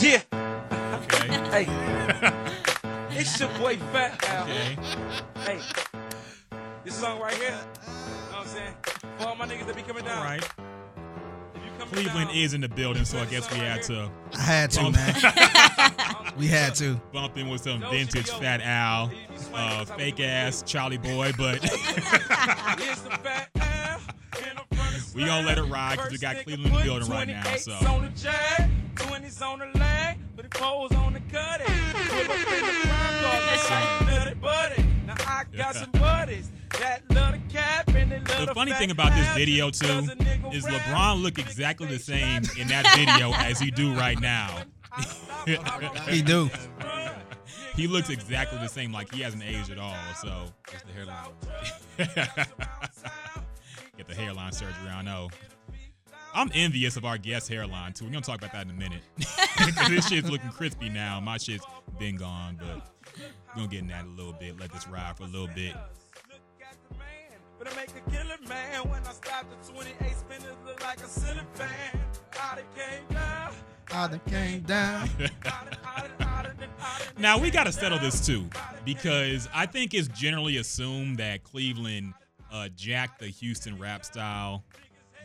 Yeah. Okay. Hey. it's your boy Fat Al. Okay. Hey. This song right here. You know what I'm saying? For all my niggas that be coming down. All right. If you coming Cleveland down, is in the building, so I guess we had to I had to, bump, man. We had to. bump in with some vintage Fat Al, uh, fake ass Charlie Boy, but Here's the Fat Al. in the front of We gonna let it ride 'cause we got Cleveland in the building right now, so. But the foes on the cutting. Pull up in the front door, like nutty buddy. Now I got some buddies that love the cap and they love the funny thing about this video too Does a nigga is? LeBron look exactly the same in that video as he do right now. He do. He looks exactly the same, like he hasn't aged at all. So That's the hairline. get the hairline surgery. I know. Oh. I'm envious of our guest hairline too. We're gonna talk about that in a minute. this shit's looking crispy now. My shit's been gone, but we're gonna get in that a little bit. Let this ride for a little bit. But I make a killer man when I stop the 28 spinners look like a ceiling fan. Out it came down. I done came down. Now we got to settle this too, because I think it's generally assumed that Cleveland uh, jacked the Houston rap style,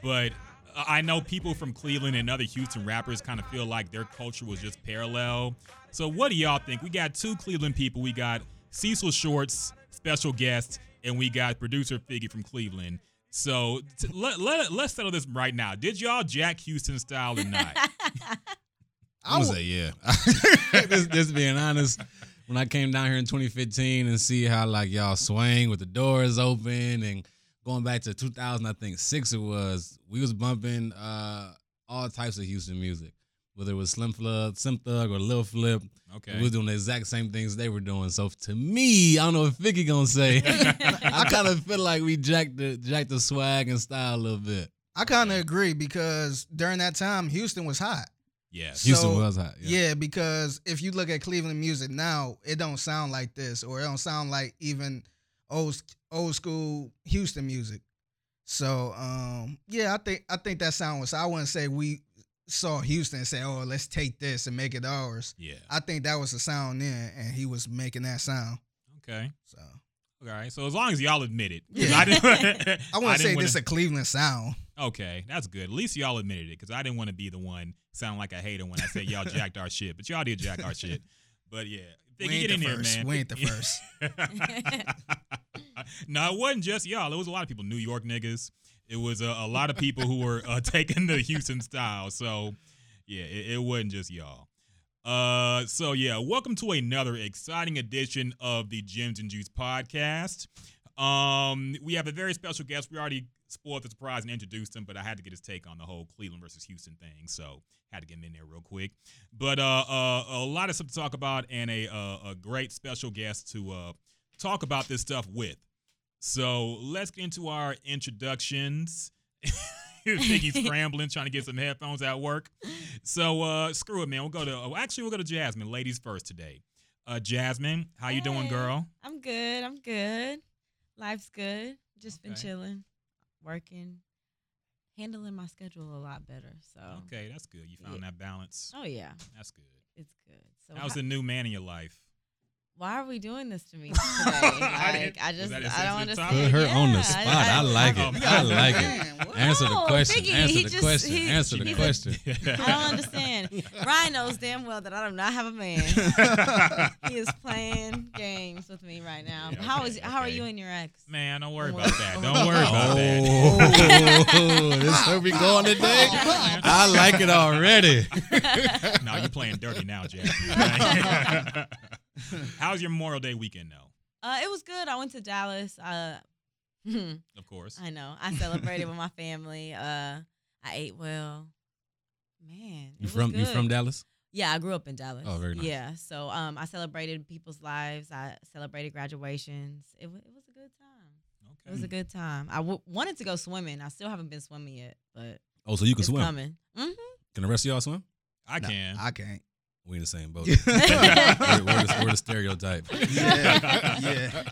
but I know people from Cleveland and other Houston rappers kind of feel like their culture was just parallel. So what do y'all think? We got two Cleveland people. We got Cecil Shorts, special guest, and we got producer Figgy from Cleveland. So t- let, let, let's settle this right now. Did y'all jack Houston style or not? I'm gonna say yeah. just, just being honest, when I came down here in 2015 and see how like y'all swing with the doors open and going back to 2000, I think six it was, we was bumping uh, all types of Houston music, whether it was Slim Flood, Slim Thug, or Lil Flip. Okay. We was doing the exact same things they were doing. So to me, I don't know what Figgy gonna say. I kind of feel like we jacked the jacked the swag and style a little bit. I kind of agree because during that time, Houston was hot. Yes. Houston So, was hot. Yeah. because if you look at Cleveland music now, it don't sound like this, or it don't sound like even old old school Houston music. So um, yeah, I think I think that sound was. I wouldn't say we saw Houston and say, "Oh, let's take this and make it ours." Yeah. I think that was the sound then, and he was making that sound. Okay. So All right. So as long as y'all admit it, Yeah. I didn't. I wouldn't say didn't this wanna- a Cleveland sound. Okay, that's good. At least y'all admitted it, because I didn't want to be the one sound like a hater when I said y'all jacked our shit, but y'all did jack our shit. But yeah, We ain't get in the there, first. man. We ain't the first. no, it wasn't just y'all. It was a lot of people, New York niggas. It was a, a lot of people who were uh, taking the Houston style. So yeah, it, it wasn't just y'all. Uh, so yeah, welcome to another exciting edition of the Gems and Juice podcast. Um, we have a very special guest. We already spoiled the surprise and introduced him, but I had to get his take on the whole Cleveland versus Houston thing. So had to get him in there real quick. But uh, uh a lot of stuff to talk about and a uh, a great special guest to uh talk about this stuff with. So let's get into our introductions. Figgy's scrambling, trying to get some headphones at work. So uh screw it, man. We'll go to oh, actually we'll go to Jasmine. Ladies first today. Uh Jasmine, how you doing, girl? I'm good. I'm good. Life's good. Just been chilling, working, handling my schedule a lot better. So, Okay, that's good. You found Yeah. that balance. oh yeah, That's good. it's good. So, How's ho- the new man in your life? Why are we doing this to me today? I Like, didn't- I just, that a I don't understand. Put her on the spot. I, like it. I like it. Answer the question. Figgy, Answer the just- question. he- Answer the question. I don't understand. Ryan knows damn well that I do not have a man. he is playing games with me right now. Yeah, how okay, how are you and your ex? Man, don't worry about that. Don't worry about that. Oh, this is where we going today. I like it already. now you're playing dirty now, Jasmine. How's your Memorial Day weekend though? Uh, it was good. I went to Dallas. Uh, Of course. I know. I celebrated with my family. Uh, I ate well. Man, You was from you from Dallas? Yeah, I grew up in Dallas. Oh, very nice. Yeah, so um, I celebrated people's lives. I celebrated graduations. It, wa- it was a good time. Okay, It was a good time. I w- wanted to go swimming. I still haven't been swimming yet, but Oh, so you can it's swim? coming. hmm Can the rest of y'all swim? I Nah, can. I can't. We in the same boat. we're, we're the, we're the stereotype. yeah.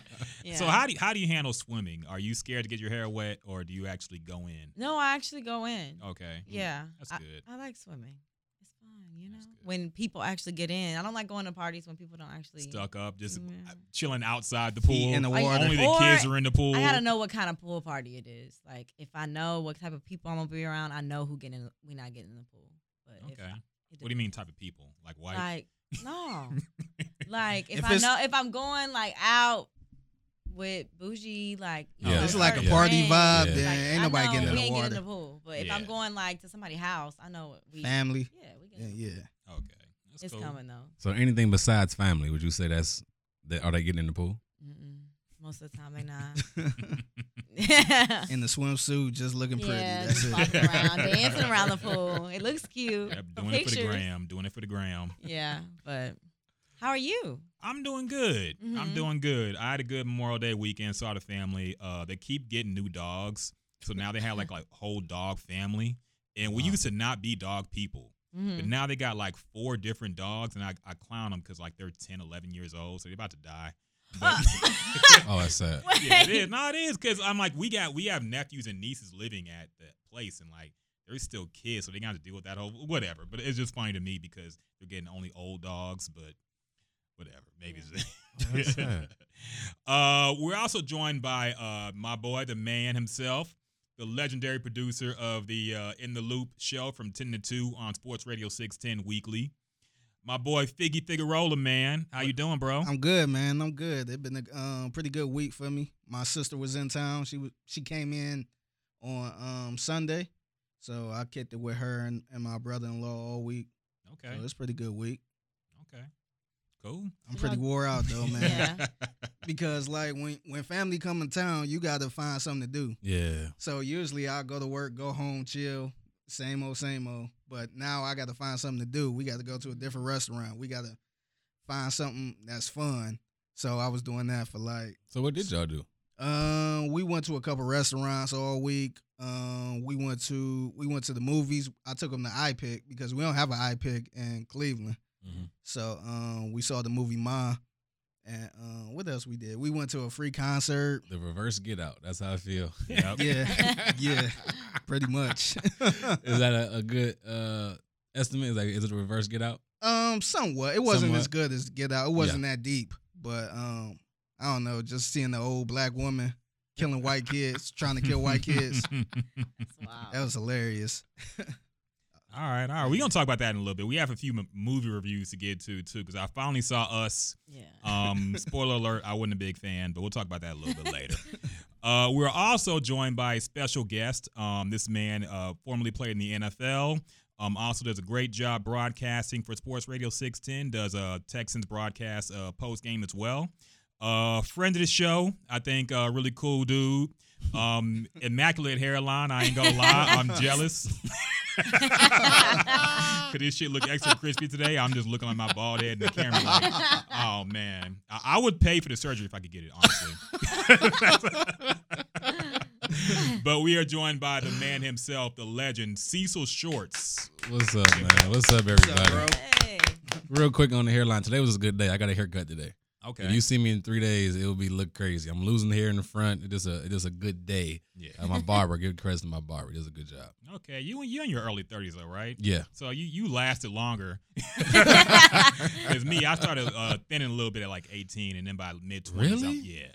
Yeah. So how do you, how do you handle swimming? Are you scared to get your hair wet, or do you actually go in? No, I actually go in. Okay, Yeah, that's I, good. I like swimming. It's fun, you know. When people actually get in. I don't like going to parties when people don't actually. Stuck up, just Yeah. Uh, chilling outside the pool. Feet in the water. Only the Or kids are in the pool. I gotta know what kind of pool party it is. Like if I know what type of people I'm gonna be around, I know who getting. We not getting in the pool. But if Okay. I- it What do you mean type of people? Like white? Like no, like if, If I know if I'm going like out with bougie, like Yeah. know, It's like a party friends, vibe. Yeah. Then like, ain't nobody getting in the water. getting in the pool. But if Yeah. I'm going like to somebody's house, I know we Family. Yeah, we get Yeah, getting. yeah. okay. That's It's cool. coming though. So anything besides family, would you say that's that? Are they getting in the pool? Mm-mm. Most of the time they not. in the swimsuit, just looking pretty. yeah, That's just it. around, dancing around the pool. It looks cute. Yep, The doing it for the gram. Doing it for the gram. Yeah, but how are you? I'm doing good. I'm Mhm. doing good. I had a good Memorial Day weekend. Saw the family. Uh, they keep getting new dogs, so now they have like like whole dog family. And we Wow. used to not be dog people, Mhm. but now they got like four different dogs, and I, I clown them because like they're 10, 11 years old, so they're about to die. But Oh, that's sad. yeah, it is. No, it is because I'm like we got we have nephews and nieces living at that place, and like they're still kids, so they got to deal with that whole whatever. But it's just funny to me because they're getting only old dogs, but whatever. Maybe it's. That's uh, we're also joined by uh my boy, the man himself, the legendary producer of the uh, In the Loop show from ten to two on Sports Radio six ten weekly. My boy Figgy Figueroa, man, how you doing, bro? I'm good, man. I'm good. It's been a um, pretty good week for me. My sister was in town. She was she came in on um, Sunday, so I kept it with her and, and my brother-in-law all week. Okay, So it's a pretty good week. okay, cool. I'm pretty wore out though, man. Yeah. Because like when when family come in town, you got to find something to do. Yeah. So usually I go to work, go home, chill, same old, same old. But now I got to find something to do. We got to go to a different restaurant. We got to find something that's fun. So I was doing that for like, So what did y'all do? um, we went to a couple restaurants all week. Um, we went to we went to the movies. I took them to iPic because we don't have an iPic in Cleveland. Mhm. So um, we saw the movie Ma. And um, what else we did? We went to a free concert. The reverse get out. That's how I feel. Yep. Yeah, yeah, pretty much. Is that a, a good uh estimate? Is like is it a reverse get out? Um, somewhat. It wasn't Somewhat. as good as Get Out. It wasn't that deep, but um, I don't know. Just seeing the old black woman killing white kids, trying to kill white kids, wow. that was hilarious. All right, all right. We're gonna talk about that in a little bit. We have a few m- movie reviews to get to too, because I finally saw Us. Yeah. Um, spoiler alert: I wasn't a big fan, but we'll talk about that a little bit later. Uh, we're also joined by a special guest. Um, this man uh, formerly played in the NFL. Um, also does a great job broadcasting for Sports Radio 610. Does a Texans broadcast uh, post game as well. Uh, friend of the show, I think. Uh, really cool dude. Um, immaculate hairline. I ain't gonna lie, I'm jealous. Cause this shit look extra crispy today. I'm just looking at my bald head in the camera like, oh man, I, I would pay for the surgery if I could get it, honestly. but we are joined by the man himself, the legend, Cecil Shorts. What's up, man? What's up, everybody? bro? Hey. Real quick on the hairline. Today was a good day. I got a haircut today. Okay. If you see me in three days, it'll be look crazy. I'm losing hair in the front. It is a it is a good day. yeah. Uh, my barber, give credit to my barber. He does a good job. Okay. You you in your early 30s though, right? Yeah. So you you lasted longer. Cause me, I started uh, thinning a little bit at like 18, and then by mid 20s, Really? yeah,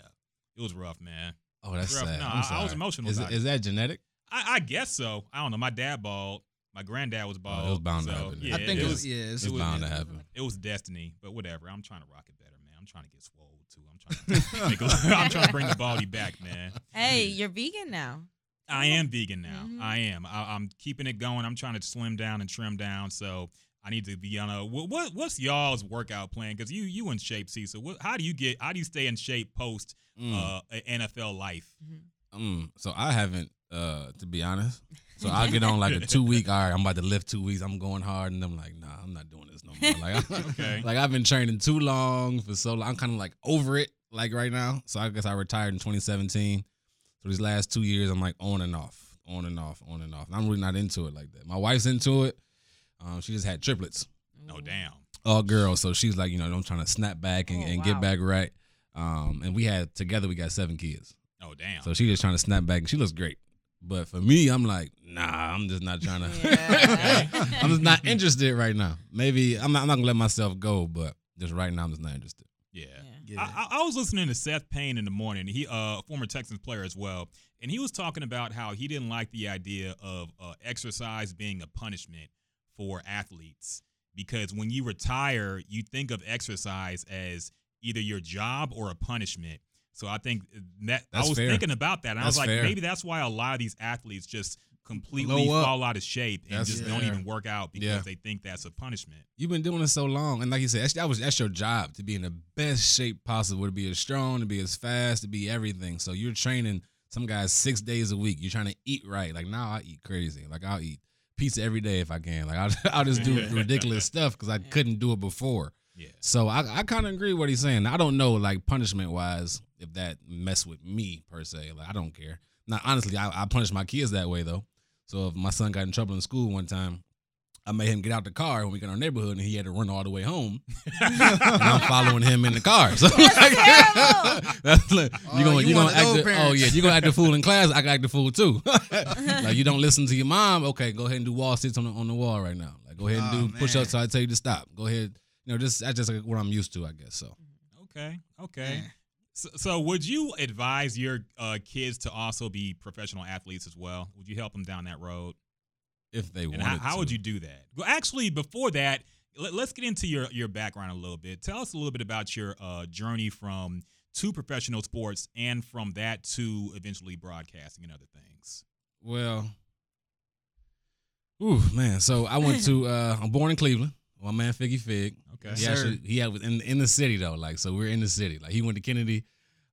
it was rough, man. Oh, that's Rough. sad. No, I'm I- I was emotional Is, about it- is that genetic? I, I guess so. I don't know. My dad bald. My granddad was bald. Oh, was bound to happen, Yeah, I think it it was was yeah. It's, It's was- bound to happen. it was destiny, but whatever. I'm trying to rock it better, man. I'm trying to get swole too. I'm trying to make a, I'm trying to bring the body back, man. Hey, you're vegan now. I am vegan now. Mhm. I am. I, I'm keeping it going. I'm trying to slim down and trim down. So I need to be on a what, what what's y'all's workout plan? Because you you in shape, see. So what, how do you get? How do you stay in shape post Mm. uh, NFL life? Mm, so I haven't, uh, to be honest. So I'll get on like a two week. All right, I'm about to lift two weeks. I'm going hard, and I'm like, nah, I'm not doing this no more. Like, Okay. like I've been training too long for so long. I'm kind of like over it, like right now. So I guess I retired in 2017. So these last two years, I'm like on and off, on and off, on and off. And I'm really not into it like that. My wife's into it. Um, she just had triplets, No Ooh. damn. all girls. So she's like, you know, I'm trying to snap back and, Oh, and wow. get back right. Um, and we had together, we got seven kids. Oh damn. So she just trying to snap back, and she looks great. But for me, I'm like, nah, I'm just not trying to. Yeah. I'm just not interested right now. Maybe I'm not, I'm not gonna let myself go, but just right now, I'm just not interested. Yeah. Yeah. I, I I was listening to Seth Payne in the morning. He, uh, former Texans player as well, and he was talking about how he didn't like the idea of uh, exercise being a punishment for athletes because when you retire, you think of exercise as either your job or a punishment. So I think that I was fair. thinking about that, and I was like, fair. maybe that's why a lot of these athletes just completely fall out of shape and That's just don't even work out because Yeah. they think that's a punishment. You've been doing it so long, and like you said, that's, that was that's your job to be in the best shape possible, to be as strong, to be as fast, to be everything. So you're training some guys six days a week. You're trying to eat right. Like now, I eat crazy. Like I'll eat pizza every day if I can. Like I'll, I'll just do ridiculous stuff because I couldn't do it before. Yeah. So I, I kind of agree with what he's saying. I don't know, like punishment wise, if that mess with me per se. Like I don't care. Now, honestly, I, I punish my kids that way though. So if my son got in trouble in school one time, I made him get out the car when we got in our neighborhood, and he had to run all the way home. and I'm following him in the car. So terrible. that's like, Oh, you gonna you you one gonna act those the, oh yeah you gonna act the fool in class. I got act the fool too. like you don't listen to your mom. Okay, go ahead and do wall sits on the on the wall right now. Like go ahead and Oh, do push ups. So I tell you to stop. Go ahead. You know, just that's just like what I'm used to, I guess. So Okay. Okay. Man. So, so would you advise your uh, kids to also be professional athletes as well? Would you help them down that road? if they wanted how, how would you do that? Well, actually, before that, let, us get into your your background a little bit. Tell us a little bit about your uh, journey from to professional sports and from that to eventually broadcasting and other things. Well, ooh man. So I went to. uh I'm born in Cleveland. My man Figgy Fig. Okay. He Sir. actually he had was in in the city though. Like so we're in the city. Like he went to Kennedy,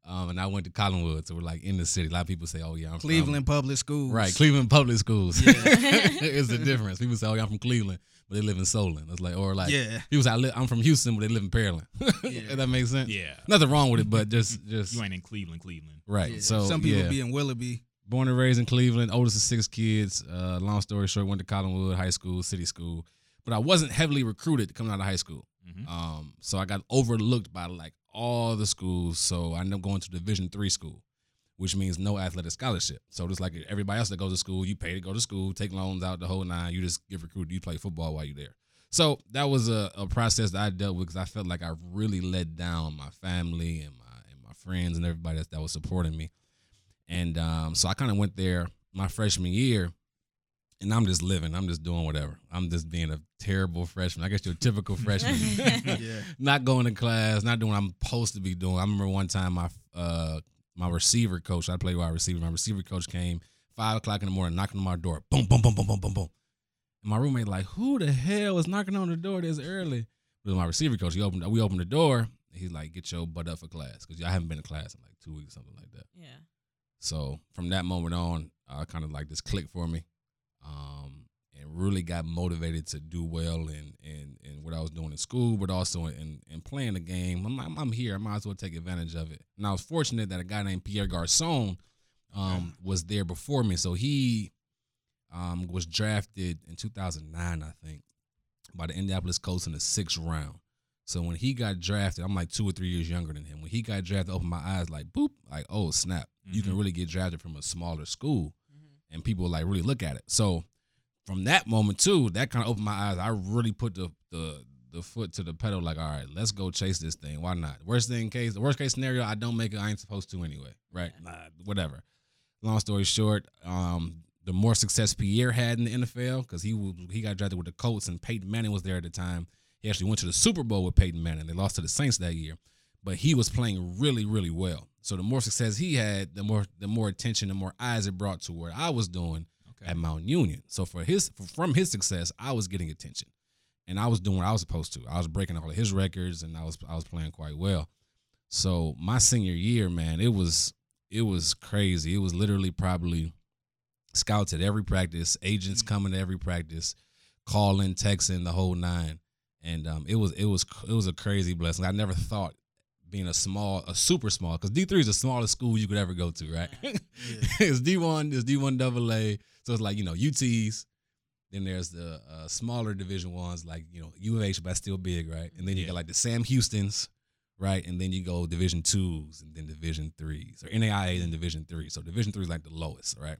um, and I went to Collinwood. So we're like in the city. A lot of people say, "Oh yeah, I'm from- Cleveland Public Schools. Right, Cleveland public schools. Yeah. it's the difference. People say, "Oh, yeah, I'm from Cleveland," but they live in Solon. It's like, or like, Yeah. people say, I "I'm from Houston," but they live in Pearland. Yeah. If that makes sense. Yeah. Nothing wrong with it, but just, just You ain't in Cleveland, Cleveland. right. Yeah. So some people yeah. be in Willoughby. born and raised in Cleveland, oldest of six kids. Uh, long story short, went to Collinwood High School, city school, but I wasn't heavily recruited coming out of high school. Mhm. Um, so I got overlooked by like all the schools. So I ended up going to Division three school, which means no athletic scholarship. So just like everybody else that goes to school, you pay to go to school, take loans out the whole nine. You just get recruited. You play football while you're there. So that was a, a process that I dealt with because I felt like I really let down my family and my and my friends and everybody that, that was supporting me. And um, so I kind of went there my freshman year, and I'm just living. I'm just doing whatever. I'm just being a terrible freshman. I guess you're a typical freshman. Yeah. not going to class, not doing what I'm supposed to be doing. I remember one time my uh my receiver coach, I play wide receiver. My receiver coach came five o'clock in the morning, knocking on my door, boom, boom, boom, boom, boom, boom, boom. And my roommate like, who the hell is knocking on the door this early? It was my receiver coach. He opened, we opened the door. He's like, get your butt up for class because I haven't been to class in like two weeks, something like that. Yeah. So from that moment on, uh, kind of like this clicked for me, um, and really got motivated to do well in in, in what I was doing in school, but also in, in playing the game. I'm, I'm, I'm here. I might as well take advantage of it. And I was fortunate that a guy named Pierre Garcon um, was there before me, so he um, was drafted in 2009, I think, by the Indianapolis Colts in the sixth round. So when he got drafted, I'm like two or three years younger than him. When he got drafted, I opened my eyes like boop, like oh snap, you can Mhm. really get drafted from a smaller school, and people like really look at it. So from that moment too, that kind of opened my eyes. I really put the the the foot to the pedal, like all right, let's go chase this thing. Why not? Worst thing case, the worst case scenario, I don't make it. I ain't supposed to anyway, right? Nah, whatever. Long story short, um, the more success Pierre had in the NFL because he he got drafted with the Colts and Peyton Manning was there at the time. He actually went to the Super Bowl with Peyton Manning. They lost to the Saints that year, but he was playing really really well. So the more success he had, the more the more attention, the more eyes it brought to what I was doing Okay. at Mount Union. So for his from his success, I was getting attention, and I was doing what I was supposed to. I was breaking all of his records, and I was I was playing quite well. So my senior year, man, it was it was crazy. It was literally probably scouts at every practice, agents coming to every practice, calling, texting, the whole nine, and um, it was it was it was a crazy blessing. I never thought being a small, a super small, because D three is the smallest school you could ever go to, right? it's D one, it's D one double A, so it's like you know UTs. Then there's the uh, smaller Division ones like you know U of H, but still big, right? And then you Yeah. got like the Sam Houston's, right? And then you go Division twos, and then Division threes, or NAIA and Division three. So Division three is like the lowest, right?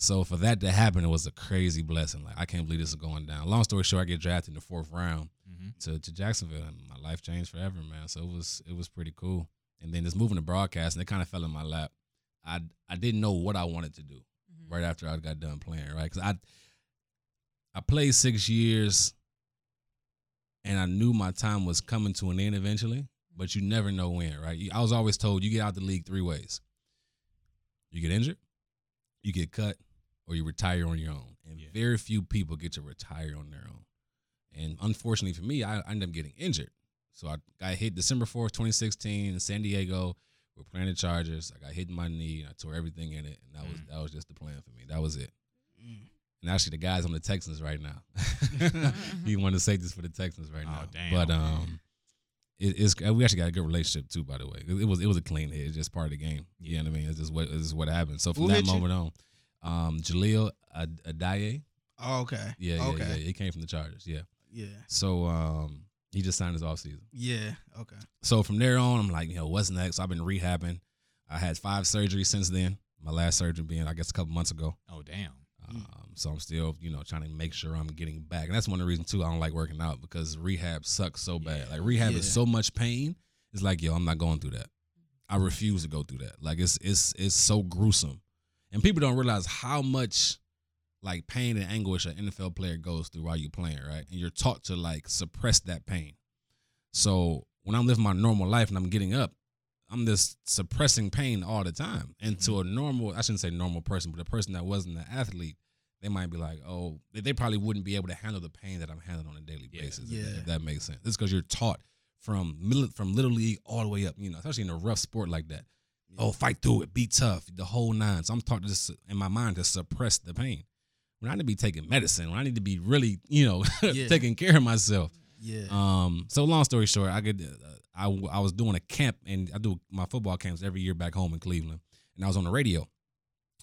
So for that to happen, it was a crazy blessing. Like I can't believe this is going down. Long story short, I get drafted in the fourth round Mhm. to, to Jacksonville, and my life changed forever, man. So it was it was pretty cool. And then just moving to broadcasting, it kind of fell in my lap. I I didn't know what I wanted to do Mhm. right after I got done playing, right? Because I I played six years, and I knew my time was coming to an end eventually. But you never know when, right? I was always told you get out the league three ways: you get injured, you get cut, or you retire on your own. And Yeah. very few people get to retire on their own. And unfortunately for me, I, I ended up getting injured. So I got hit December 4th, 2016 in San Diego. We're playing the Chargers. I got hit in my knee and I tore everything in it. And that was Mm. that was just the plan for me. That was it. Mm. And actually the guys on the Texans right now. he wanted to say this for the Texans right Oh, now. damn. But um it, it's we actually got a good relationship too, by the way. It, was it was a clean hit. It's just part of the game. You know what I mean? It's just what it's just what happened. So from Who that hit you? moment on, um Jahleel Ad- Addae, Oh, okay. yeah, yeah, okay. yeah, he came from the Chargers, yeah. Yeah. So um he just signed his offseason. Yeah. Okay. So from there on, I'm like, you know, what's next? I've been rehabbing. I had five surgeries since then. My last surgery being, I guess, a couple months ago. Oh damn. Mm. Um, so I'm still, you know, trying to make sure I'm getting back. And that's one of the reasons too I don't like working out because rehab sucks so bad. Yeah. Like rehab Yeah. is so much pain. It's like, yo, I'm not going through that. I refuse to go through that. Like it's it's it's so gruesome. And people don't realize how much like pain and anguish an NFL player goes through while you're playing, right? And you're taught to like suppress that pain. So when I'm living my normal life and I'm getting up, I'm just suppressing pain all the time. And to mm-hmm. a normal, I shouldn't say normal person, but a person that wasn't an athlete, they might be like, oh, they- they probably wouldn't be able to handle the pain that I'm handling on a daily Yeah. basis. If, Yeah. that, if that makes sense. It's because you're taught from middle, from little league all the way up, you know, especially in a rough sport like that. Oh, fight through it, be tough, the whole nine. So I'm taught to just in my mind to suppress the pain. When I need to be taking medicine, when I need to be really, you know, Yeah. taking care of myself. Yeah. Um, so long story short, I could, uh, I I was doing a camp and I do my football camps every year back home in Cleveland, and I was on the radio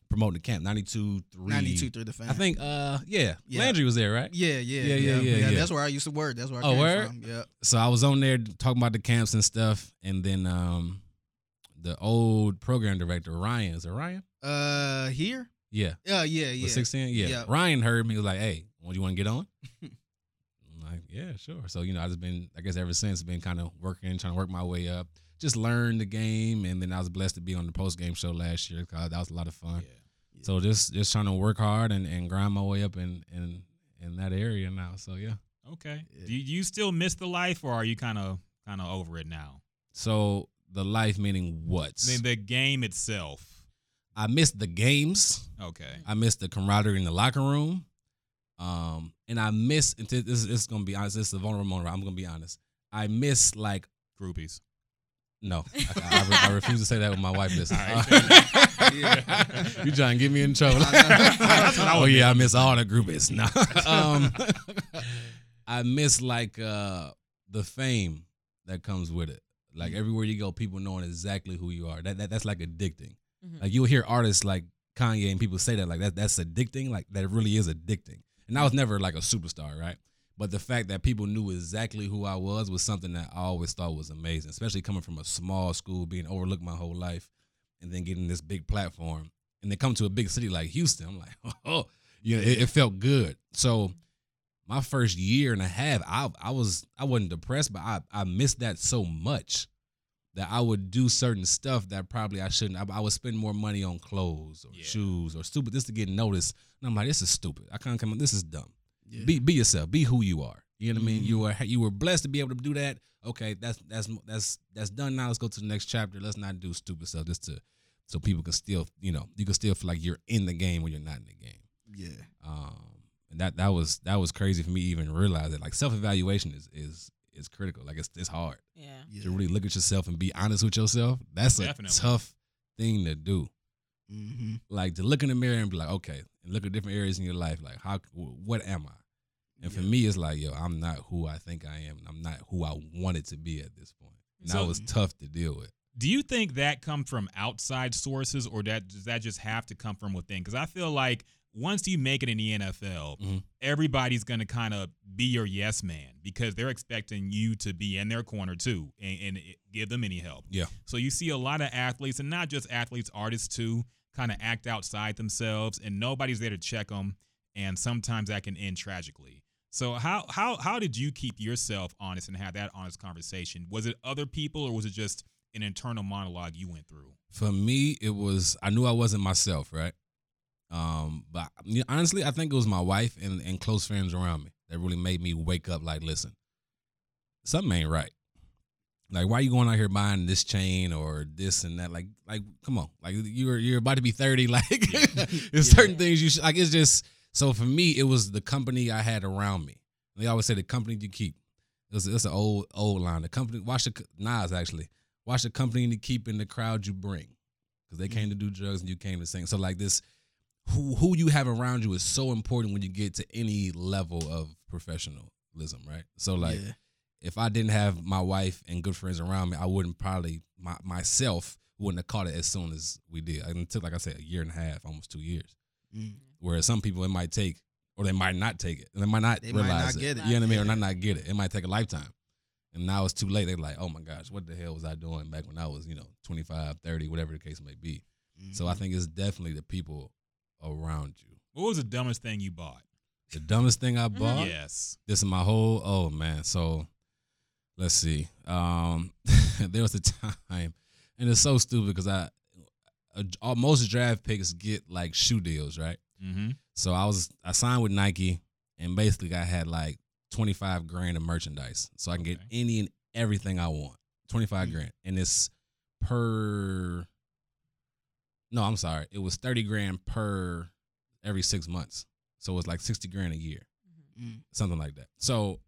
promoting the camp 92 3 92 through the fan. I think uh yeah, Yeah. Landry was there, right? Yeah, yeah, Yeah, yeah, yeah, yeah, yeah, yeah. That's where I used to work. That's where I Oh, came word? from. Yeah. So I was on there talking about the camps and stuff, and then um the old program director Ryan is it Ryan? Uh, here. Yeah, Yeah, yeah, yeah. 16. Yeah. Yeah. Ryan heard me he was like, "Hey, what you want to get on?" I'm like, "Yeah, sure." So you know, I've just been, I guess, ever since been kind of working, trying to work my way up, just learn the game, and then I was blessed to be on the post game show last year. 'cause that was a lot of fun. Yeah. So just just trying to work hard and, and grind my way up in in in that area now. So yeah. Okay. Yeah. Do you, you still miss the life, or are you kind of kind of over it now? So the life meaning what? I mean, the game itself. I miss the games. Okay. I miss the camaraderie in the locker room. Um, and I miss and this, is gonna be honest. This is a vulnerable moment. I'm gonna be honest. I miss like Groupies. no. I, I, I refuse to say that with my wife. Listen, All right. you trying to get me in trouble? That's what I oh yeah, I miss all the groupies. No, um, I miss like uh the fame that comes with it. Like everywhere you go, people knowing exactly who you are. That, that that's like addicting. Mhm. Like you'll hear artists like Kanye and people say that like that that's addicting. Like that really is addicting. And I was never like a superstar, right? But the fact that people knew exactly who I was was something that I always thought was amazing, especially coming from a small school, being overlooked my whole life, and then getting this big platform, and then come to a big city like Houston. I'm like, oh, you know, it, it felt good. So my first year and a half, I I was I wasn't depressed, but I I missed that so much that I would do certain stuff that probably I shouldn't. I, I would spend more money on clothes or Yeah. shoes or stupid just to get noticed. And I'm like, this is stupid. I can't come. This is dumb. Yeah. Be be yourself. Be who you are. You know what I mean? You were you were blessed to be able to do that. Okay, that's that's that's that's done now. Let's go to the next chapter. Let's not do stupid stuff just to so people can still you know you can still feel like you're in the game when you're not in the game. yeah. Um, and that that was that was crazy for me to even realize that like self evaluation is is is critical. Like it's it's hard Yeah. Yeah. to really look at yourself and be honest with yourself. That's a tough thing to do. Mm-hmm. Like to look in the mirror and be like, okay, and look at different areas in your life. Like how what am I? And for me, it's like, yo, I'm not who I think I am. and I'm not who I wanted to be at this point. And So- that was tough to deal with. Do you think that come from outside sources, or that does that just have to come from within? Because I feel like once you make it in the NFL, Mhm. everybody's going to kind of be your yes man because they're expecting you to be in their corner too and, and give them any help. Yeah. So you see a lot of athletes, and not just athletes, artists too, kind of act outside themselves, and nobody's there to check them, and sometimes that can end tragically. So how how how did you keep yourself honest and have that honest conversation? Was it other people or was it just an internal monologue you went through? For me, it was I knew I wasn't myself, right? Um, but honestly, I think it was my wife and, and close friends around me that really made me wake up. Like, listen, something ain't right. Like, why are you going out here buying this chain or this and that? Like, like, come on, like you're you're about to be thirty. Like, there's yeah. certain things you should like. It's just so for me, it was the company I had around me. They always say the company you keep. It's, it's an old old line. The company watch the Nas actually watch the company you keep in the crowd you bring because they came to do drugs and you came to sing. So like this, who who you have around you is so important when you get to any level of professionalism, right? So like. Yeah if I didn't have my wife and good friends around me, I wouldn't probably my, myself wouldn't have caught it as soon as we did. And it took, like I said, a year and a half, almost two years. Mm. Whereas some people it might take, or they might not take it, and they might not they realize might not it. Get it. You know what I mean? Or not not get it. It might take a lifetime. And now it's too late. They're like, oh my gosh, what the hell was I doing back when I was, you know, 25, 30, whatever the case may be. Mm-hmm. So I mm-hmm. think it's definitely the people around you. What was the dumbest thing you bought? The dumbest thing I bought? Mm-hmm. Yes. This is my whole, oh man. So let's see. Um, there was a time, and it's so stupid because I, uh, most draft picks get like shoe deals, right? Mm-hmm. So I was I signed with Nike, and basically I had like twenty five grand of merchandise, so I can okay. get any and everything I want. Twenty five mm-hmm. grand, and it's per. No, I'm sorry. It was thirty grand per every six months, so it was like sixty grand a year, mm-hmm. something like that. So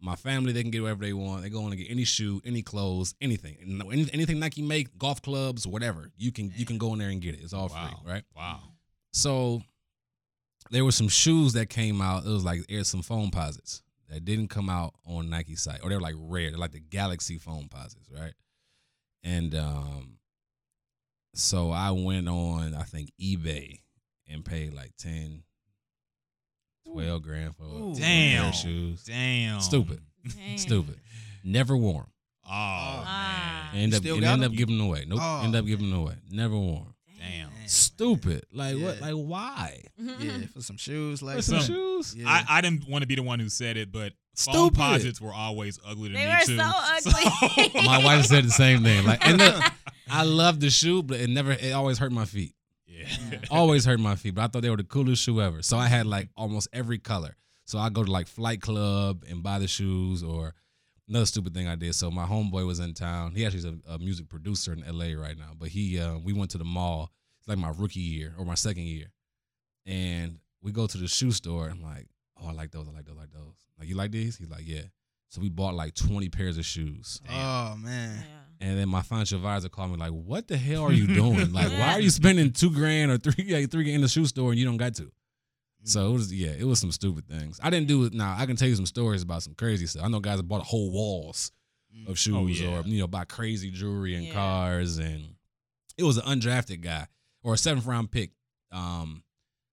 my family, they can get whatever they want. They go on and get any shoe, any clothes, anything, Any, anything Nike make, golf clubs, whatever. You can you can go in there and get it. It's all wow. free, right? Wow. So there were some shoes that came out. It was like there's some Foamposites that didn't come out on Nike site, or they're like rare. They're like the Galaxy Foamposites, right? And um, so I went on, I think eBay, and paid like 10, 12 grand for Ooh. Damn. pair of shoes. Damn. Stupid. Damn. Stupid. Never wore them. Oh, ah. man. End up, and end up giving them away. Nope. Oh. End up giving them away. Never wore them. Damn. Stupid. Like yeah. what? Like why? Yeah, mm-hmm. for some shoes. Like for some, shoes. Yeah. I, I didn't want to be the one who said it, but Stupid. Foamposites were always ugly to they me were too. so ugly. So. My wife said the same thing. Like, and the, I love the shoe, but it never. It always hurt my feet. Yeah. always hurt my feet, but I thought they were the coolest shoe ever. So I had like almost every color. So I go to like Flight Club and buy the shoes or another stupid thing I did. So my homeboy was in town. He actually is a, a music producer in LA right now. But he uh, we went to the mall. It's like my rookie year or my second year. And we go to the shoe store. I'm like, oh, I like those. I like those. I like those. Like, you like these? He's like, yeah. So we bought like 20 pairs of shoes. Damn. Oh man. Yeah. And then my financial advisor called me like, "What the hell are you doing? like, why are you spending two grand or three like three in the shoe store and you don't got to?" So it was yeah, it was some stupid things. I didn't do it. Now I can tell you some stories about some crazy stuff. I know guys that bought whole walls mm. of shoes oh, yeah. or you know buy crazy jewelry and yeah. cars, and it was an undrafted guy or a seventh round pick um,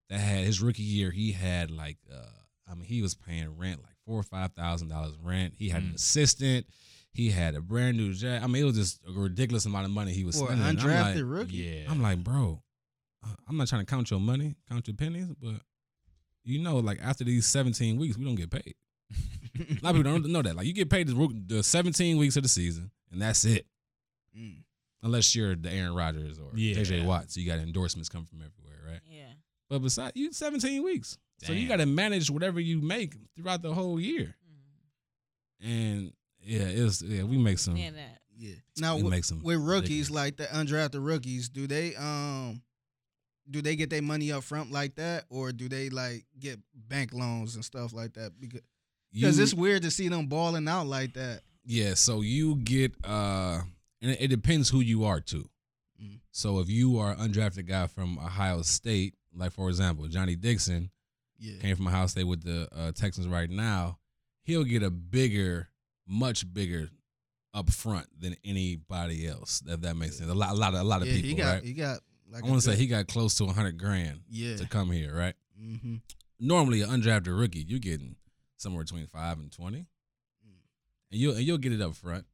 that had his rookie year. He had like uh, I mean he was paying rent like four or five thousand dollars rent. He had mm. an assistant. He had a brand new jet. I mean, it was just a ridiculous amount of money he was spending. Undrafted like, rookie. Yeah, I'm like, bro, uh, I'm not trying to count your money, count your pennies, but you know, like after these 17 weeks, we don't get paid. a lot of people don't know that. Like you get paid the, the 17 weeks of the season, and that's it. Mm. Unless you're the Aaron Rodgers or yeah. JJ Watt, so you got endorsements come from everywhere, right? Yeah. But besides, you 17 weeks, Damn. so you got to manage whatever you make throughout the whole year. Mm. And yeah, it's yeah, we make some. Yeah. Now we make some with rookies ridiculous. like the undrafted rookies, do they um do they get their money up front like that, or do they like get bank loans and stuff like that? Because because it's weird to see them balling out like that. Yeah, so you get uh, and it, depends who you are too. Mm. So if you are undrafted guy from Ohio State, like for example Johnnie Dixon, yeah. came from Ohio State with the uh, Texans right now, he'll get a bigger, much bigger up front than anybody else. If that makes sense, a lot, a lot of, a lot of yeah, people. He got, right? he got like I want to say he got close to hundred grand yeah. to come here, right? Mm-hmm. Normally, an undrafted rookie, you're getting somewhere between five and twenty, mm. and you'll and you'll get it up front,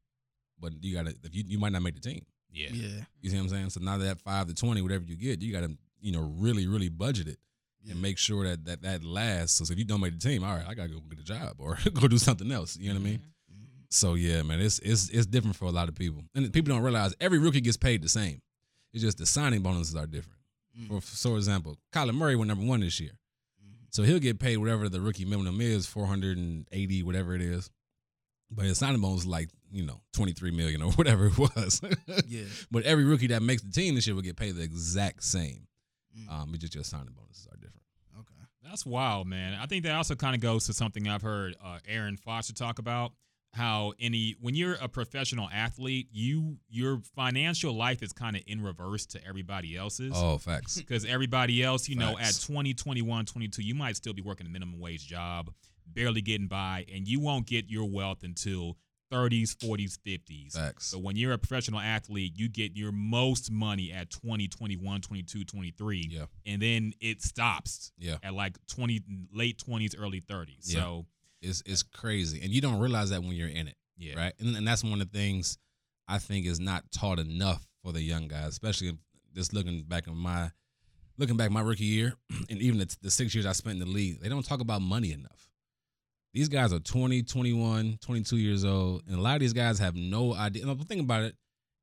but you got to you you might not make the team. Yeah. Yeah. You see what I'm saying? So now that five to twenty, whatever you get, you got to you know really really budget it and make sure that that that lasts. So if you don't make the team, all right, I gotta go get a job or go do something else. You know what I mean? So yeah, man, it's it's it's different for a lot of people, and people don't realize every rookie gets paid the same. It's just the signing bonuses are different. For, for example, Kyler Murray went number one this year, so he'll get paid whatever the rookie minimum is, four hundred and eighty, whatever it is. But his signing bonus is like you know twenty three million or whatever it was. Yeah. But every rookie that makes the team this year will get paid the exact same. Mm. Um, it's just your signing bonuses are different. Okay. That's wild, man. I think that also kind of goes to something I've heard uh, Arian Foster talk about. How any when you're a professional athlete, you your financial life is kind of in reverse to everybody else's. Oh, facts. because everybody else, you know, at Facts. 20, 21, 22, you might still be working a minimum wage job, barely getting by, and you won't get your wealth until 30s, 40s, 50s. Facts. So when you're a professional athlete, you get your most money at 20, 21, 22, 23. Yeah. And then it stops Yeah. at like 20, late 20s, early 30s. Yeah. So, It's it's crazy, and you don't realize that when you're in it. yeah. right? And, and that's one of the things I think is not taught enough for the young guys, especially just looking back on my looking back my rookie year, and even the, the six years I spent in the league. They don't talk about money enough. These guys are 20, 21, 22 years old, and a lot of these guys have no idea. And think about it.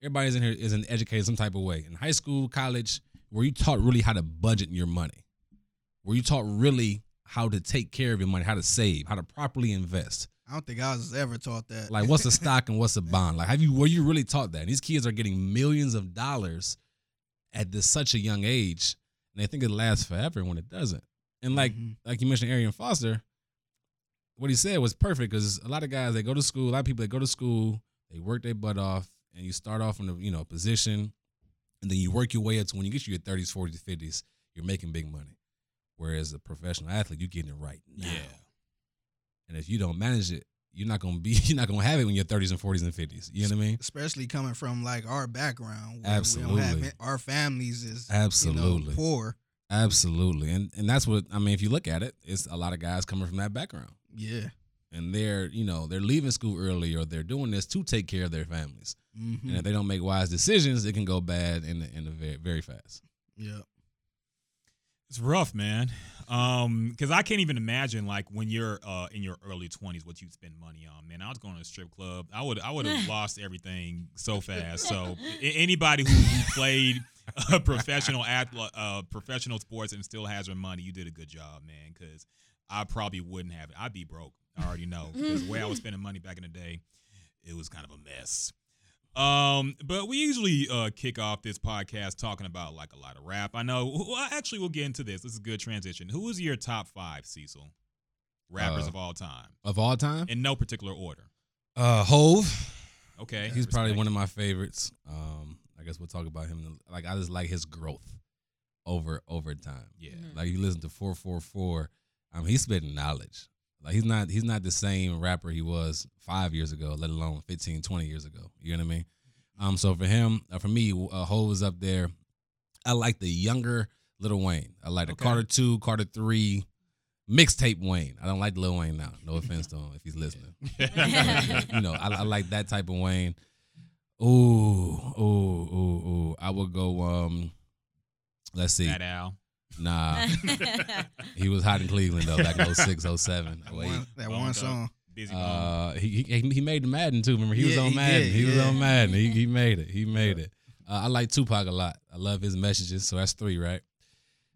Everybody's in here is an educated some type of way. In high school, college, where you taught really how to budget your money? where you taught really how to take care of your money, how to save, how to properly invest? I don't think I was ever taught that. Like what's a stock and what's a bond? Like have you were you really taught that? And these kids are getting millions of dollars at this such a young age, and they think it lasts forever when it doesn't. And like Mhm. like you mentioned, Arian Foster, what he said was perfect because a lot of guys they go to school, a lot of people they go to school, they work their butt off, and you start off in a you know position, and then you work your way up to when you get to your thirties, forties, fifties, you're making big money. Whereas a professional athlete, you're getting it right now. Yeah. And if you don't manage it, you're not gonna be you're not gonna have it when you're 30s and 40s and 50s. You know what I mean? Especially coming from like our background. where We don't Absolutely. have our families is you know, Absolutely. poor. Absolutely. And and that's what I mean, if you look at it, it's a lot of guys coming from that background. Yeah. And they're, you know, they're leaving school early or they're doing this to take care of their families. Mm-hmm. And if they don't make wise decisions, it can go bad in the, in the very, very fast. Yeah. It's rough, man. Um, because I can't even imagine like when you're uh in your early twenties what you'd spend money on. Man, I was going to a strip club. I would I would have lost everything so fast. So anybody who, who played uh, professional athlete, uh, professional sports and still has their money, you did a good job, man. Because I probably wouldn't have it. I'd be broke. I already know. Because the way I was spending money back in the day, it was kind of a mess. Um, but we usually uh kick off this podcast talking about like a lot of rap. I know. Well, actually, we'll get into this. This is a good transition. Who is your top five, Cecil? Rappers Uh, of all time, Of all time, in no particular order. uh Hov. Okay, He's probably one of my favorites. Um, I guess we'll talk about him. Like I just like his growth over over time. Yeah, Mhm. Like you listen to four four four. I mean, he's spitting knowledge. Like he's not he's not the same rapper he was five years ago, let alone 15, 20 years ago. You know what I mean? Um, so for him, uh, for me, uh, Hov is up there. I like the younger Lil Wayne. I like the Okay. Carter two, Carter three, mixtape Wayne. I don't like Lil Wayne now. No offense to him if he's listening. you know, I, I like that type of Wayne. Ooh, ooh, ooh, ooh. I would go. Um, let's see. Fat Al. Nah, he was hot in Cleveland though, back in 06, 07. That Wait. one, that Boned one up. song. Busy Uh, he, he he made the Madden too. Remember, he was Yeah, on he Madden. did, he was yeah. on Madden. He he made it. He made it. Uh, I like Tupac a lot. I love his messages. So that's three, right?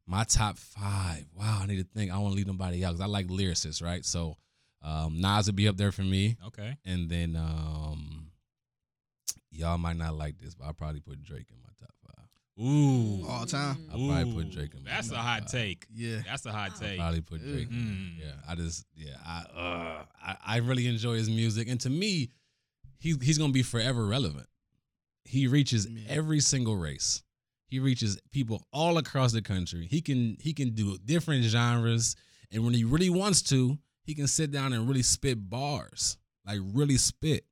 My top five. Wow, I need to think. I don't want to leave nobody out because I like lyricists, right? So um, Nas would be up there for me, okay. and then um, y'all might not like this, but I'll probably put Drake in my top five. Ooh. All time. I'll probably put Ooh, Drake in That's a hot take. Yeah. That's a hot I'll take. Probably put Drake. Mm. there. Yeah, I just yeah, I uh, I, I really enjoy his music, and to me, he's he's gonna be forever relevant. He reaches Yeah. every single race. He reaches people all across the country. He can he can do different genres, and when he really wants to, he can sit down and really spit bars, like really spit.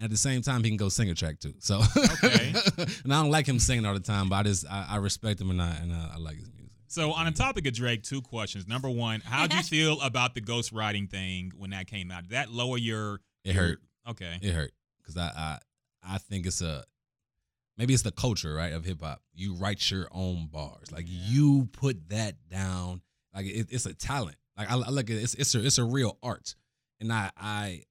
At the same time, he can go sing a track too. So Okay. and I don't like him singing all the time, but I just I, I respect him and I and I, I like his music. So on the topic of Drake, two questions. Number one, how'd you feel about the ghost ghostwriting thing when that came out? Did that lower your It your- hurt. Okay. It hurt because I, I I think it's a maybe it's the culture, right, of hip hop. You write your own bars, like you put that down. Like it, it's a talent. Like I, I look at it, it's it's a it's a real art, and I I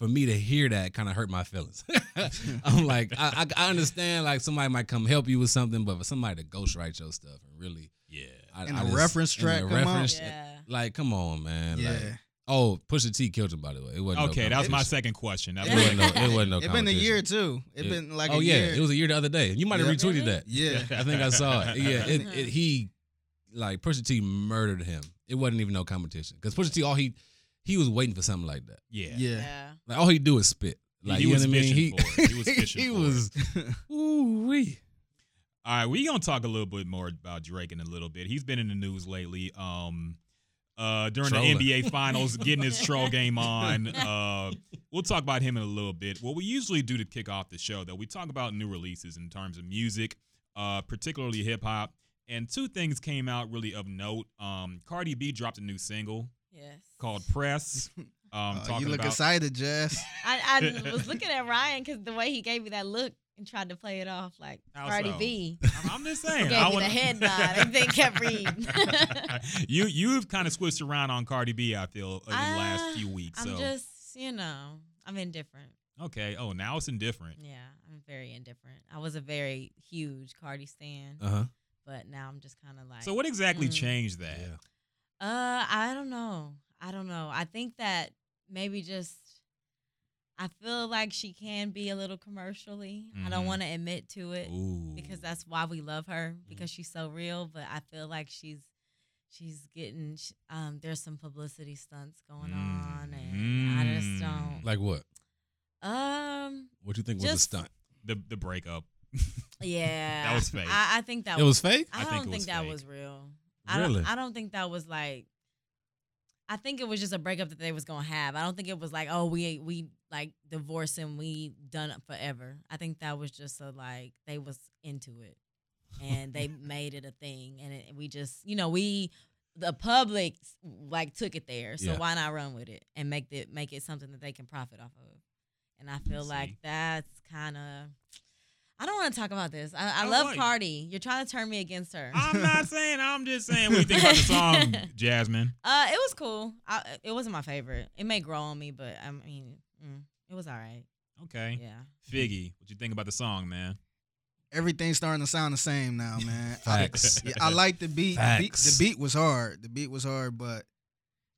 for me to hear that kind of hurt my feelings. I'm like I, I I understand like somebody might come help you with something, but for somebody to ghostwrite your stuff and really Yeah. I, And I a just- reference track come out? reference- Yeah. Like come on, man. yeah. Like, oh, Pusha T killed him by the way. It wasn't. no Okay, that was my second question. That's It wasn't no. It wasn't no. it been a year too. It It- been like oh a yeah, year. it was a year the other day. You might have Yeah. retweeted that. yeah. I think I saw it. Yeah, it, it, he like Pusha T murdered him. It wasn't even no competition because Pusha T all he he was waiting for something like that. yeah. Yeah. Yeah. Like all he do is spit. Like he you was know what I mean? fishing for it. He was fishing he for was. Ooh wee. All right, we gonna talk a little bit more about Drake in a little bit. He's been in the news lately. Um, uh, during Trolling. the NBA Finals, getting his troll game on. Uh, we'll talk about him in a little bit. What we usually do to kick off the show, though, we talk about new releases in terms of music, uh, particularly hip hop. And two things came out really of note. Um, Cardi B dropped a new single Yes. called "Press." Um, Oh, talking you look about excited, Jess. I, I was looking at Ryan because the way he gave me that look and tried to play it off like How Cardi so? B. I'm, I'm just saying. Gave I me wanna- the head nod and then kept reading. you you've kind of switched around on Cardi B. I feel in the last Ah, few weeks. I'm so just, you know, I'm indifferent. okay. Oh, now it's indifferent. Yeah, I'm very indifferent. I was a very huge Cardi stan, Uh huh. but now I'm just kind of like. So what exactly Mm. changed that? Yeah. Uh, I don't know. I don't know. I think that maybe just I feel like she can be a little commercially. I don't Mhm. want to admit to it Ooh. because that's why we love her Mm-hmm. because she's so real. But I feel like she's she's getting um there's some publicity stunts going on, and I just Mm. don't. Like what? Um, What do you think was a stunt? the the breakup. yeah, that was fake. I, I think that It was fake. I, I don't think think was that fake. was real. I Really? don't. I don't think that was like. I think it was just a breakup that they was gonna have. I don't think it was like, oh, we we like divorced and we done it forever. I think that was just a like they was into it, and they made it a thing, and it, we just you know we the public like took it there, so Yeah. why not run with it and make it make it something that they can profit off of? And I feel like that's kind of. I don't want to talk about this. I, I love why? Cardi. You're trying to turn me against her. I'm not saying. I'm just saying. What do you think about the song, Jasmine? Uh, it was cool. I, it wasn't my favorite. It may grow on me, but I mean, mm, it was all right. Okay. Yeah. Figgy, what you think about the song, man? Everything's starting to sound the same now, man. I, Facts. yeah, I like the beat. The beat. Facts. The beat was hard. The beat was hard, but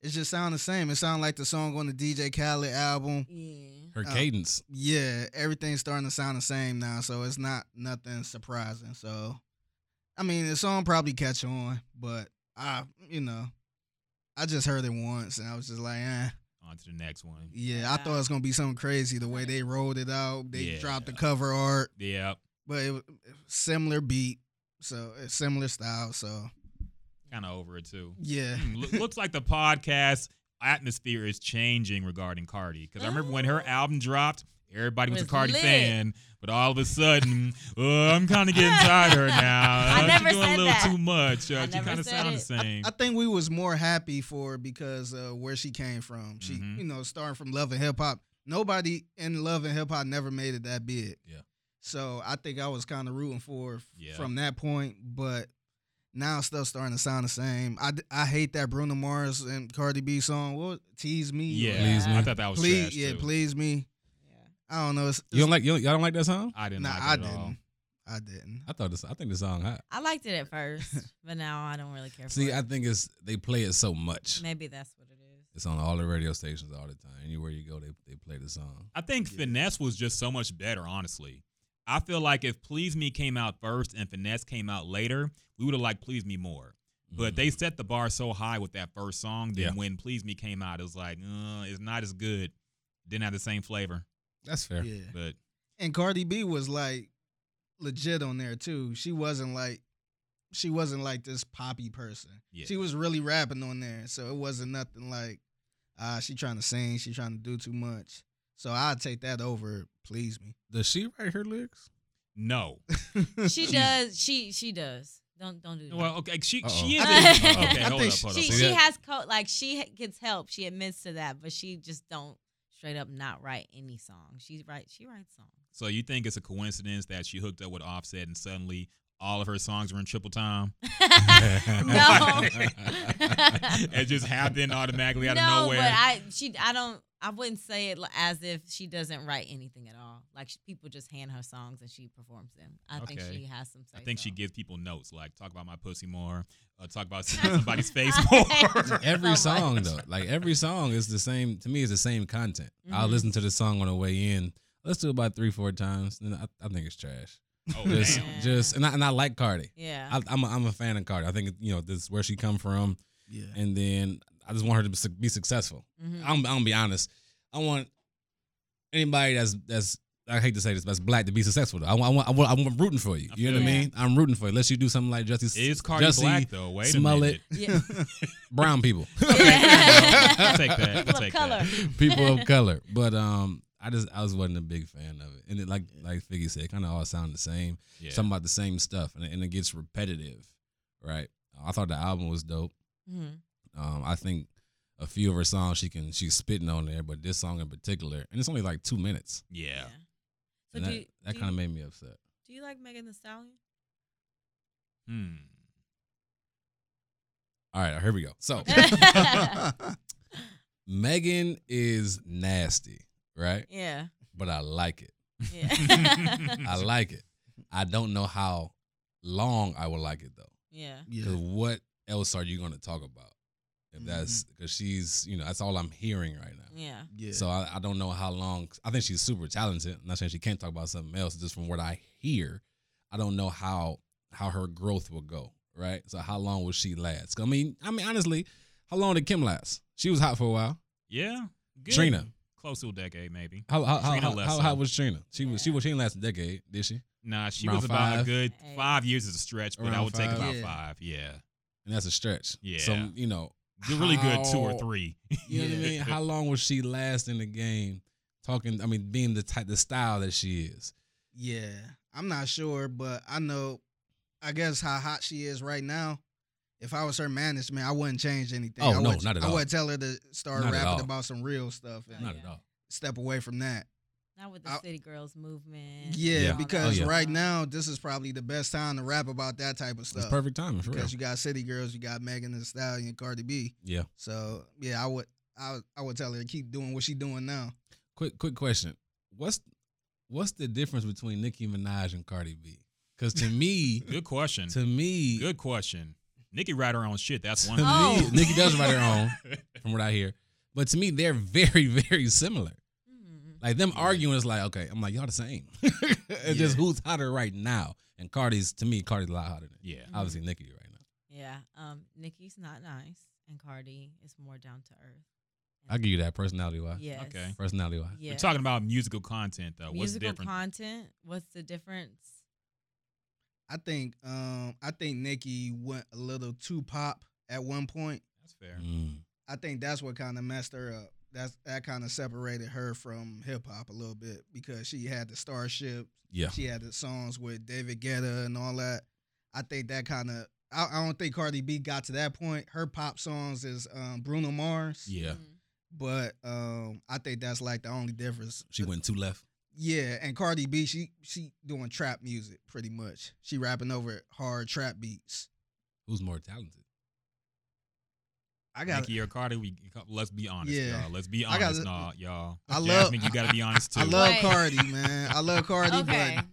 it just sounded the same. It sounded like the song on the DJ Khaled album. Yeah. Her Uh, cadence. Yeah, everything's starting to sound the same now, so it's not nothing surprising. So, I mean, the song probably catch on, but I, you know, I just heard it once and I was just like, eh. On to the next one. Yeah, I Yeah. thought it was gonna be something crazy the way they rolled it out. They Yeah. dropped the cover art, Yeah. but it was similar beat, so similar style. So Kind of over it too. yeah, Hmm, loo- looks like the podcast atmosphere is changing regarding Cardi. Because I remember when her album dropped, everybody was, a Was Cardi lit. fan, but all of a sudden, oh, I'm kind of getting tired of her now. I Uh, never She's doing a said little that. too much. Uh, she kind of said sound the same. I think we was more happy for her because uh, where she came from. She, Mhm. you know, starting from Love and Hip Hop. Nobody in Love and Hip Hop never made it that big. Yeah. So I think I was kind of rooting for her f- Yeah. from that point, but now stuff starting to sound the same. I, I hate that Bruno Mars and Cardi B song. What tease me? yeah, Please me. I thought that was please, trash yeah, too. please me. Yeah. I don't know. It's, You don't like you don't, y'all don't like that song? I didn't Nah, like it I at didn't. all. I didn't. I thought this. I think the song hot. I liked it at first, but now I don't really care. See, for I think it's they play it so much. maybe that's what it is. It's on all the radio stations all the time. Anywhere you go, they they play the song. I think Finesse was just so much better, honestly. I feel like if Please Me came out first and Finesse came out later, we would have liked Please Me more. But they set the bar so high with that first song. Then Yeah. when Please Me came out, it was like, uh, it's not as good. Didn't have the same flavor. That's fair. Yeah. But And Cardi B was like legit on there too. She wasn't like she wasn't like this poppy person. Yeah. She was really rapping on there. So it wasn't nothing like ah she trying to sing, she trying to do too much. So I'd take that over please me. Does she write her lyrics? no. She does. She she does. Don't don't do that. Well, okay, she Uh-oh. she is. Uh-oh. I okay, hold think up, hold she up. She that? has co- like she gets help. She admits to that, but she just don't straight up not write any songs. She write she writes songs. So you think it's a coincidence that she hooked up with Offset and suddenly all of her songs were in triple time? no. it just happened automatically out no, of nowhere. but I she I don't I wouldn't say it as if she doesn't write anything at all. Like she, people just hand her songs and she performs them. I think she has some. I think she gives people notes like talk about my pussy more, uh, talk about somebody's face more. every So song much. though, like every song is the same. To me, it's the same content. I'll Mhm. listen to the song on the way in. Let's do it about three, four times, and I, I think it's trash. Oh Just, damn. Just, and I, and I like Cardi. Yeah. I, I'm, a, I'm a fan of Cardi. I think you know this is where she come from, Yeah. and then I just want her to be su- be successful. Mhm. I'm, I'm gonna be honest. I want anybody that's that's I hate to say this, but that's black to be successful. Though. I want, I want, I want, I'm rooting for you. You know what I feel mean? I'm rooting for you. Unless you do something like Jussie, Is Cardi Jussie black though? Wait a Smollett, minute. yeah. brown people, I'll take that. I'll People of color. that. people of color. But um, I just I was wasn't a big fan of it, and it, like like Figgy said, kind of all sound the same. Yeah. Something about the same stuff, and, it- and it gets repetitive, right? I thought the album was dope. Mhm. Um, I think a few of her songs she can she's spitting on there, but this song in particular, and it's only like two minutes, yeah. So and that you- that kind of made me upset. Do you like Megan Thee Stallion? Hmm. All right, here we go. So Megan is nasty, right? yeah. But I like it. Yeah. I like it. I don't know how long I will like it though. yeah. yeah. Because what else are you going to talk about? If that's Mm-hmm. because she's, you know, that's all I'm hearing right now. Yeah. Yeah. So I, I don't know how long. I think she's super talented. I'm not saying she can't talk about something else. Just from what I hear, I don't know how how her growth will go. Right. So how long will she last? I mean, I mean, honestly, how long did Kim last? She was hot for a while. Yeah. Good. Trina. Close to a decade, maybe. How how how, Trina how, less how so. hot was Trina? She was she was she didn't last a decade, did she? Nah, she Around was about a good Eight. five years as a stretch, but I Around would take about Yeah. five. Yeah. And that's a stretch. Yeah. So you know, You're really good two or three. You know what I mean? How long was she last in the game? Talking, I mean, being the type, the style that she is. Yeah, I'm not sure, but I know. I guess how hot she is right now. If I was her management, I wouldn't change anything. Oh, I no, would, not at I all. would tell her to start Not rapping about some real stuff and Not at all. step away from that. Not with the I- City Girls movement. Yeah, Yeah. because Oh, yeah. right now this is probably the best time to rap about that type of stuff. It's perfect timing for real. because you got City Girls, you got Megan Thee Stallion, Cardi B. Yeah. So yeah, I would I would, I would tell her to keep doing what she's doing now. Quick, quick question. What's what's the difference between Nicki Minaj and Cardi B? Because to me, Good question. to me, Good question. Nicki write her own shit. That's to one. me, Oh. Nicki does write her own, from what I hear. But to me, they're very, very similar. Mhm. Like them arguing is like, okay, I'm like, y'all the same. it's just who's hotter right now. And Cardi's to me, Cardi's a lot hotter than Yeah. obviously Nicki right now. Yeah. Um, Nicki's not nice, and Cardi is more down to earth. I'll give you that personality wise. Yes. Okay. Personality wise. Yeah. We're talking about musical content though. What's the musical difference? content. What's the difference? I think um I think Nicki went a little too pop at one point. That's fair. Mm. I think that's what kind of messed her up. That's that kind of separated her from hip hop a little bit because she had the Starship, Yeah. she had the songs with David Guetta and all that. I think that kind of I, I don't think Cardi B got to that point. Her pop songs is um, Bruno Mars. Yeah. Mhm. But um, I think that's like the only difference. She went too left. Yeah, and Cardi B, she she doing trap music pretty much. She rapping over hard trap beats. Who's more talented? I got Nicki or Cardi, we let's be honest, Yeah. y'all. Let's be I gotta- honest, nah, y'all. I love- Jasmine, you gotta be honest too. I love Wait. Cardi, man. I love Cardi, Okay. but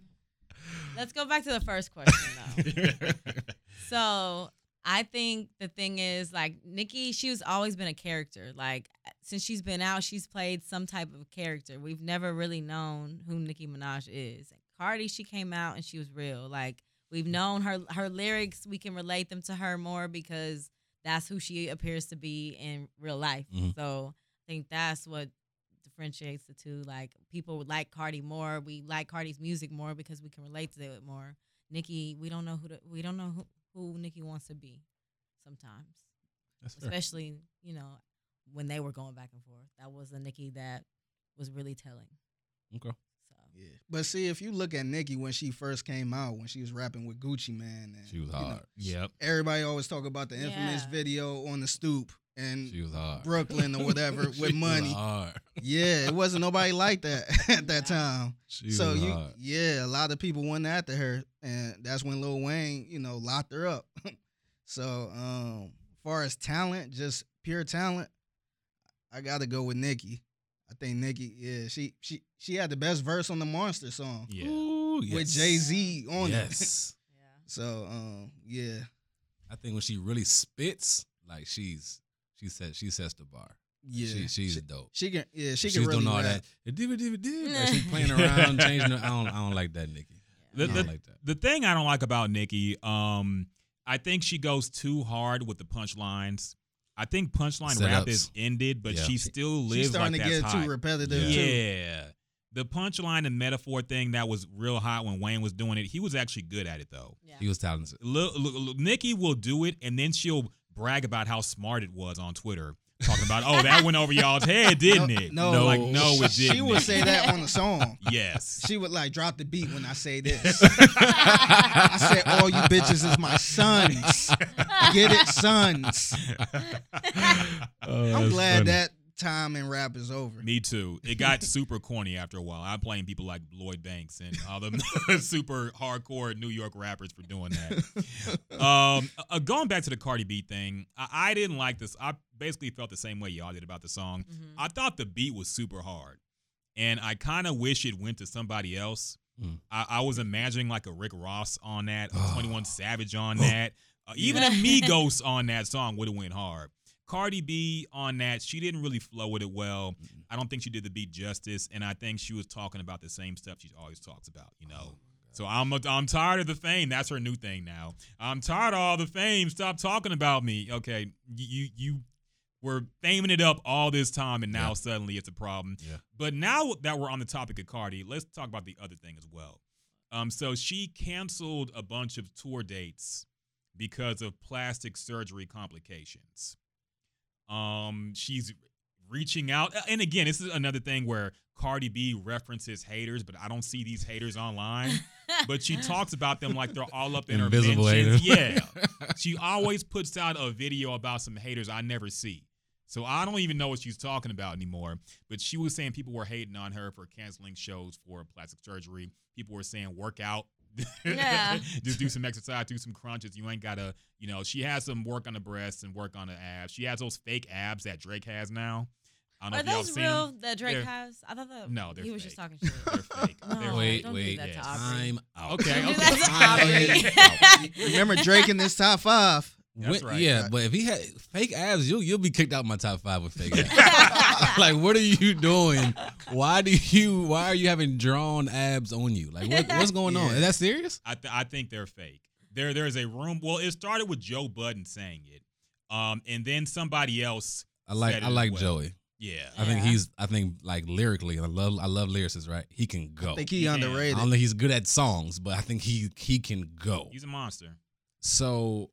Let's go back to the first question though. So I think the thing is like Nicki, she's always been a character. Like since she's been out, she's played some type of character. We've never really known who Nicki Minaj is. Cardi, she came out and she was real. Like we've known her her lyrics, we can relate them to her more because that's who she appears to be in real life. Mhm. So I think that's what differentiates the two. Like people would like Cardi more. We like Cardi's music more because we can relate to it more. Nicki, we don't know who to, we don't know who, who Nicki wants to be sometimes. That's fair. Especially, you know, when they were going back and forth. That was the Nicki that was really telling. Okay. So Yeah. But see, if you look at Nicki when she first came out, when she was rapping with Gucci Mane, and, She was you know, hard. Yep. everybody always talk about the infamous Yeah. video on the stoop in She was hard. Brooklyn or whatever She with was money. hard. Yeah, it wasn't nobody like that at that time. She so was you, hard. yeah, a lot of people went after her, and that's when Lil Wayne, you know, locked her up. so, um, far as talent, just pure talent, I got to go with Nicki. I think Nicki, yeah, she she she had the best verse on the Monster song Yeah. Ooh, with. Jay Z on it. Yes. Yeah. So, um, yeah, I think when she really spits, like she's she said she sets the bar. yeah, She, she's she, dope. she can, yeah, she She's can really doing all rap. that. Diva, diva, diva. Like she's playing around, changing. The, I don't. I don't like that, Nicki. The- I don't the- like that. The thing I don't like about Nicki, um, I think she goes too hard with the punchlines. I think punchline rap Setups. is ended, but Yeah. she still She's lives starting like to that's get hot. too repetitive Yeah. too. Yeah. The punchline and metaphor thing that was real hot when Wayne was doing it. He was actually good at it though. Yeah. He was talented. Lil, Lil- Lil- Nicki will do it and then she'll brag about how smart it was on Twitter, talking about, "Oh, that went over y'all's head, didn't No, it?" no. no, like no, it didn't. She would say that on the song. Yes. She would like drop the beat when I say this. I said, "All you bitches is my sons. Get it, sons." Oh, I'm glad that time in rap is over. Me too. It got super corny after a while. I'm playing people like Lloyd Banks and all the super hardcore New York rappers for doing that. um, uh, going back to the Cardi B thing, I, I didn't like this. I basically felt the same way y'all did about the song. Mhm. I thought the beat was super hard, and I kind of wish it went to somebody else. Mm. I, I was imagining like a Rick Ross on that, a Oh. 21 Savage on that, uh, even a Migos on that song would have went hard. Cardi B on that, she didn't really flow with it well. Mm-mm. I don't think she did the beat justice, and I think she was talking about the same stuff she always talks about. You know. So I'm I'm tired of the fame. That's her new thing now. I'm tired of all the fame. Stop talking about me. Okay, you you were faming it up all this time, and now Yeah. suddenly it's a problem. Yeah. But now that we're on the topic of Cardi, let's talk about the other thing as well. Um, so she canceled a bunch of tour dates because of plastic surgery complications. Um, she's reaching out, and again, this is another thing where Cardi B references haters, but I don't see these haters online. But she talks about them like they're all up in Invisible her mentions. haters. Yeah, she always puts out a video about some haters I never see. So I don't even know what she's talking about anymore. But she was saying people were hating on her for canceling shows for plastic surgery. People were saying work out. Yeah. Just do some exercise, do some crunches. You ain't gotta, you know, she has some work on the breasts and work on the abs. She has those fake abs that Drake has now. I don't know Are if those real them. that Drake They're- has? I thought that No, they're he was fake. just talking shit. They're fake. No, They're Wait, don't do wait. that to Aubrey. Time out. Okay, Don't okay. that. Remember Drake in this top five? That's When- right. Yeah, but if he had fake abs, you'll you'll be kicked out my top five with fake abs. like, what are you doing? Why do you? Why are you having drawn abs on you? Like, what, what's going on? Is that serious? I, th- I think they're fake. There there is a room. Well, it started with Joe Budden saying it, um, and then somebody else. I like said it I like well. Joey. Yeah, I think he's. I think like lyrically, I love I love lyricists. Right? He can go. I think he Yeah. I don't think he's good at songs, but I think he he can go. he's a monster. So,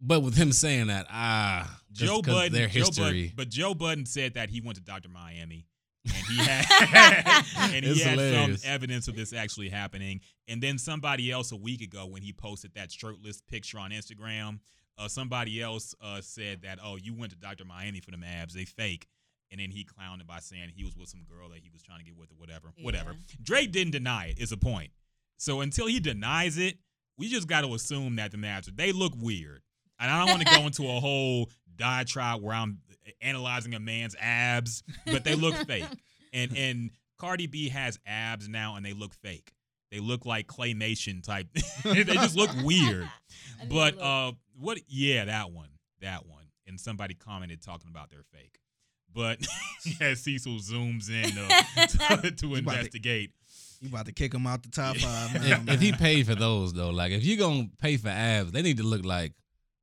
but with him saying that, ah, just Joe 'cause Budden. their Joe history. Budden, but Joe Budden said that he went to Dr. Miami. And he had and he It's had hilarious. some evidence of this actually happening. And then somebody else a week ago, when he posted that shirtless picture on Instagram, uh, somebody else uh, said that, "Oh, you went to Dr. Miami for them abs; they fake." And then he clowned it by saying he was with some girl that he was trying to get with or whatever. Whatever. Yeah. Drake didn't deny it. Is the point. So until he denies it, we just got to assume that the abs they look weird. And I don't want to go into a whole diatribe where I'm analyzing a man's abs, but they look fake. And and Cardi B has abs now, and they look fake. They look like claymation type. they just look weird. But look. uh, what? Yeah, that one, that one. And somebody commented talking about their fake. But as Cecil zooms in to, to, to investigate, You about to kick him out the top five now, if, if he paid for those though, like if you're gonna pay for abs, they need to look like,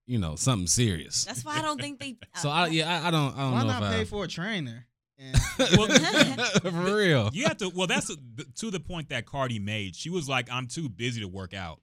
you know, something serious. That's why I don't think they. So I uh, yeah, I, I don't I don't Why know Why not if pay I, for a trainer? And Well, for real. you have to. Well, that's to the point that Cardi made. She was like, "I'm too busy to work out."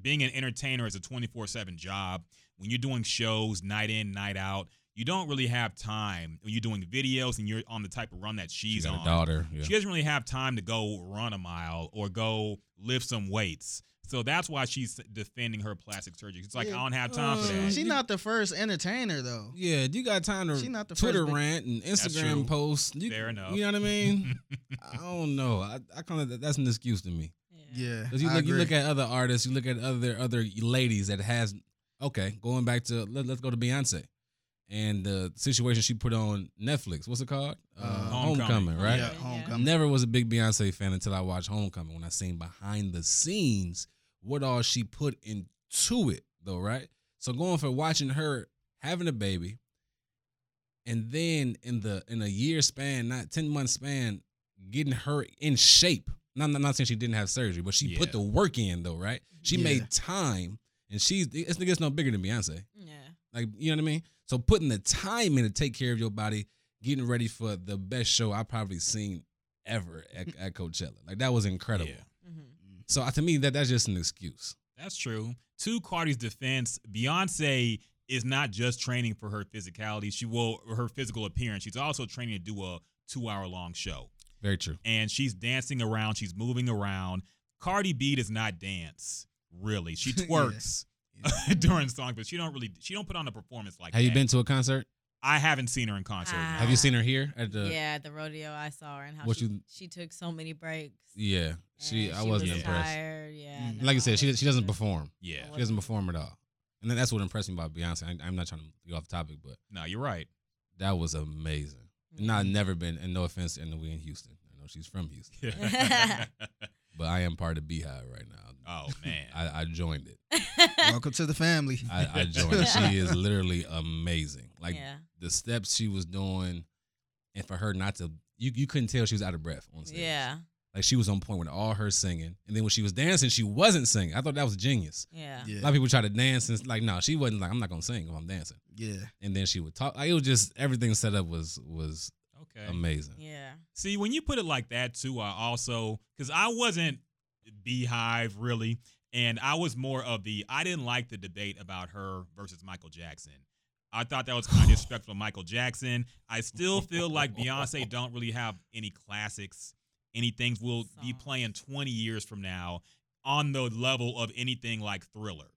Being an entertainer is a 24 seven job. When you're doing shows night in, night out, you don't really have time when you're doing videos and you're on the type of run that she's She's got on. a daughter. Yeah. She doesn't really have time to go run a mile or go lift some weights. So that's why she's defending her plastic surgery. It's like Yeah. I don't have time for Uh, that. She not the first entertainer though. Yeah, you got time She to not the Twitter first big- rant and. Instagram posts. You, Fair enough. You know what I mean? I don't know. I, I kind of that's an excuse to me. Yeah, Because you look, you look at other artists, you look at other other ladies that has. Okay, going back to let, let's go to Beyonce, and the situation she put on Netflix. What's it called? Uh, Homecoming. Homecoming, right? Yeah, Homecoming. Never was a big Beyonce fan until I watched Homecoming. When I seen behind the scenes what all she put into it, though, right? So going for watching her having a baby, and then in the in a year span, not ten month span, getting her in shape. Not not, not saying she didn't have surgery, but she put the work in, though, right? She Yeah. made time, and she's this nigga's no bigger than Beyonce. Yeah. Like, you know what I mean? So putting the time in to take care of your body, getting ready for the best show I've probably seen ever at, at Coachella. Like that was incredible. Yeah. So uh, to me, that that's just an excuse. That's true. To Cardi's defense, Beyonce is not just training for her physicality. She will her physical appearance. She's also training to do a two hour long show. Very true. And she's dancing around. She's moving around. Cardi B does not dance really. She Yeah. twerks during songs, but she don't really she don't put on a performance like Have you been to a concert? I haven't seen her in concert. No. Have you seen her here at the? yeah, at the rodeo I saw her and how What she, you- she took so many breaks. Yeah, she. I she wasn't was impressed. Tired. Yeah, Mm. no, Like I said, it she she doesn't just- perform. Yeah. She doesn't perform at all. And then that's what impressed me about Beyonce. I, I'm not trying to get off topic, but No, you're right. that was amazing. And I've never been, and no offense, and we in Houston. I know she's from Houston, but I am part of BeyHive right now. oh man. I, I joined it. Welcome to the family. I, I joined. She is literally amazing. Like yeah. the steps she was doing, and for her not to, you you couldn't tell she was out of breath on stage. Yeah. like she was on point with all her singing, and then when she was dancing, she wasn't singing. I thought that was genius. Yeah. A lot of people try to dance and it's like, no, she wasn't like, I'm not gonna sing if I'm dancing. yeah. And then she would talk. Like, it was just everything set up was was okay. amazing. Yeah. See, when you put it like that too, I also because I wasn't BeyHive really, and I was more of the I didn't like the debate about her versus Michael Jackson. I thought that was kind of disrespectful to Michael Jackson. I still feel like Beyonce don't really have any classics. Anything will be playing 20 years from now on the level of anything like Thriller.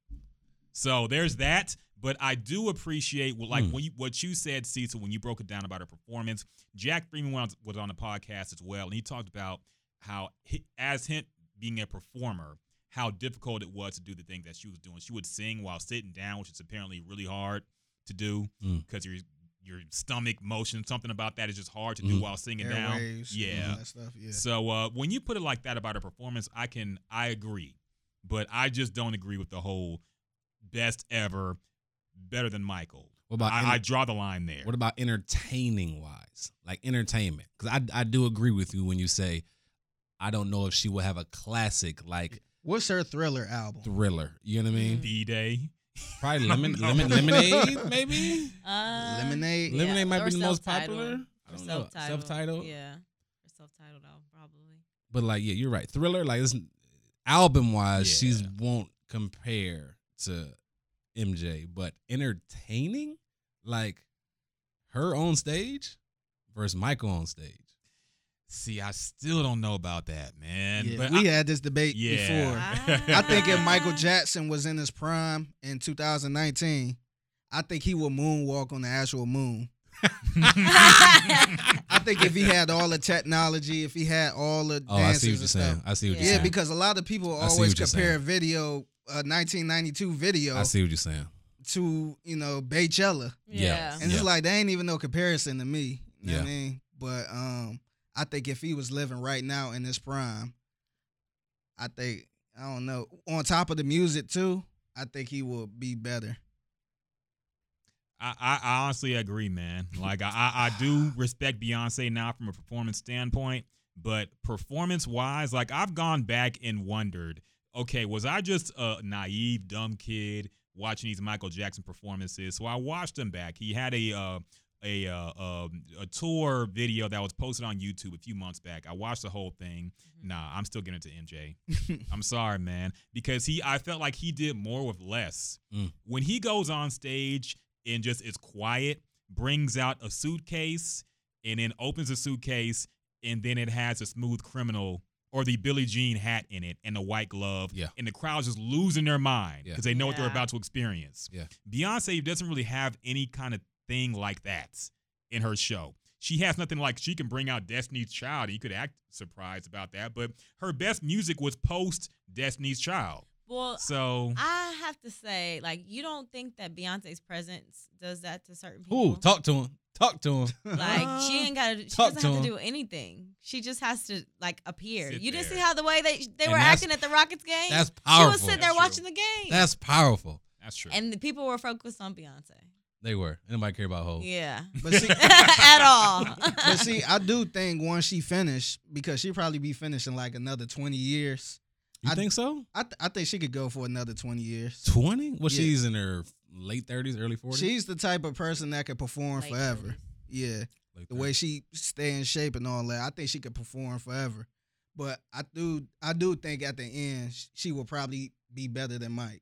So there's that. But I do appreciate what, like hmm. when you, what you said, Cecil, when you broke it down about her performance. Jack Freeman was, was on the podcast as well, and he talked about how, he, as him being a performer, how difficult it was to do the thing that she was doing. She would sing while sitting down, which is apparently really hard to do Mm. because your your stomach motion, something about that is just hard to do Mhm. while singing down. Airwaves, and Yeah. that stuff. Yeah. So uh, when you put it like that about her performance, I can I agree, but I just don't agree with the whole best ever, better than Michael. What about I, enter- I draw the line there. what about entertaining wise? Like entertainment? Because I I do agree with you when you say I don't know if she will have a classic like What's her thriller album? thriller. You know what I mean? B'Day? Probably lemon, lemon lemonade maybe. Uh, Lemonade. yeah, Lemonade might or be the most self-titled. popular. I don't know. self-titled. Self-titled. Yeah. Or self-titled album, probably. But like, yeah, you're right. Thriller, like this album wise, she's won't compare to MJ, but entertaining, like her on stage versus Michael on stage. See, I still don't know about that, man. Yeah, but we I- had this debate yeah. before. I think if Michael Jackson was in his prime in 2019, I think he would moonwalk on the actual moon. I think if he had all the technology, if he had all the Oh, I see what you're and saying. stuff. I see what Yeah. you're saying. Yeah, because a lot of people always compare saying. video, a 1992 video, I see what you're saying. to you know Beychella, Yeah. and Yeah. it's like they ain't even no comparison to me. You know what I mean? But um, I think if he was living right now in his prime, I think I don't know. On top of the music too, I think he will be better. I, I, I honestly agree, man. Like I, I, I do respect Beyonce now from a performance standpoint, but performance wise, like I've gone back and wondered, okay, was I just a naive, dumb kid watching these Michael Jackson performances? So I watched him back. He had a uh, a uh, um, a tour video that was posted on YouTube a few months back. I watched the whole thing. Nah, I'm still getting it to MJ. I'm sorry, man, because he I felt like he did more with less. Mm. When he goes on stage and just is quiet brings out a suitcase and then opens the suitcase and then it has a smooth criminal or the Billie Jean hat in it and the white glove. Yeah. And the crowd's just losing their mind Yeah. because they know what they're about to experience. Yeah. Beyonce doesn't really have any kind of thing like that in her show. She has nothing like she can bring out Destiny's Child. You could act surprised about that, but her best music was post Destiny's Child. Well, So I have to say, like, you don't think that Beyonce's presence does that to certain people? Ooh, talk to him. Talk to him. Like she ain't got to. She Talk doesn't to have to do anything. She just has to like appear. Sit you didn't there. see how the way they they And were acting at the Rockets game. That's powerful. She was sitting there That's true. watching the game. That's powerful. that's true. and the people were focused on Beyonce. They were. Anybody care about Hov? Yeah, But see, at all. but see, I do think once she finished, because she probably be finishing like another twenty years. You I- think so? I th- I think she could go for another twenty years. Twenty? Well, Yeah. she's in her late thirties, early forties. She's the type of person that could perform Late forever. 30s. Yeah, the way she stay in shape and all that, I think she could perform forever. But I do, I do think at the end she will probably be better than Mike.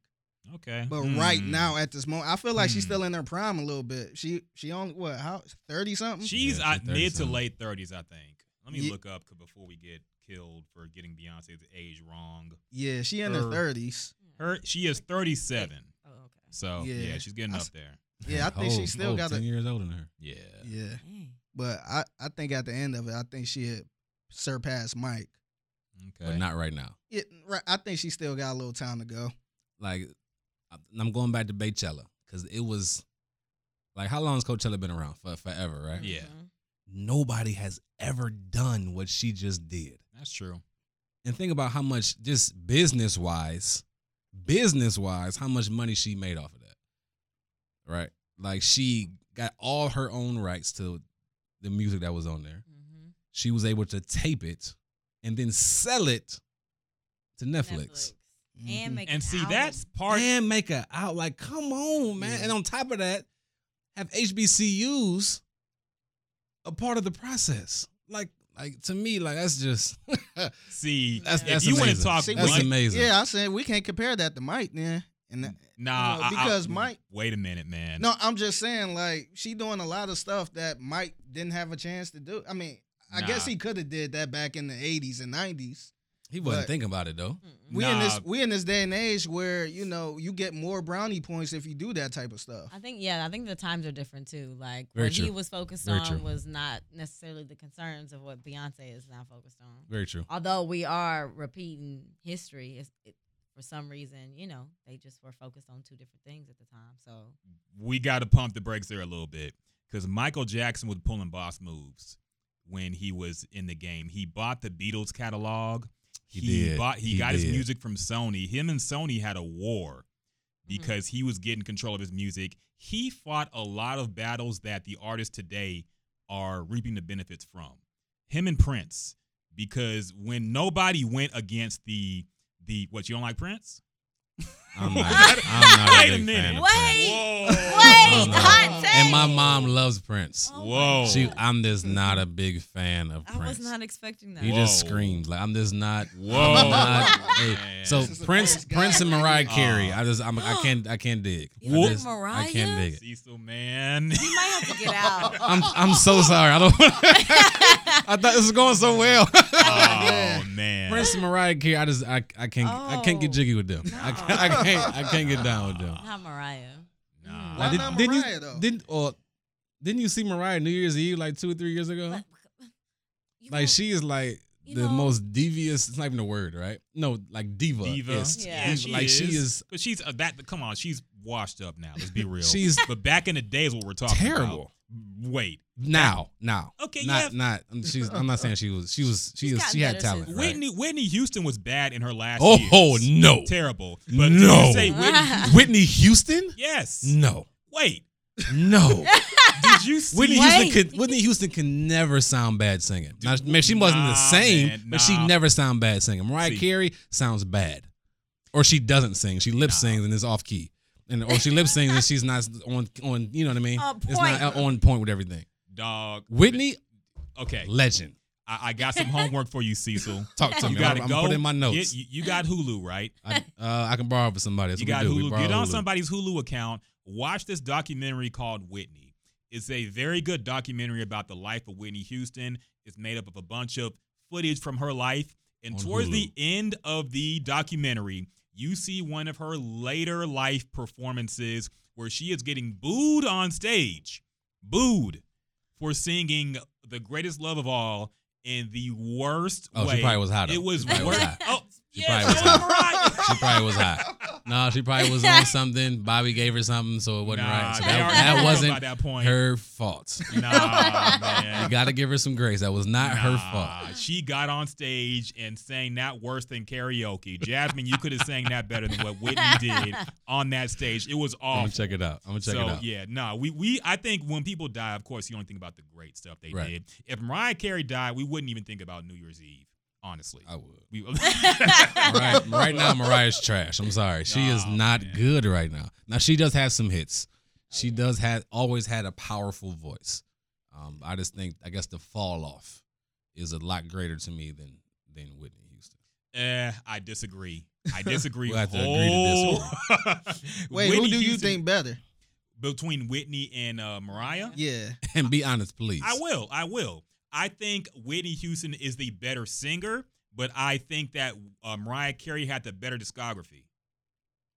Okay. But right Hmm. now, at this moment, I feel like she's Hmm. still in her prime a little bit. She she only what how thirty something. She's Yeah, uh, she's mid to late thirties, I think. Let me Ye- look up 'cause before we get killed for getting Beyonce's age wrong. yeah, she in her Her- thirties. Her she is thirty seven. oh, okay. So yeah, Yeah. she's getting I up there. Yeah, I think she still got ten a years older than her. Yeah. yeah. Dang. But I I think at the end of it, I think she had surpassed Mike. Okay. But not right now. Yeah, right. I think she still got a little time to go. Like I- I'm going back to Beychella because it was like how long has Coachella been around? For forever, right? Yeah. Mhm. Nobody has ever done what she just did. That's true. And think about how much just business wise, business wise, how much money she made off of that. Right? Like she got all her own rights to the music that was on there. Mhm. She was able to tape it and then sell it to Netflix. And Mhm. make And an see, album. that's part and make a out like, come on, man. Yeah. And on top of that, have HBCUs a part of the process. Like, like to me, like that's just see That's- if that's you want to amazing. talk See, that's money, amazing. Yeah, I said we can't compare that to Mike then. And that, nah, you know, I- I- because Mike- Wait a minute, man. no, I'm just saying like she doing a lot of stuff that Mike didn't have a chance to do. I mean, I guess he could have did that back in the 80s and 90s. He wasn't But- thinking about it though. We in this we in this day and age where you know you get more brownie points if you do that type of stuff. I think yeah, I think the times are different too. Like Very what he was focused Very on true. was not necessarily the concerns of what Beyonce is now focused on. Very true. Although we are repeating history, it's, it, for some reason, you know, they just were focused on two different things at the time. So we got to pump the brakes there a little bit because Michael Jackson was pulling boss moves when he was in the game. He bought the Beatles catalog. He did. bought. He, He got his music from Sony. Him and Sony had a war Mm-hmm. because he was getting control of his music. He fought a lot of battles that the artists today are reaping the benefits from. Him and Prince, because when nobody went against the the what you don't like Prince? I'm not, I'm not Wait a a big minute. fan of Wait. Prince. Whoa. Wait, hot take. And my mom loves Prince. Oh Whoa. She, I'm just not a big fan of I Prince. I was not expecting that. He just screams like I'm just not. Whoa. I'm not- hey, so This is the Prince. Prince and Mariah Carey. Oh. I just, I'm, I can't, I can't dig. You I like just- I Mariah? can't dig it. Cecil, man. You might have to get out. I'm, I'm so sorry. I don't. I thought this was going so well. oh man. Prince and Mariah Carey. I just, I, I can't, I can't get Oh. jiggy with them. I, can't, I can't, I can't get down with them. Not Mariah. Nah. Why Now, not didn't you, though? Didn't, or didn't you see Mariah New Year's Eve like two or three years ago? You Like don't- she is like the know- most devious. It's not even a word, right? No, like diva. Diva. is. Yeah. she like she is But she's uh, that. Come on, she's washed up now. Let's be real. She's But back in the days, what we're talking terrible. about. Wait, now. Now, Okay, not yeah. not. She's. I'm not saying she was. She was. She She's is. She had talent. since right? Whitney Whitney Houston was bad in her last. Oh, years. oh no, terrible. But No. to say Whitney, Whitney Houston? yes. No, Wait, no. did you see? Whitney Wait. Houston could. Whitney Houston can never sound bad singing. Now, maybe she wasn't the same, man, but she never sound bad singing. Mariah See. Carey sounds bad, or she doesn't sing. She lip sings and is off key, and or she lip sings and she's not on on. You know what I mean? On It's not point. on point with everything. Dog. Whitney, Okay, legend. I, I got some homework for you, Cecil. Talk to You me. gotta I'm, go. I'm put in my Get- notes. you, you got Hulu, right? I, uh, I can borrow it for somebody. That's you got we do. We Hulu. Get on Hulu. somebody's Hulu account. Watch this documentary called Whitney. It's a very good documentary about the life of Whitney Houston. It's made up of a bunch of footage from her life. And On towards the end of the documentary, you see one of her later life performances where she is getting booed on stage. Booed for singing The Greatest Love of All in the worst Oh, way. she probably was hot. It was was worse. hot. Oh, She yeah, probably was hot. Mariah. She probably was hot. No, she probably was on something. Bobby gave her something, so it wasn't Nah, right. So that, that wasn't about that point. her fault. Nah, man. You got to give her some grace. That was not her fault. She got on stage and sang that worse than karaoke. Jasmine, you could have sang that better than what Whitney did on that stage. It was awful. I'm gonna check it out. I'm gonna check so it out. yeah, no, we we I think when people die, of course, you don't think about the great stuff they Right. did. If Mariah Carey died, we wouldn't even think about New Year's Eve. Honestly, I would. we, Right, right now, Mariah's trash. I'm sorry. She is Oh, not man. good right now. Now she does have some hits. She does have always had a powerful voice. Um, I just think I guess the fall off is a lot greater to me than than Whitney Houston. Eh, I disagree. I disagree. We'll have to agree to whole- Wait, who do you Houston- think better? between Whitney and uh, Mariah? Yeah. And be honest, please. I will. I will. I think Whitney Houston is the better singer, but I think that uh, Mariah Carey had the better discography.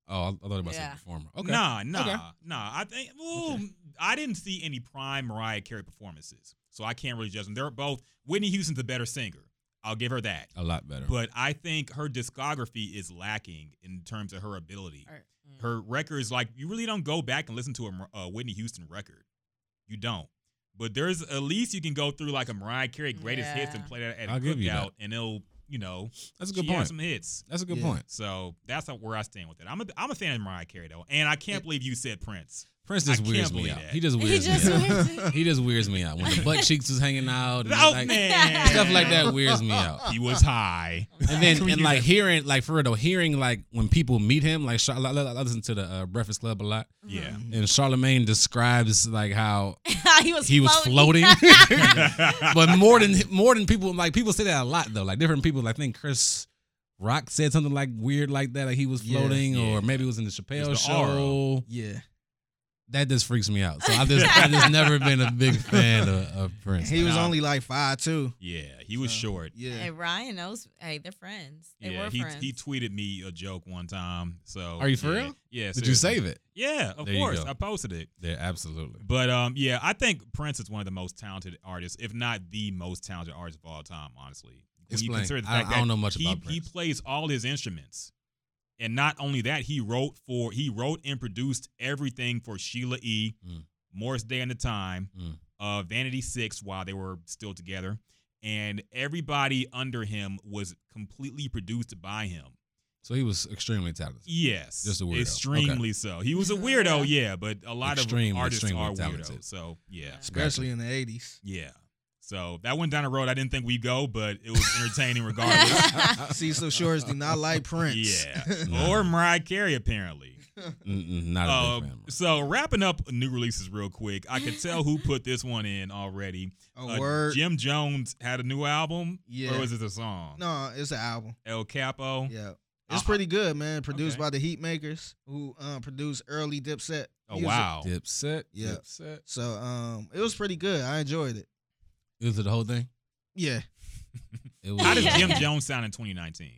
Oh, I, I thought about Yeah. some performer. Okay. Nah, nah, Okay. nah. I think. Well, I didn't see any prime Mariah Carey performances, so I can't really judge them. They're both. Whitney Houston's a better singer. I'll give her that. A lot better. But I think her discography is lacking in terms of her ability. Or- mm. Her records, like you really don't go back and listen to a, Mar- a Whitney Houston record. You don't. But there's at least you can go through like a Mariah Carey greatest hits and play that at a I'll give you cookout, and it'll you know That's a good she point. some hits. That's a good Yeah. point. So that's where I stand with it. I'm a I'm a fan of Mariah Carey though, and I can't believe you said Prince. Prince I just can't weirds me out. that. He just He weirds just me out. He just weirds me out when the butt cheeks was hanging out. And Oh like, man, stuff like that weirds me out. He was high. And then and like hearing like for real though, hearing like when people meet him, like Char- I I listen to the uh, Breakfast Club a lot, Yeah. and Charlemagne describes like how he was he was floating. floating. but more than more than people like people say that a lot though. Like different people, like, I think Chris Rock said something like weird like that, like he was floating, Yeah. or maybe it was in the Chappelle It's the aura. show. Yeah. That just freaks me out. So I just I just never been a big fan of, of Prince. He was Nah. only like five two. yeah, he was So, short. Yeah. Hey, Ryan knows. Hey, they're friends. They yeah, were he friends. he tweeted me a joke one time. So Are you for yeah. real? Yeah. Did you save it? Yeah, of There course. I posted it. Yeah, absolutely. But um, yeah, I think Prince is one of the most talented artists, if not the most talented artist of all time. Honestly, when you Explain. consider the I- fact I don't know much he, about He plays all his instruments, and not only that, he wrote for he wrote and produced everything for Sheila E. Mm. Morris Day and the Time, Mm. uh, Vanity Six while they were still together, and everybody under him was completely produced by him. So he was extremely talented. Yes, Just a weirdo. Extremely so. He was a weirdo, yeah, but a lot Extremely, of artists are talented. weirdos. So yeah, Especially in the eighties. yeah. So that went down a road I didn't think we'd go, but it was entertaining regardless. Cecil Shores do not like Prince. yeah, or Mariah Carey apparently. Mm-mm, not a Uh, big fan. so wrapping up new releases real quick, I could tell who put this one in already. A Uh, word. Jim Jones had a new album, Yeah. or was it a song? No, it's an album. El Capo. Yeah. It's Uh, pretty good, man. Produced okay. by the Heatmakerz, who um, produced early Dipset. Oh He wow. Dipset. Yeah. Dipset. so um, it was pretty good. I enjoyed it. Is it the whole thing. Yeah, It was. How does Jim Jones sound in 2019?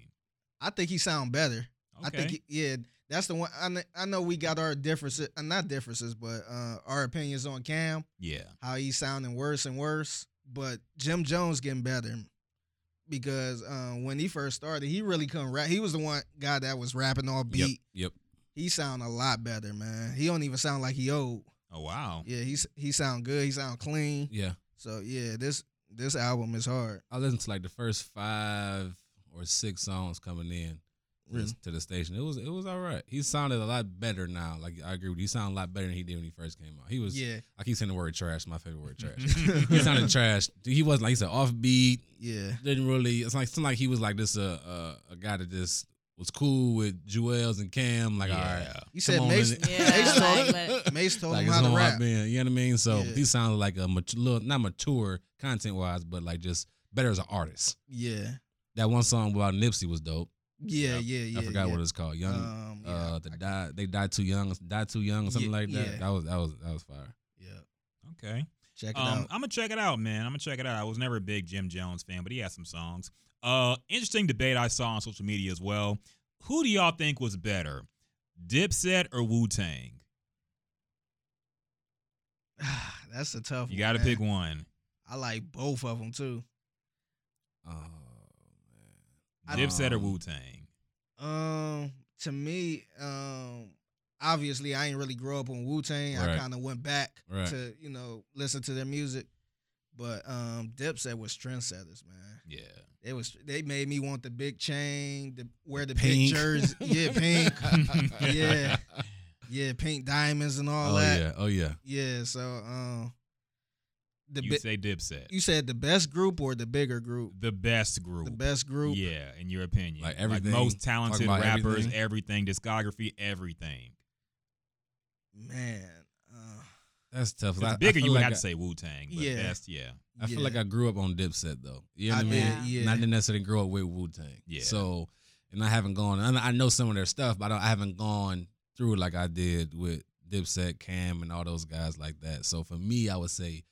I think he sound better. Okay. I think, he, yeah, that's the one. I, kn- I know we got our differences, uh, not differences, but uh, our opinions on Cam, yeah. how he's sounding worse and worse. But Jim Jones getting better because uh, when he first started, he really couldn't rap. He was the one guy that was rapping all Yep. beat. Yep. He sound a lot better, man. He don't even sound like he old. Oh wow. Yeah, he's he sound good. He sound clean. Yeah. So yeah, this this album is hard. I listened to like the first five or six songs coming in to, Really? to the station. It was it was all right. He sounded a lot better now. Like I agree with you. He sounded a lot better than he did when he first came out. He was. Yeah, I keep saying the word trash. My favorite word trash. he sounded trash. He wasn't like he said offbeat. yeah, Didn't really. It's like it's like he was like this. Uh, uh, a guy that just was cool with Juelz and Cam. Like all right. he said on, Mase. Yeah, Mase told, like, but- Mase told like him how to rap. being, you know what I mean? So Yeah. he sounded like a mature, little, not mature content wise, but like just better as an artist. Yeah, That one song about Nipsey was dope. yeah, Yep. yeah, yeah. I forgot yeah. what it's called. Young, Um, yeah, uh, the die, they died too young, died too young, or something Yeah, like that. yeah. That was that was that was fire. Yeah, Okay. Check it Um, out. I'm gonna check it out, man. I'm gonna check it out. I was never a big Jim Jones fan, but he has some songs. Uh, interesting debate I saw on social media as well. Who do y'all think was better, Dipset or Wu Tang? That's a tough. One. You got to pick one. I like both of them too. Oh I- Dipset or Um, Wu Tang? Um, to me, um, obviously I ain't really grow up on Wu Tang. I kind of went back Right. to you know listen to their music, but um, Dipset was trendsetters, man. Yeah. They was they made me want the big chain, the wear the Pink. big jersey, yeah, pink, Yeah. yeah, pink diamonds and all oh that. yeah. Oh yeah. Yeah, so um, the You bi- say Dipset. you said the best group or the bigger group? the best group. The best group. Yeah, in your opinion. Like everything, most talented rappers, everything. everything, discography, everything. Man. Uh, That's tough. I- I bigger, feel you would like have I- to say Wu Tang. But Yeah. best, yeah. I feel like I grew up on Dipset though. You know what I mean? did, yeah. And I didn't necessarily grow up with Wu Tang. Yeah. So, and I haven't gone. and I know some of their stuff, but I, don't, I haven't gone through it like I did with Dipset, Cam, and all those guys like that. So for me, I would say.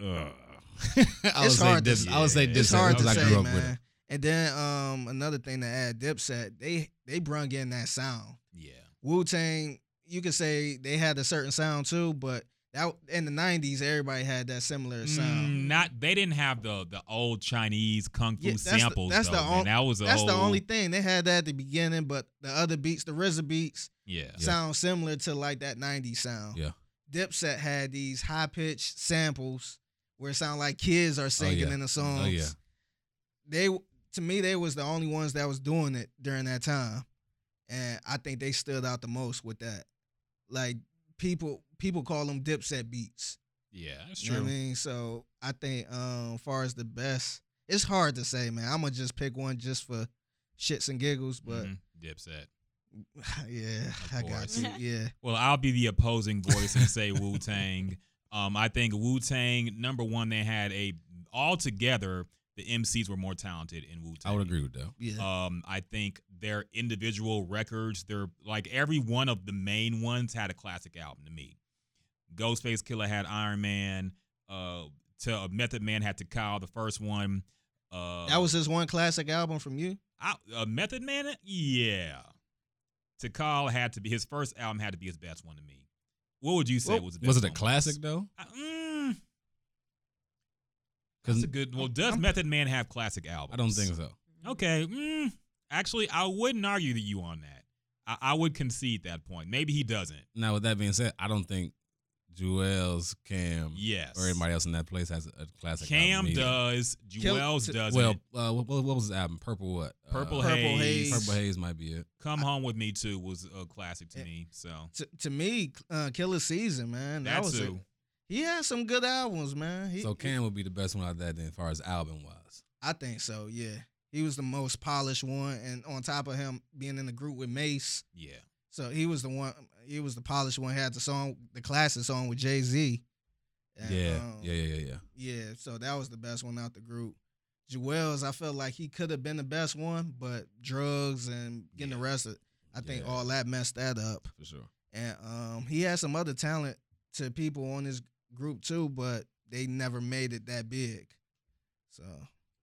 Uh, I would It's say hard to Dip, say. I would say Yeah. Dipset it's hard to because I say, grew up man. with it. And then um another thing to add, Dipset, they they brung in that sound. Yeah. Wu Tang, you could say they had a certain sound too, but that in the '90s, everybody had that similar sound. Mm, not they didn't have the the old Chinese kung fu Yeah, that's the- samples. that's the though, man. on- that was a That's the only thing they had that at the beginning, but the other beats, the RZA beats, Yeah. Yeah. sound similar to like that '90s sound. Yeah. Dipset had these high pitched samples where it sounded like kids are singing yeah. in the songs. Oh yeah. they to me they was the only ones that was doing it during that time and i think they stood out the most with that like people people call them dipset beats Yeah, that's you true. know what i mean so i think um far as the best it's hard to say man i'm gonna just pick one just for shits and giggles but Mhm. Dipset. yeah i got you. yeah Well, I'll be the opposing voice and say Wu Tang. Um, I think Wu Tang. Number one, they had a altogether the MCs were more talented in Wu Tang. I would agree with that. yeah Um, I think their individual records, they're like every one of the main ones had a classic album to me. Ghostface Killah had Iron Man. Uh, to uh, Method Man had Tical, the first one. Uh, that was his one classic album from you I, uh, Method Man. Yeah, Tical had to be his first album had to be his best one to me. What would you say Well, was the best Was it a one? classic though? I- mm, Because that's a good. Well, does I'm- Method Man have classic albums? I don't think so. Okay. Mm, actually, I wouldn't argue that you on that. I, I would concede that point. Maybe he doesn't. Now, with that being said, I don't think Juelz, Cam, Yes. or anybody else in that place has a, a classic. Cam album either. does. Juelz Kill- doesn't. Well, uh, what, what was his album? Purple what? Purple, uh, Purple Haze. Haze. Purple Haze might be it. Come Home with Me too was a classic to Eh, me. So to, to me uh Killa Season man that that was a, too. He had some good albums man he, So Cam would be the best one out of that then, as far as album wise. I think so, yeah. He was the most polished one, and on top of him being in the group with Mase, Yeah. so he was the one. He was the polished one. Had the song, the classic song with Jay Z. Yeah, yeah, yeah, yeah, yeah. yeah. So that was the best one out the group. Juelz, I felt like he could have been the best one, but drugs and getting Yeah. arrested, I think Yeah. all that messed that up. For sure. And um, he had some other talent to people on his group too, but they never made it that big. So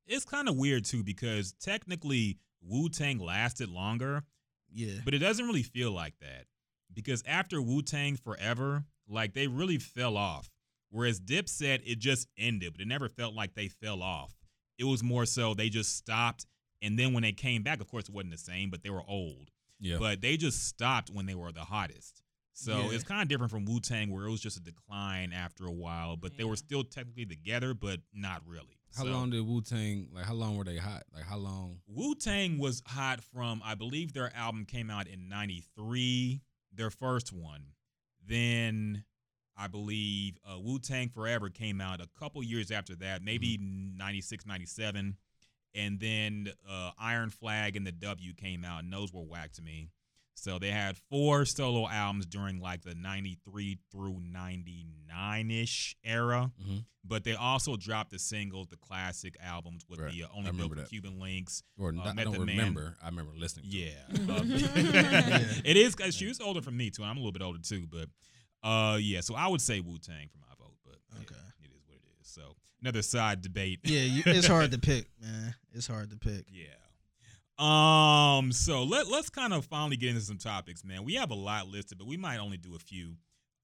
It's kind of weird too because technically Wu Tang lasted longer, yeah, but it doesn't really feel like that because after Wu Tang Forever, like they really fell off. Whereas Dipset, it just ended, but it never felt like they fell off. It was more so they just stopped, and then when they came back, of course, it wasn't the same, but they were old. Yeah. But they just stopped when they were the hottest. So Yeah. it's kind of different from Wu Tang, where it was just a decline after a while, but they were still technically together, but not really. how So- long did Wu Tang like? How long were they hot? Like how long? Wu Tang was hot from, I believe their album came out in 93, their first one. Then I believe uh, Wu Tang Forever came out a couple years after that, maybe 96, 97. And then uh, Iron Flag and the W came out, and those were whack to me. So they had four solo albums during like the 93 through 99 ish era. Mhm. But they also dropped the singles, the classic albums with Right. the uh, Only Built for. Cuban Linx. Or Uh, not, I don't Man. remember. I remember listening. To Yeah. it. Yeah. it is because she was older from me too. and I'm a little bit older too, but Uh, yeah. So I would say Wu Tang for my vote, but yeah, Okay. it is what it is. So another side debate. Yeah, you, it's hard to pick, man. It's hard to pick. Yeah. Um. So let let's kind of finally get into some topics, man. We have a lot listed, but we might only do a few,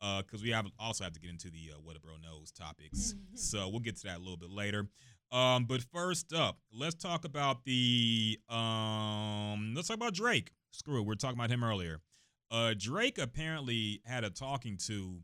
uh, because we have also have to get into the uh, what a bro knows topics. so we'll get to that a little bit later. Um. But first up, let's talk about the um. Let's talk about Drake. Screw it. We are talking about him earlier. Uh, Drake apparently had a talking to,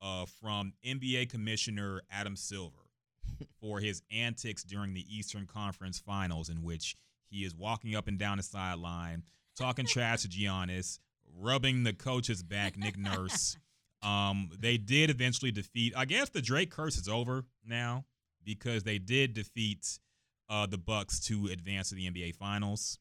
uh, from NBA Commissioner Adam Silver for his antics during the Eastern Conference Finals, in which he is walking up and down the sideline, talking trash to Giannis, rubbing the coach's back, Nick Nurse. Um, they did eventually defeat. I guess the Drake curse is over now because they did defeat uh, the Bucks to advance to the NBA Finals.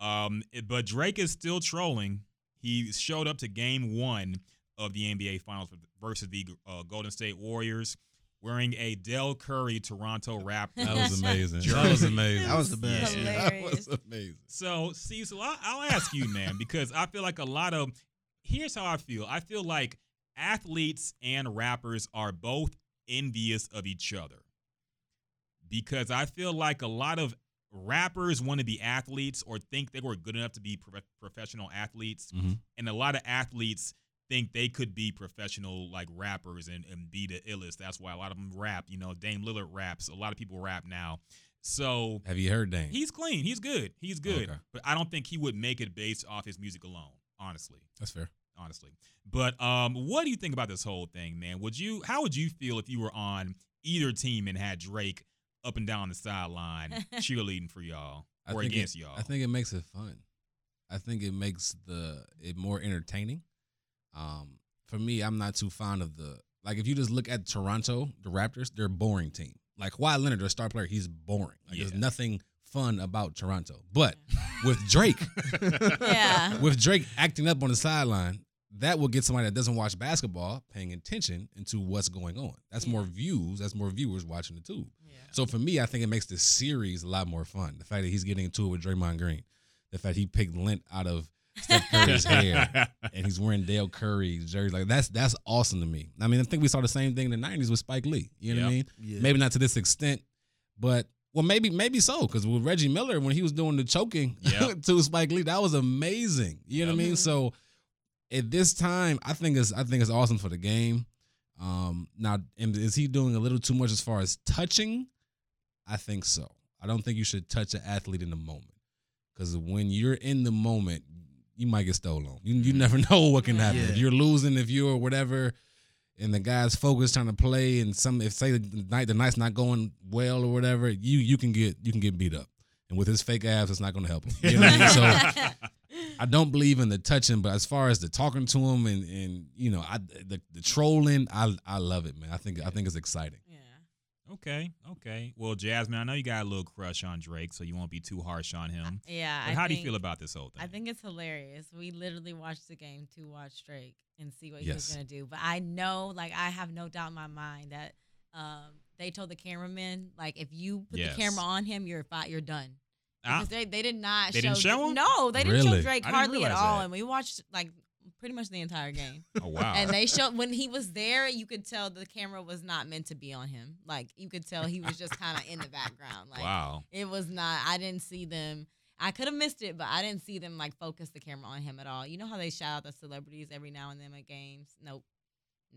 Um, but Drake is still trolling. He showed up to Game One of the NBA Finals versus the uh, Golden State Warriors wearing a Dell Curry Toronto Raptors. That was amazing. that was amazing. That was the best. Yeah. That was amazing. So, Cecil, I'll, I'll ask you, man, because I feel like a lot of here's how I feel. I feel like athletes and rappers are both envious of each other because I feel like a lot of rappers want to be athletes or think they were good enough to be prof- professional athletes, Mhm. and a lot of athletes think they could be professional like rappers and, and be the illest. That's why a lot of them rap. You know, Dame Lillard raps. A lot of people rap now. So Have you heard Dame? He's clean. He's good. He's good. Okay. But I don't think he would make it based off his music alone. Honestly, That's fair. honestly. But um, what do you think about this whole thing, man? Would you? How would you feel if you were on either team and had Drake up and down the sideline cheerleading for y'all I or against it, y'all? I think it makes it fun. I think it makes the it more entertaining. Um, for me, I'm not too fond of the like. If you just look at Toronto, the Raptors, they're a boring team. Like Kawhi Leonard, their star player, he's boring. Like, There's nothing fun about Toronto. But with Drake, yeah. with Drake acting up on the sideline, that will get somebody that doesn't watch basketball paying attention into what's going on. That's more views. That's more viewers watching the tube. Yeah. So for me, I think it makes the series a lot more fun. The fact that he's getting into it with Draymond Green, the fact he picked lint out of Steph Curry's hair, and he's wearing Dale Curry's jersey, like that's that's awesome to me. I mean, I think we saw the same thing in the '90s with Spike Lee. You know what I mean? Yeah. Maybe not to this extent, but well, maybe maybe so. Because with Reggie Miller, when he was doing the choking Yep. to Spike Lee, that was amazing. You know what I mean? So at this time, I think it's I think it's awesome for the game. Um, now, and is he doing a little too much as far as touching? I think so. I don't think you should touch an athlete in the moment because when you're in the moment, you might get stolen. You you mm. never know what can happen. Yeah. If you're losing, if you're whatever, and the guy's focused trying to play, and some if say the night the night's not going well or whatever, you you can get you can get beat up. And with his fake abs, it's not going to help him. You know what I mean? So I don't believe in the touching, but as far as the talking to him and and you know, I the, the trolling, I I love it, man. I think I think it's exciting. Yeah. okay, okay. Well, Jasmine, I know you got a little crush on Drake, so you won't be too harsh on him. Yeah. But I how do you feel about this whole thing? I think it's hilarious. We literally watched the game to watch Drake and see what he was gonna do. But I know, like, I have no doubt in my mind that um, they told the cameraman, like, if you put Yes. the camera on him, you're fi- you're done. Ah, Because they, they did not They show, didn't show him? No, they didn't Really? show Drake hardly at all. that. And we watched like pretty much the entire game. oh wow. And they showed when he was there, you could tell the camera was not meant to be on him. Like you could tell he was just kind of in the background. Like wow. it was not. I didn't see them. I could have missed it, but I didn't see them like focus the camera on him at all. You know how they shout out the celebrities every now and then at games? Nope.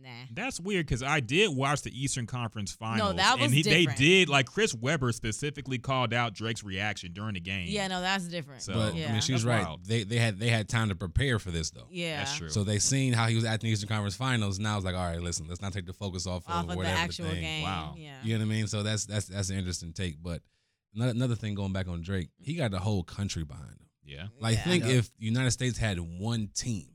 Nah. That's weird because I did watch the Eastern Conference Finals. No, that was and he, they did like Chris Webber specifically called out Drake's reaction during the game. Yeah, no, that's different. So- But yeah. I mean, she's That's right. wild. They they had they had time to prepare for this though. yeah, that's true. So they seen how he was at the Eastern Conference Finals. Now it's like, all right, listen, let's not take the focus off, off of of the whatever actual thing. game. Wow. Yeah. You know what I mean? So that's that's that's an interesting take. But another, another thing going back on Drake, he got the whole country behind him. yeah. Like Yeah. think if the United States had one team.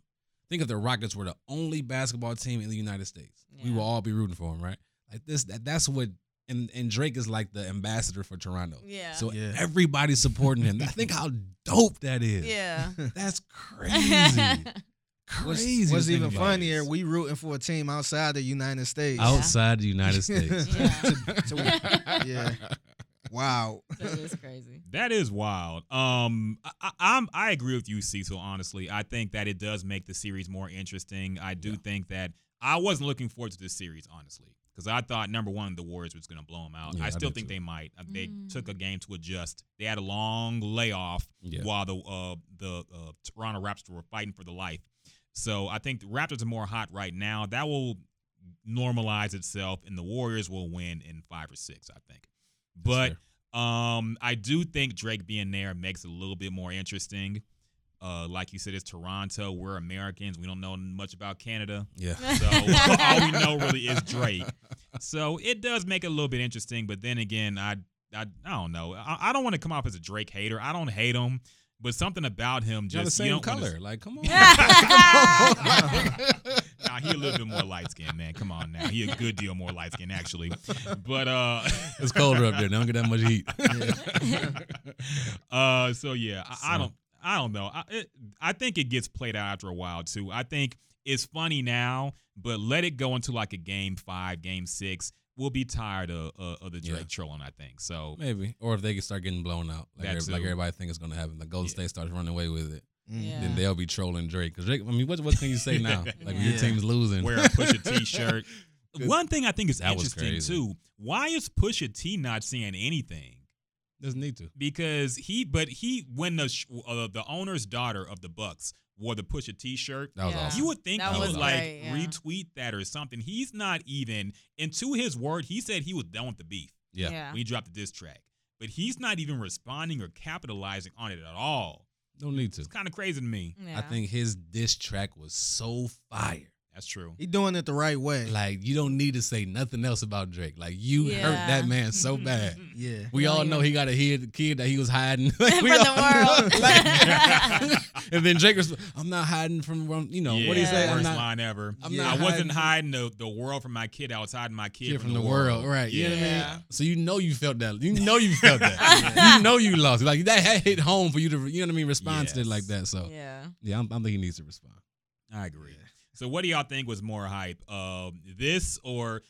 Think if the Rockets were the only basketball team in the United States. We Yeah. will all be rooting for him, right? Like this that, that's what and, and Drake is like the ambassador for Toronto. Yeah. So Yeah. everybody's supporting him. I think how dope that is. yeah. That's crazy. Crazy. to what's even about. funnier, we rooting for a team outside the United States. outside the United States. Yeah. So- yeah. Wow. That is crazy. That is wild. Um, I, I, I'm I agree with you, Cecil. Honestly, I think that it does make the series more interesting. I do Yeah. think that I wasn't looking forward to this series honestly because I thought number one the Warriors was going to blow them out. Yeah, I I still did think too. they might. Uh, They Mm. took a game to adjust. They had a long layoff Yeah. while the uh, the uh, Toronto Raptors were fighting for the life. So I think the Raptors are more hot right now. That will normalize itself, and the Warriors will win in five or six. I think, but. Um, I do think Drake being there makes it a little bit more interesting. Uh, like you said, it's Toronto. We're Americans. We don't know much about Canada. yeah. So all we know really is Drake. So it does make it a little bit interesting. But then again, I I, I don't know. I, I don't want to come off as a Drake hater. I don't hate him, but something about him Y'all the just same you don't wanna- color. Like, come on. Nah, he a little bit more light skinned, man. Come on now. He a good deal more light skinned actually. But uh it's colder up there. They don't get that much heat. uh, so yeah, I, I don't, I don't know. I, it, I think it gets played out after a while too. I think it's funny now, but let it go into like a game five, game six. We'll be tired of uh, of the Drake Yeah. trolling. I think so. Maybe. Or if they can start getting blown out, like, every- like everybody think it's going to happen. the Golden Yeah. State starts running away with it. Yeah. Then they'll be trolling Drake. Because Drake, I mean, what, what can you say now? Like, when your team's losing. Wear a Pusha T shirt. One thing I think is That was interesting too. Why is Pusha T not saying anything? Doesn't need to. Because he, but he, when the uh, the owner's daughter of the Bucks wore the Pusha T shirt, That was Yeah. awesome. You would think That he was would like great, yeah. retweet that or something. He's not even, and to his word, he said he was done with the beef yeah. when he dropped the diss track. But he's not even responding or capitalizing on it at all. Don't need to. It's kind of crazy to me. Yeah. I think his diss track was so fire. That's true. He doing it the right way. Like, you don't need to say nothing else about Drake. Like, you hurt that man so bad. yeah. We Yeah, all he know he got a kid, kid that he was hiding Like, from we the all- world. Like- and then Drake was, I'm not hiding from, from you know, what do you Yeah, say? I'm Worst not line ever. I'm Yeah. not I wasn't hiding- hiding the, the world from my kid. I was hiding my kid, kid from, the, world. Right. Yeah. You know I Yeah. mean? So you know you felt that. You know you felt that. you know you lost. Like that had hit home for you to, you know what I mean, respond to it like that. So yeah. yeah, I'm, I'm thinking he needs to respond. I agree. So what do y'all think was more hype? Um, this or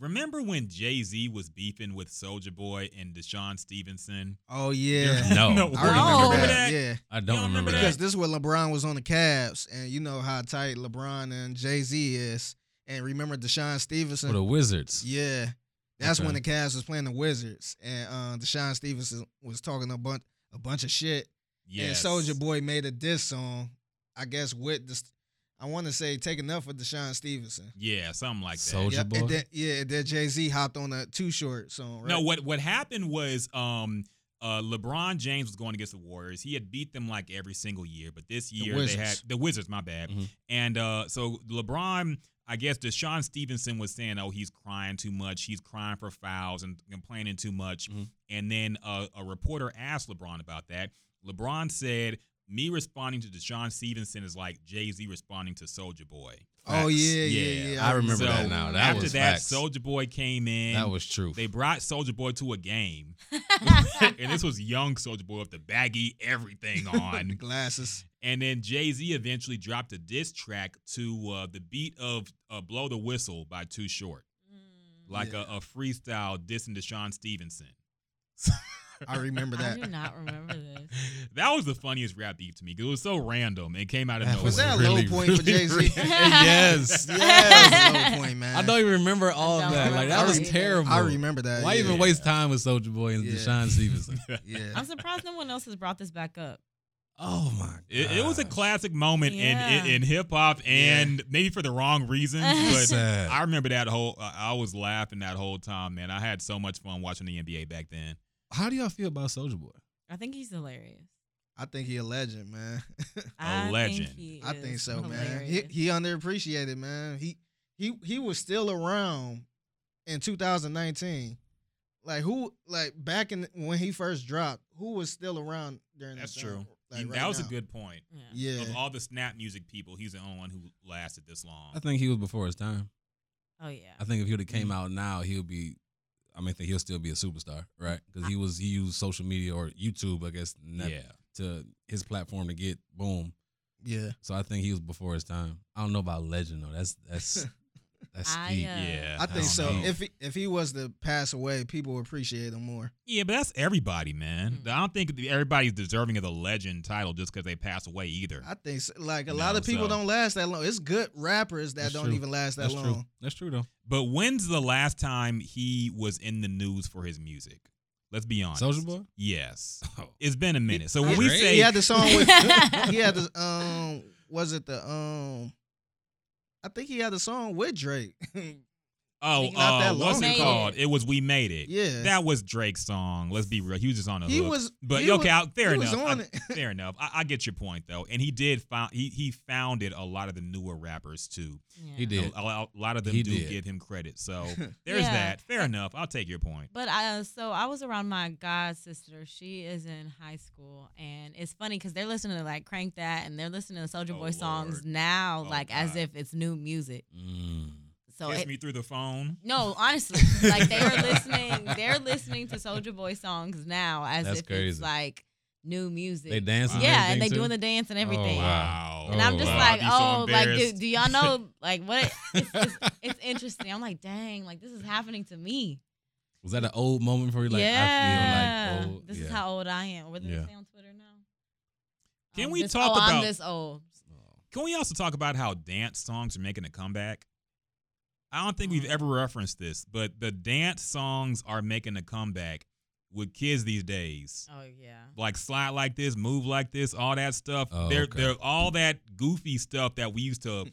remember when Jay Z was beefing with Soulja Boy and DeShawn Stevenson? Oh yeah. No. no, I you remember remember that. that? Yeah. I don't don't remember remember that. Because this is where LeBron was on the Cavs, and you know how tight LeBron and Jay Z is. And remember DeShawn Stevenson? For the Wizards. Yeah. That's when the Cavs was playing the Wizards, and uh, DeShawn Stevenson was talking a bunch a bunch of shit. And Soulja Boy made a diss song, I guess with this. I want to say taking up for DeShawn Stevenson. Yeah, something like that. Soldier Yep, Boy. and then yeah, and then Jay Z hopped on a Too Short song. Right? No, what what happened was um uh LeBron James was going against the Warriors. He had beat them like every single year, but this year they had the Wizards, my bad. Mhm. And uh so LeBron I guess DeShawn Stevenson was saying, "Oh, he's crying too much. He's crying for fouls and complaining too much." Mhm. And then uh, a reporter asked LeBron about that. LeBron said, "Me responding to DeShawn Stevenson is like Jay Z responding to Soulja Boy." Oh Facts. yeah, yeah, Yeah, yeah. I remember So that now. That after was that. Soulja Boy came in. That was true. They brought Soulja Boy to a game, and this was young Soulja Boy with the baggy everything The on. glasses. and then Jay Z eventually dropped a diss track to uh, the beat of uh, "Blow the Whistle" by Too Short, like Yeah. a, a freestyle dissing DeShawn Stevenson. I remember that. I do not remember this. that was the funniest rap beef to me because it was so random. It came out of nowhere. Was that a low point for Jay-Z? yes. Yeah, that was a low point, man. I don't even remember all of that. Like remember that was either. terrible. I remember that. Why yeah. even waste time with Soulja Boy and Yeah. DeShawn Stevenson? Yeah. I'm surprised no one else has brought this back up. Oh my! It, it was a classic moment Yeah. in in, in hip hop, and maybe for the wrong reasons. But Sad. I remember that whole. Uh, I was laughing that whole time, man. I had so much fun watching the NBA back then. How do y'all feel about Soulja Boy? I think he's hilarious. I think he a legend, man. I legend. Think he I think is so, man. He, he underappreciated, man. He he he was still around in 2019. Like who like back in when he first dropped, who was still around during That's that true. Like, He- right that was now. a good point. Yeah. Yeah. Of all the snap music people, he's the only one who lasted this long. I think he was before his time. Oh yeah. I think if he would have came Mm-hmm. out now, he would be. I mean, I think he'll still be a superstar, right? Because he was he used social media or YouTube, I guess, not- yeah. to his platform to get boom. Yeah. So I think he was before his time. I don't know about legend though. That's that's That's I, deep. uh, Yeah, I think That's so. deep. If he, if he was to pass away, people would appreciate him more. Yeah, but that's everybody, man. Mm. I don't think everybody's deserving of the legend title just because they pass away either. I think so. like a You lot know, of people so- don't last that long. It's good rappers that That's don't true. even last that That's long. true. That's true though. But when's the last time he was in the news for his music? Let's be honest. Soulja Boy. Yes. Oh. It's been a minute. So when we great. say he had the song with he had the um was it the um I think he had a song with Drake. Oh, Think not that uh, what's long it called? It was "We Made It." yeah. That was Drake's song. Let's be real. He was just on a he hook. was but he okay, was, fair he enough. was I- it. fair enough. I, I get your point though, and he did found he he founded a lot of the newer rappers too. Yeah. He did. A, a- a lot of them He do did. give him credit. So there's Yeah. that. Fair enough. I'll take your point. But I, uh, so I was around my god sister. She is in high school, and it's funny because they're listening to like Crank That, and they're listening to Soldier Oh, Boy songs now, Oh, like as if it's new music. Mm. So Kiss it, me through the phone. no, honestly, like they are listening. They're listening to Soulja Boy songs now as That's if crazy. it's like new music. They dancing. yeah, and they too? doing the dance and oh, everything. Oh, Wow. And Oh, I'm just wow. like, I'd so oh, like, do, do y'all know, like, what? It's, it's, it's interesting. I'm like, dang, like, this is happening to me. Was that an old moment for you? Like yeah. I feel like old. this yeah. is how old I am. What did Yeah. they say on Twitter now? Can I'm we this- talk oh, I'm about- this old. Oh. Can we also talk about how dance songs are making a comeback? I don't think we've Mm. ever referenced this, but the dance songs are making a comeback with kids these days. Oh yeah. Like slide like this, move like this, all that stuff. Oh, they're okay. they're all that goofy stuff that we used to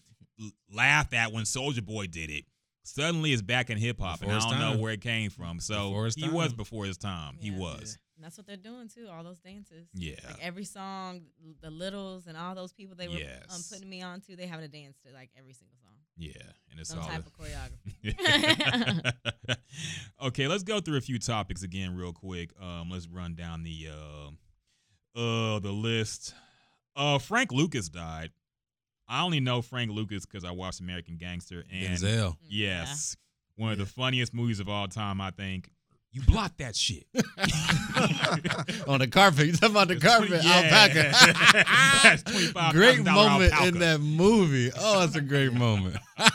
laugh at when Soulja Boy did it. Suddenly it's back in hip hop, and I don't know where it came from. So he was before his time. He Yeah. was. And that's what they're doing too. All those dances. Yeah. Like every song, the Littles and all those people they were um, putting me on to, they have a dance to like every single song. Yeah, and it's Some all type of choreography. okay, let's go through a few topics again real quick. Um, let's run down the uh, uh the list. Uh, Frank Lucas died. I only know Frank Lucas because I watched American Gangster, and Denzel. yes, one of the funniest movies of all time. I think you blocked that shit. On the carpet. You talking about the carpet? Yeah. Alpaca. $25,000 great moment alpaca. in that movie. Oh, it's a great moment.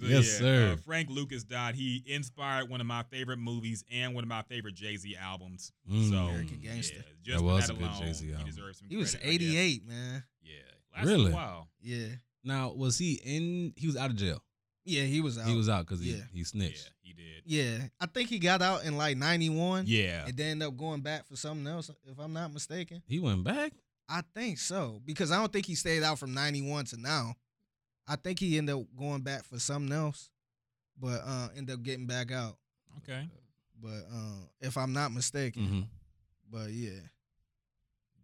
So, yes, yeah, sir. uh, Frank Lucas died. He inspired one of my favorite movies and one of my favorite Jay Z albums. Mm. So American Gangster. Yeah, just That was that a good Jay-Z he album. deserves some he was credit, I guess. 88, man. Yeah, lasted Really? Wow. Yeah. now, was he in? He was out of jail. Yeah, he was out. He was out because he, Yeah. he Yeah, snitched. he did. Yeah. I think he got out in like 91 Yeah, and then ended up going back for something else, if I'm not mistaken. He went back. I think so because I don't think he stayed out from 91 to now. I think he ended up going back for something else, but uh ended up getting back out. okay. But uh, if I'm not mistaken, Mm-hmm. but yeah.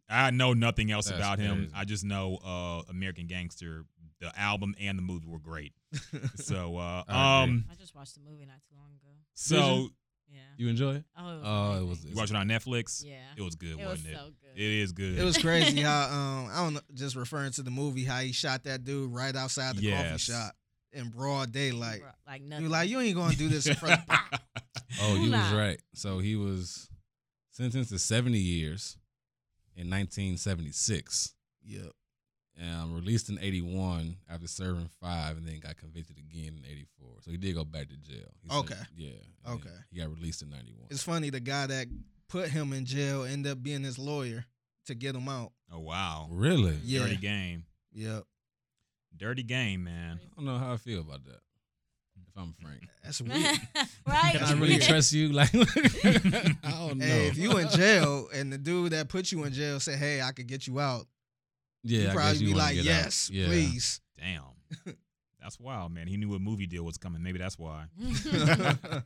I know nothing else That's about him. I just know uh, American Gangster, the album and the movie were great. So, uh, I um, I just watched the movie not too long ago. so Yeah. You enjoy it? Oh, it was Oh, it was- you watch it on Netflix. Yeah. It was good, It was wasn't it? so good. It is good. It was crazy how um I don't know, just referring to the movie how he shot that dude right outside the coffee shop in broad daylight. Bro, like You like you ain't gonna do this in front of Oh, you was right. So he was sentenced to 70 years in 1976. Yep. Um, released in 81 after serving five, and then got convicted again in 84. So he did go back to jail. He said- Okay. yeah. Okay. He got released in 91. It's funny the guy that put him in jail ended up being his lawyer to get him out. oh wow, really? Yeah. dirty game, Yep. dirty game, man. I don't know how I feel about that. If I'm frank, That's weird. right? can I really trust you? Like, I don't know. Hey, if you in jail and the dude that put you in jail said, "Hey, I could get you out," yeah, you I probably guess you be like, "Yes, Yeah. please." Damn, that's wild, man. He knew a movie deal was coming. Maybe that's why.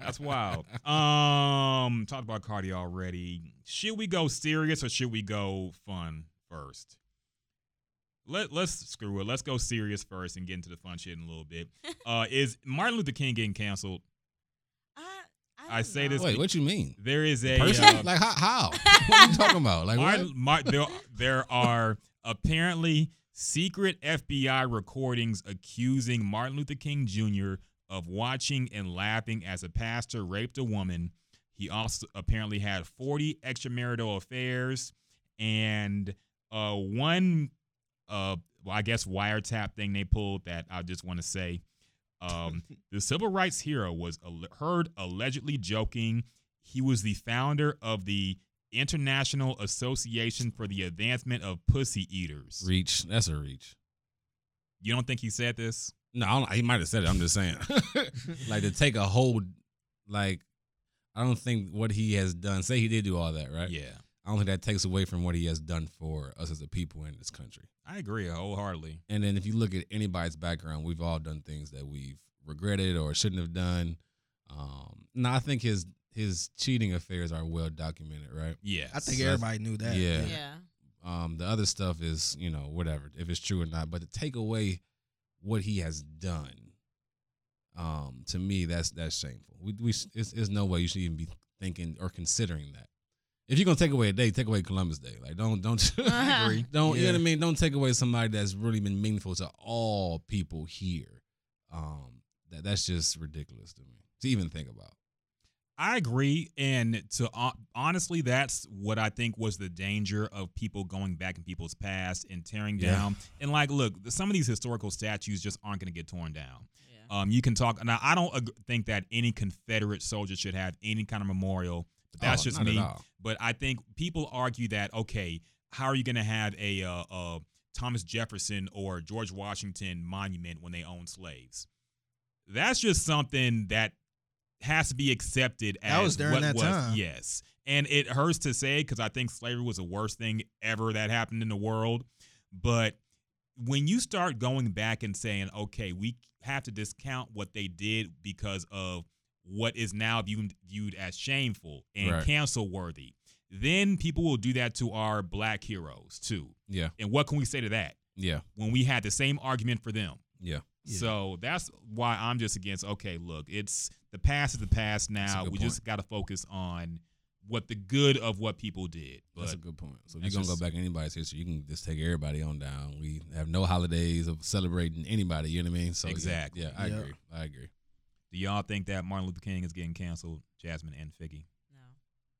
That's wild. Um, talked about Cardi already. Should we go serious or should we go fun first? Let Let's screw it. Let's go serious first and get into the fun shit in a little bit. Uh, is Martin Luther King getting canceled? I, I don't say know. this Wait, what you mean? There is a Person? uh, like how? How? what are you talking about? Like what? Martin, Mar- there, there are apparently secret FBI recordings accusing Martin Luther King Jr. of watching and laughing as a pastor raped a woman. He also apparently had 40 extramarital affairs, and uh, one uh, well, I guess wiretap thing they pulled that I just want to say. Um, the civil rights hero was al- heard allegedly joking. He was the founder of the International Association for the Advancement of Pussy Eaters. Reach. That's a reach. You don't think he said this? No, I don't, he might have said it. I'm just saying. like to take a whole, like, I don't think what he has done. Say he did do all that, right? Yeah, I don't think that takes away from what he has done for us as a people in this country. I agree wholeheartedly. And then if you look at anybody's background, we've all done things that we've regretted or shouldn't have done. Um, no, I think his his cheating affairs are well documented, right? Yeah, I think So everybody knew that. yeah. Yeah. Um, the other stuff is, you know, whatever, if it's true or not. But to take away what he has done, um, to me, that's that's shameful. We, we it's, it's no way you should even be thinking or considering that. If you're gonna take away a day, take away Columbus Day. Like, don't don't I agree. don't you know what I mean? Don't take away somebody that's really been meaningful to all people here. Um, that that's just ridiculous to me to even think about. I agree, and to hon- honestly, that's what I think was the danger of people going back in people's past and tearing Yeah. down. And like, look, some of these historical statues just aren't going to get torn down. Yeah. Um, you can talk now. I don't ag- think that any Confederate soldier should have any kind of memorial, but that's Oh, just me. But I think people argue that okay, how are you going to have a uh, uh, Thomas Jefferson or George Washington monument when they own slaves? That's just something that has to be accepted as That was during what that was. time. Yes, and it hurts to say because I think slavery was the worst thing ever that happened in the world. But when you start going back and saying, okay, we have to discount what they did because of what is now viewed, viewed as shameful and Right. cancel worthy, then people will do that to our black heroes too. Yeah, And what can we say to that yeah, when we had the same argument for them? yeah. Yeah. So that's why I'm just against. Okay, look, it's the past is the past now. We point. just got to focus on what the good of what people did. That's a good point. So if you're gonna just- go back in anybody's history, you can just take everybody on down. We have no holidays of celebrating anybody. You know what I mean? So Exactly. Yeah, I Yeah. agree. I agree. do y'all think that Martin Luther King is getting canceled? Jasmine and Figgy.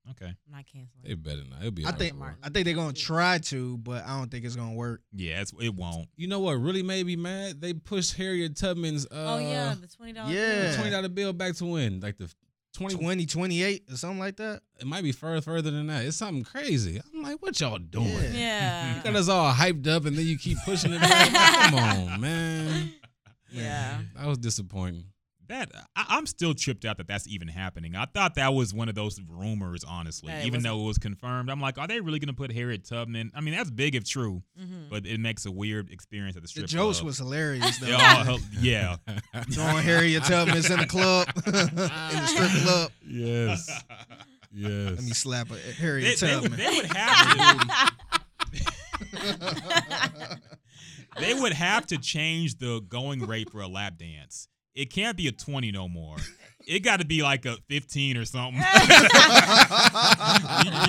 No, Okay. I'm not canceling. They better not. It'll be. I think for a while. I think they're gonna try to, but I don't think it's gonna work. Yeah, it's, it won't. You know what really made me mad? They pushed Harriet Tubman's. Uh, oh yeah, the twenty dollars. yeah. twenty dollar bill back to when? Like the twenty. 20, 28 or something like that. It might be further further than that. It's something crazy. I'm like, what y'all doing? Yeah. Yeah. You got us all hyped up, and then you keep pushing it back. Come on, man. Yeah. That was disappointing. That I, I'm still tripped out that that's even happening. I thought that was one of those rumors, honestly. Hey, even was it- though it was confirmed, I'm like, are they really going to put Harriet Tubman? I mean, that's big if true, Mm-hmm. but it makes a weird experience at the The strip jokes club. was hilarious though. Yeah, oh, yeah. Throwing Harriet Tubman's in the club, in the strip club. yes. Yes. Let me slap a Harriet they would, Tubman. they would have to. they would have to change the going rate for a lap dance. It can't be a 20 no more. It got to be like a 15 or something. you, you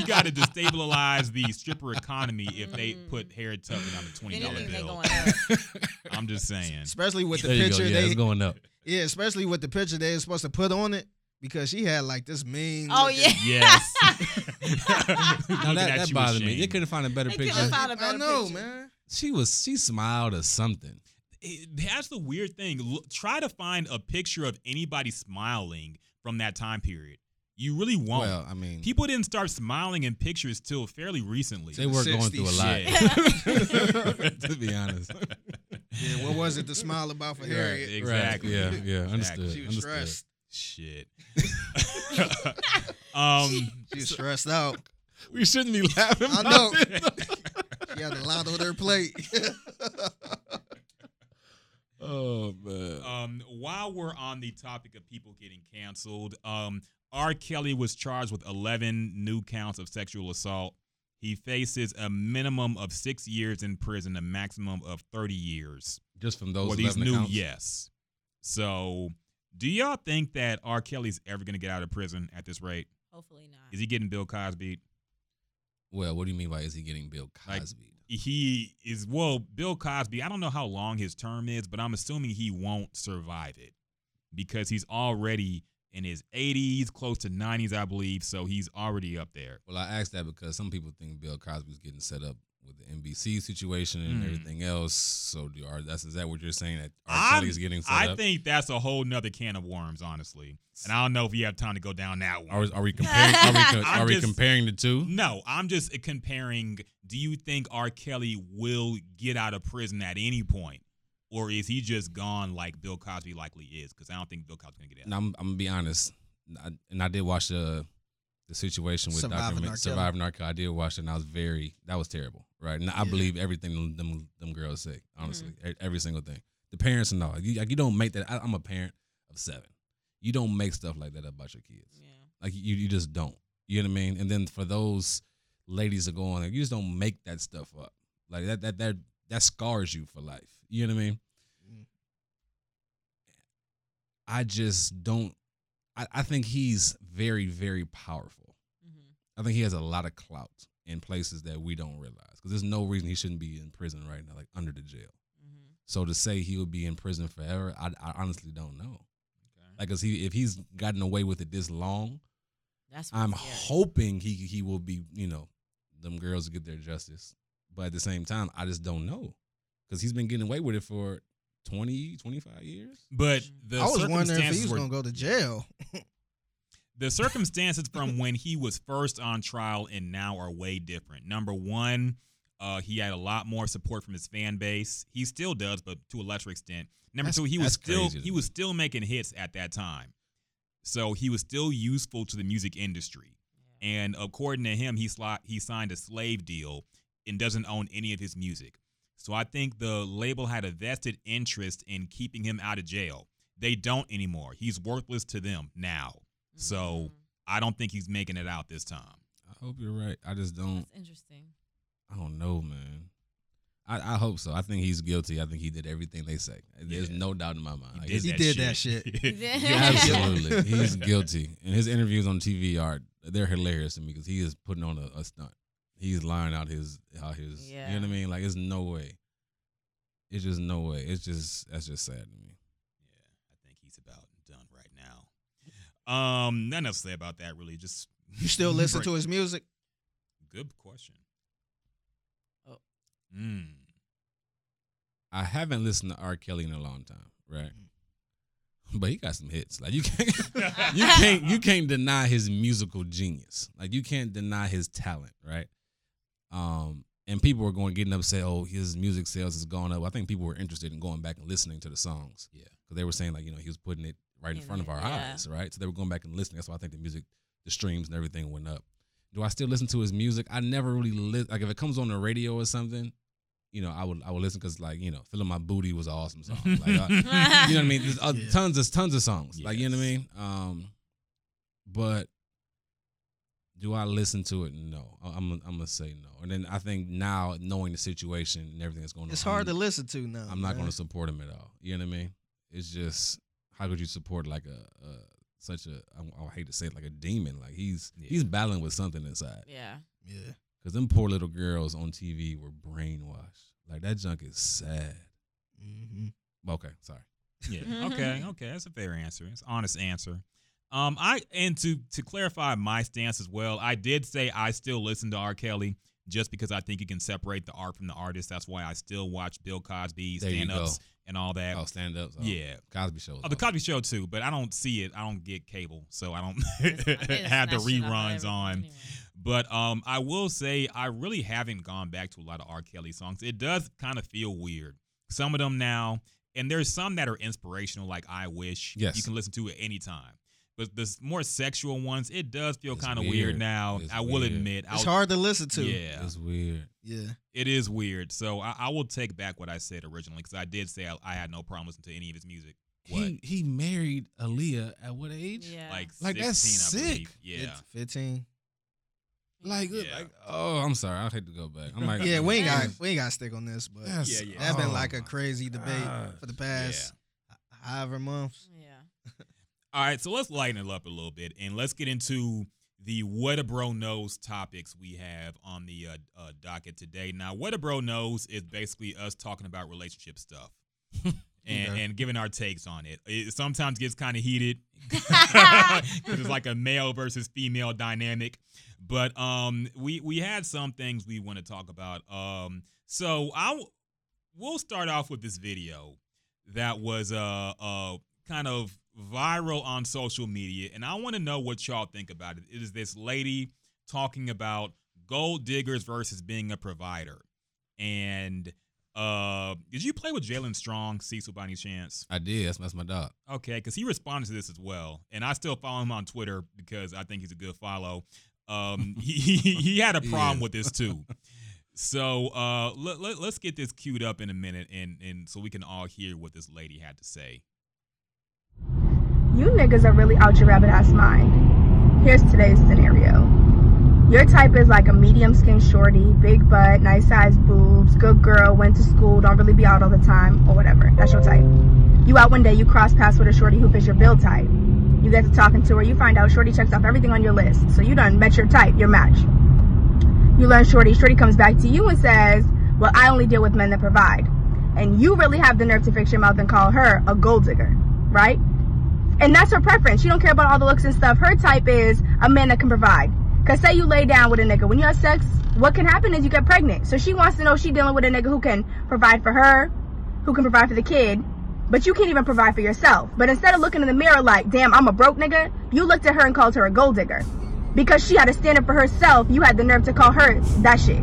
got to destabilize the stripper economy if they put mm-hmm. Harriet Tubman on a twenty dollar Anything they bill. going up. I'm just saying. especially with the there you go. picture Yeah, they it's going up. yeah, especially with the picture they were supposed to put on it because she had like this mean. Oh looking- yeah. Yes. Now Looking that, at that you bothered me. ashamed. They couldn't find a better They picture. could've found a I better know, picture. man. She was she smiled or something. It- that's the weird thing. Look, try to find a picture of anybody smiling from that time period. You really won't. Well, I mean, People didn't start smiling in pictures till fairly recently. they were going through a lot. to be honest. Yeah, what was it to smile about for Right, Harriet? exactly. Right. Yeah. Yeah. Exactly. Understood. She was understood. stressed. Shit. um. She was stressed out. We shouldn't be laughing. I about know. it. She had a lot on her plate. Oh man. Um, while we're on the topic of people getting canceled, um, R. Kelly was charged with 11 new counts of sexual assault. He faces a minimum of six years in prison, a maximum of 30 years Just from those for these 11 new. accounts? Yes. So, do y'all think that R. Kelly's ever going to get out of prison at this rate? Hopefully not. Is he getting Bill Cosby? Well, what do you mean by is he getting Bill Like- Cosby? He is well, Bill Cosby. I don't know how long his term is, but I'm assuming he won't survive it because he's already in his 80s, close to 90s, I believe. So he's already up there. Well, I asked that because some people think Bill Cosby's getting set up with the NBC situation and Hmm. everything else. So, do are that's is that what you're saying that R. I'm- Kelly is getting set I up? think that's a whole nother can of worms, honestly. And I don't know if you have time to go down that one. Are, are we comparing? Are we, co- I'm are we just- comparing the two? No, I'm just comparing. Do you think R. Kelly will get out of prison at any point, or is he just gone like Bill Cosby likely is? Because I don't think Bill Cosby's gonna get out. And I'm, I'm gonna be honest, I, and I did watch the the situation with Surviving Dr. R. Surviving R. I did watch it, and I was very that was terrible, right? And I believe everything them, them them girls say, honestly, Mm-hmm. E- every single thing. The parents know, you, like you don't make that. I, I'm a parent of seven. You don't make stuff like that about your kids. Yeah. Like you, you just don't. You know what I mean? And then for those ladies that go on, like, you just don't make that stuff up. Like that, that, that, that scars you for life. You know what I mean? Mm. I just don't. I, I think he's very, very powerful. Mm-hmm. I think he has a lot of clout in places that we don't realize. Because there's no reason he shouldn't be in prison right now, like under the jail. Mm-hmm. So to say he would be in prison forever, I, I honestly don't know. Like, cause he if he's gotten away with it this long, That's I'm hoping he he will be, you know, them girls get their justice. But at the same time, I just don't know. Cause he's been getting away with it for 20, 25 years. But the I was wondering if he circumstances was were gonna go to jail. the circumstances from when he was first on trial and now are way different. Number one, uh, he had a lot more support from his fan base. He still does, but to a lesser extent. Number That's- two, he was still he was still making hits at that time, so he was still useful to the music industry. And according to him, he sli- he signed a slave deal and doesn't own any of his music. So I think the label had a vested interest in keeping him out of jail. They don't anymore. He's worthless to them now. So Mm, I don't think he's making it out this time. I hope you're right. I just don't. that's interesting. I don't know, man. I, I hope so. I think he's guilty. I think he did everything they say. There's Yeah. no doubt in my mind. Like, He did that shit. did. Yeah, Absolutely, he's guilty. And his interviews on TV are they're hilarious to me because he is putting on a, a stunt. He's lying out his how his. You know what I mean? Like it's no way. It's just no way. It's just that's just sad to me. Yeah, I think he's about done right now. Um, nothing else to say about that. Really, just You still listen break- to his music? Good question. Oh. Mm. I haven't listened to R. Kelly in a long time, right? But he got some hits. Like you can't, you can't, you can't deny his musical genius. Like you can't deny his talent, right? Um, and people were going getting upset. Oh, his music sales has gone up. I think people were interested in going back and listening to the songs. Yeah. because they were saying like you know he was putting it right in In front of our yeah. eyes, right? So they were going back and listening. That's why I think the music, the streams and everything went up. Do I still listen to his music? I never really li- like if it comes on the radio or something. You know, I would I would listen because like you know, feeling my booty was an awesome song. Like, I, you know what I mean? There's uh, Yeah. tons of tons of songs. Like you know what I mean? Um, but do I listen to it? No. I- I'm I'm gonna say no. And then I think now knowing the situation and everything that's going on, It's hard to I'm, listen to now. I'm not man. going to support him at all. You know what I mean? It's just how could you support like a, a such a I, I hate to say it like a demon. Like he's Yeah. he's battling with something inside. Yeah. Yeah. Cause them poor little girls on TV were brainwashed. Like that junk is sad. Mm-hmm. Okay, sorry. Yeah. Okay. Okay. That's a fair answer. It's an honest answer. Um, I and to to clarify my stance as well, I did say I still listen to R. Kelly just because I think you can separate the art from the artist. That's why I still watch Bill Cosby There stand ups and all that. Oh, stand up. yeah. Cosby shows. Oh, the Cosby Show too, but I don't see it. I don't get cable, so I don't It's- it's have the snatched it off of reruns on. anyway. But um, I will say I really haven't gone back to a lot of R. Kelly songs. It does kind of feel weird. Some of them now, and there's some that are inspirational, like "I Wish." Yes. you can listen to it anytime. But the more sexual ones, it does feel kind of weird. weird. now. It's I will weird. admit, It's I'll, hard to listen to. Yeah, It's weird. Yeah. it is weird. So I, I will take back what I said originally because I did say I, I had no problem listening to any of his music. What? He he married Aaliyah at what age? Yeah. like Like, 16, that's I believe. sick. Yeah. It's 15. Like, Yeah. like oh, I'm sorry. I hate to go back. I'm like, Yeah, we ain't got we ain't got to stick on this, but Yeah, yeah. that's been oh like a crazy debate gosh. for the past however months. Yeah. All right, so let's lighten it up a little bit and let's get into the what a bro knows topics we have on the uh, uh, docket today. Now, what a bro knows is basically us talking about relationship stuff. and, Okay. and giving our takes on it. It sometimes gets kind of heated because it's like a male versus female dynamic. But um, we we had some things we want to talk about. Um, so I we'll start off with this video that was uh uh kind of viral on social media, and I want to know what y'all think about it. It is this lady talking about gold diggers versus being a provider, and uh, did you play with Jaelen Strong, Cecil, by any chance? I did. That's, that's my dog. Okay, because he responded to this as well, and I still follow him on Twitter because I think he's a good follow. Um, he, he he had a problem with this too. So uh, let, let, us get this queued up in a minute, and and so we can all hear what this lady had to say. You niggas are really out your rabbit ass mind. Here's today's scenario. Your type is like a medium skin shorty, big butt, nice size boobs, good girl, went to school, don't really be out all the time, or whatever. That's your type. You out one day, you cross paths with a shorty who fits your build type. You get to talking to her, you find out shorty checks off everything on your list. So you done met your type, your match. You learn shorty, shorty comes back to you and says, well, I only deal with men that provide. And you really have the nerve to fix your mouth and call her a gold digger, right? And that's her preference. She don't care about all the looks and stuff. Her type is a man that can provide. Cause say you lay down with a nigga. When you have sex, what can happen is you get pregnant. So she wants to know she dealing with a nigga who can provide for her, who can provide for the kid, but you can't even provide for yourself. But instead of looking in the mirror like, damn, I'm a broke nigga, you looked at her and called her a gold digger. Because she had a standard for herself, you had the nerve to call her that shit.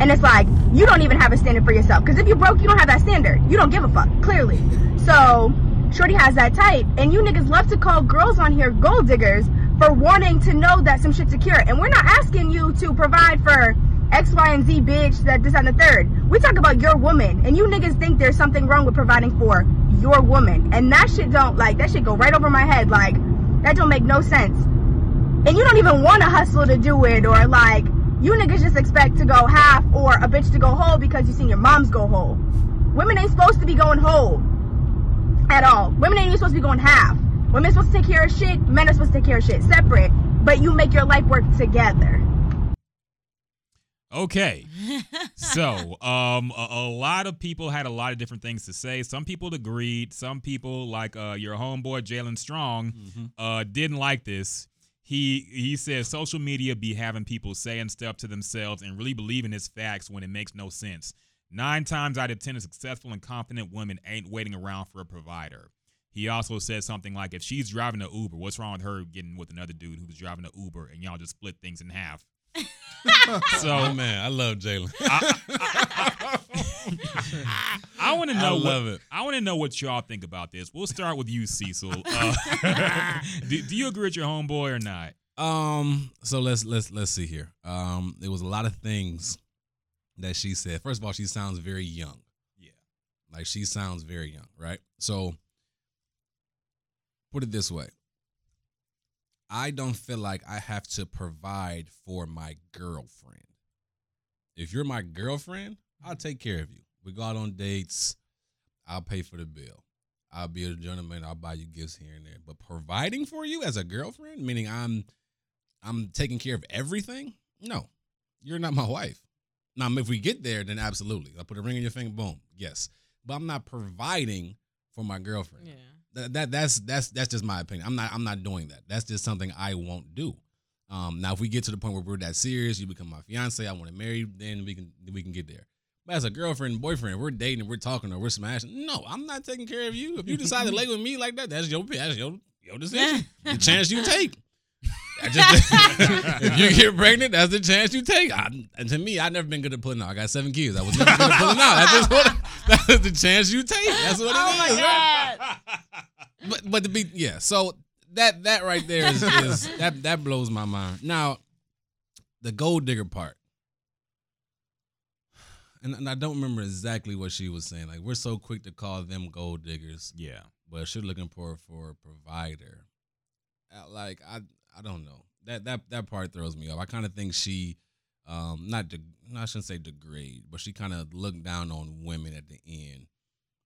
And it's like, you don't even have a standard for yourself. Because if you broke, you don't have that standard. You don't give a fuck, clearly. So, Shorty has that type. And you niggas love to call girls on here gold diggers for wanting to know that some shit's secure. And we're not asking you to provide for X, Y, and Z bitch, that this and the third. We talk about your woman. And you niggas think there's something wrong with providing for your woman. And that shit don't, like, that shit go right over my head. Like, that don't make no sense. And you don't even want to hustle to do it or like, you niggas just expect to go half or a bitch to go whole because you seen your moms go whole. Women ain't supposed to be going whole at all. Women ain't even supposed to be going half. Women are supposed to take care of shit. Men are supposed to take care of shit separate. But you make your life work together. Okay. so, um, a, a lot of people had a lot of different things to say. Some people agreed. Some people, like uh, your homeboy Jaelen Strong, uh, didn't like this. He he said social media be having people saying stuff to themselves and really believing it's facts when it makes no sense. Nine times out of ten, a successful and confident woman ain't waiting around for a provider. He also said something like, "If she's driving an Uber, what's wrong with her getting with another dude who's driving an Uber and y'all just split things in half?" so Oh man, I love Jaelen. I want to I know. love what, it. I want to know what y'all think about this. We'll start with you, Cecil. Uh, do, do you agree with your homeboy or not? Um, so let's let's let's see here. Um, there was a lot of things that she said. First of all, she sounds very young. Yeah. Like she sounds very young, right? So put it this way. I don't feel like I have to provide for my girlfriend. If you're my girlfriend, I'll mm-hmm. take care of you. We go out on dates. I'll pay for the bill. I'll be a gentleman. I'll buy you gifts here and there. But providing for you as a girlfriend, meaning I'm I'm taking care of everything. No, you're not my wife. Now, if we get there, then absolutely. I'll put a ring on your finger. Boom. Yes, but I'm not providing for my girlfriend. Yeah. That, that that's that's that's just my opinion. I'm not I'm not doing that. That's just something I won't do. Um, now, if we get to the point where we're that serious, you become my fiance, I want to marry, then we can we can get there. But as a girlfriend and boyfriend, we're dating, we're talking, or we're smashing. No, I'm not taking care of you. If you decide to lay with me like that, that's your that's your your decision. the chance you take. I just, if you get pregnant, that's the chance you take. I, and to me, I've never been good at pulling out. I got seven kids. I was never good at pulling out. That's just what. That's the chance you take. That's what it is. Oh my right? god. but but to be yeah, so that that right there is, is that that blows my mind. Now, the gold digger part, and, and I don't remember exactly what she was saying. Like we're so quick to call them gold diggers, Yeah. but she's looking for for a provider. Uh, Like I I don't know that that that part throws me off. I kind of think she. Um, not de- I shouldn't say degrade, but she kind of looked down on women at the end.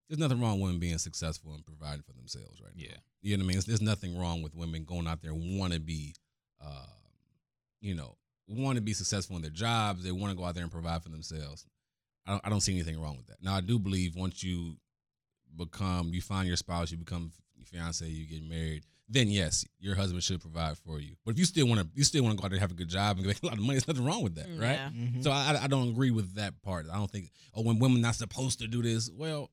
There's nothing wrong with women being successful and providing for themselves, right? now. Yeah. You know what I mean? There's nothing wrong with women going out there want to be, uh, you know, want to be successful in their jobs. They want to go out there and provide for themselves. I don't, I don't see anything wrong with that. Now, I do believe once you become you find your spouse, you become your fiance, you get married, then yes, your husband should provide for you. But if you still want to, you still want to go out there and have a good job and make a lot of money. There's nothing wrong with that, right? Yeah. Mhm. So I, I don't agree with that part. I don't think oh when women not supposed to do this. Well,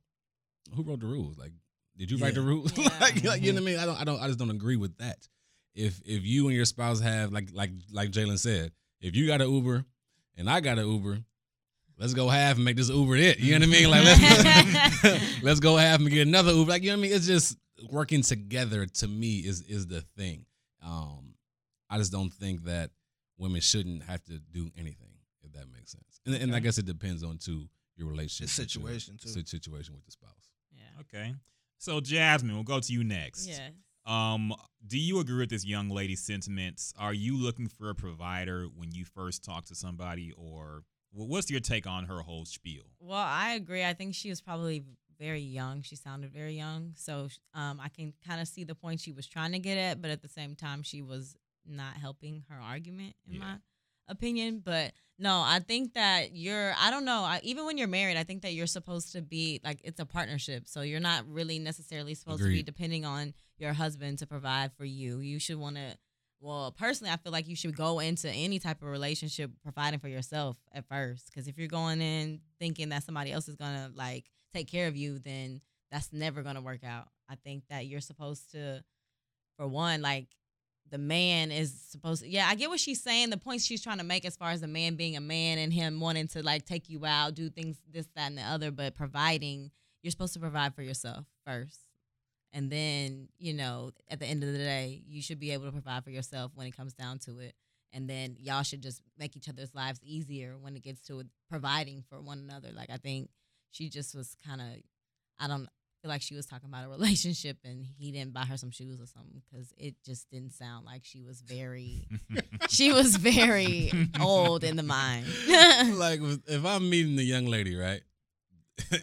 who wrote the rules? Like, did you write the rules? Yeah. like, like, you know what I mean? I don't I don't I just don't agree with that. If if you and your spouse have like like like Jaelen said, if you got an Uber and I got an Uber, let's go half and make this Uber it. You know what I mean? Like let's let's go half and get another Uber. Like you know what I mean? It's just working together to me is is the thing. Um, I just don't think that women shouldn't have to do anything if that makes sense. And, and I guess it depends on too your relationship, The with your- situation, too. situation with the spouse. Yeah. Okay. So Jasmine, we'll go to you next. Yeah. Um, do you agree with this young lady's sentiments? Are you looking for a provider when you first talk to somebody, or what's your take on her whole spiel? Well, I agree. I think she was probably very young. She sounded very young. So um, I can kind of see the point she was trying to get at, but at the same time, she was not helping her argument, in Yeah. my opinion. But no, I think that you're, I don't know, I, even when you're married, I think that you're supposed to be like, it's a partnership. So you're not really necessarily supposed to be depending on your husband to provide for you. You should want to. Well, personally, I feel like you should go into any type of relationship providing for yourself at first. Because if you're going in thinking that somebody else is gonna like take care of you, then that's never gonna work out. I think that you're supposed to, for one, like the man is supposed to. Yeah, I get what she's saying. The points she's trying to make as far as the man being a man and him wanting to like take you out, do things this, that, and the other. But providing, you're supposed to provide for yourself first. And then, you know, at the end of the day, you should be able to provide for yourself when it comes down to it. And then y'all should just make each other's lives easier when it gets to providing for one another. Like I think she just was kind of, I don't feel like she was talking about a relationship and he didn't buy her some shoes or something because it just didn't sound like she was very, she was very old in the mind. like if I'm meeting the young lady, right?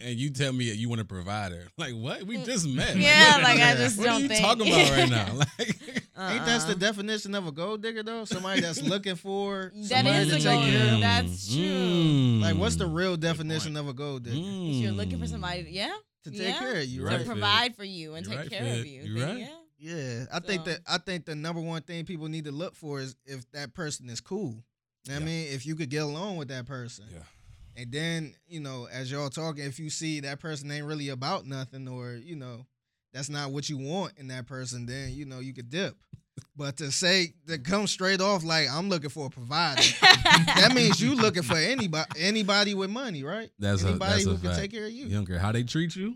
And you tell me you want to provide her, like what? We just met. Mm. Yeah, what, like I just what don't are you think. talking about right now? Like, Ain't that the Uh-uh. definition of a gold digger though? Somebody that's looking for That somebody is to a gold digger. of. That's true. Mm. Like, what's the real definition of a gold digger? Mm. If you're looking for somebody, yeah, To take Yeah. care of you, right? to provide for you and You're take right, care Fit. of you. You're right. Yeah. Yeah, I think that I think the number one thing people need to look for is if that person is cool. You know what I mean, if you could get along with that person. Yeah. And then, you know, as y'all talking, if you see that person ain't really about nothing or, you know, that's not what you want in that person, then, you know, you could dip. But to say to come straight off like I'm looking for a provider, that means you looking for anybody anybody with money, right? That's a- anybody that's a who can fact. take care of you. You don't care how they treat you.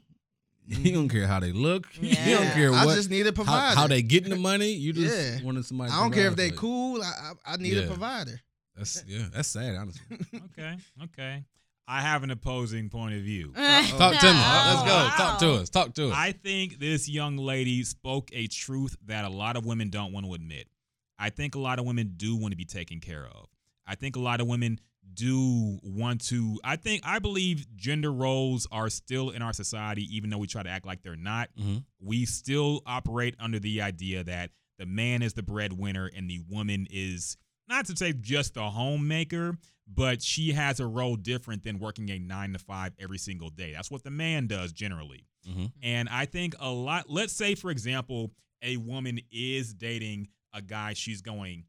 Mm-hmm. You don't care how they look. You don't Yeah. care I just need a how, provider. how they getting the money. You just Yeah. wanted somebody. to I don't care if they cool. I I, I need Yeah. a provider. That's yeah. That's sad, honestly. okay, okay. I have an opposing point of view. Talk to me. Let's go. Wow. Talk to us. Talk to us. I think this young lady spoke a truth that a lot of women don't want to admit. I think a lot of women do want to be taken care of. I think a lot of women do want to. I think, I believe gender roles are still in our society, even though we try to act like they're not. Mhm. We still operate under the idea that the man is the breadwinner and the woman is not to say just the homemaker, but she has a role different than working a nine to five every single day. That's what the man does generally. Mhm. And I think a lot, let's say, for example, a woman is dating a guy she's going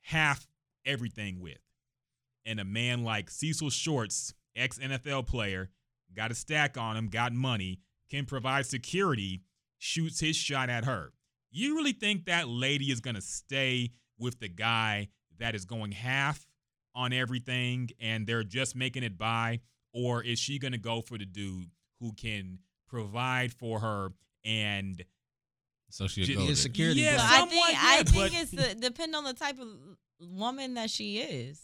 half everything with. And a man like Cecil Shorts, ex NFL player, got a stack on him, got money, can provide security, shoots his shot at her. You really think that lady is going to stay with the guy that is going half on everything and they're just making it by? Or is she going to go for the dude who can provide for her and So she a Just- gold His security Yeah, blanket. I think yeah, I think it's the, depend on the type of woman that she is.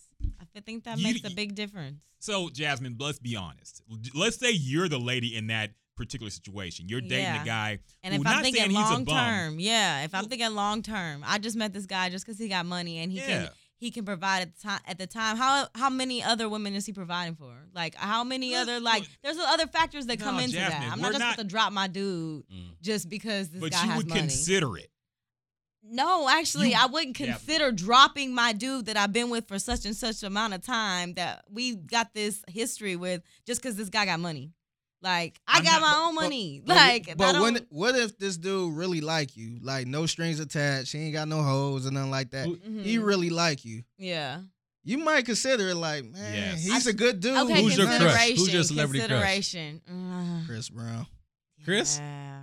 I think that You- makes a big difference. So, Jasmine, let's be honest. Let's say you're the lady in that particular situation. You're dating Yeah. a guy. And who, if not I'm thinking saying he's a long bum. term, yeah. If I'm Well- thinking long term, I just met this guy just because he got money and he Yeah. can he can provide at the time. At the time, how how many other women is he providing for? Like how many Look, other like? look. There's other factors that come into Jasmine, that. I'm not just not- about to drop my dude Mm. just because this but guy you has would money. consider it. No, actually, You- I wouldn't Yeah. consider dropping my dude that I've been with for such and such amount of time that we got this history with just because this guy got money. Like I I'm got not- my own But- money. but- like, but I when, what if this dude really like you? Like no strings attached. He ain't got no hoes or nothing like that. Who- He really like you. yeah. You might consider it like, man, Yes. he's I- a good dude. Okay, Who's your crush? consideration. Who's your celebrity crush? consideration. crush? Chris Brown. Chris? Yeah.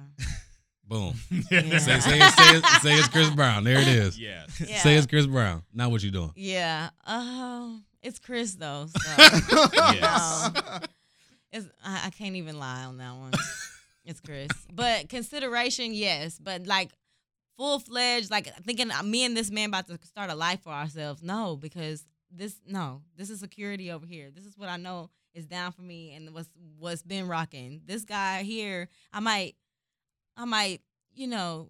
Boom. Yeah. say, say, it- say, it- say it's Chris Brown. There it is. yes. Yeah. Say it's Chris Brown. Now what you doing? Yeah. Um, it's Chris though. So Yes. um, it's, I, I can't even lie on that one. it's Chris. But consideration, yes. But like full fledged, like thinking uh, me and this man about to start a life for ourselves. No, because this no, this is security over here. This is what I know is down for me and what's what's been rocking. This guy here, I might, I might, you know,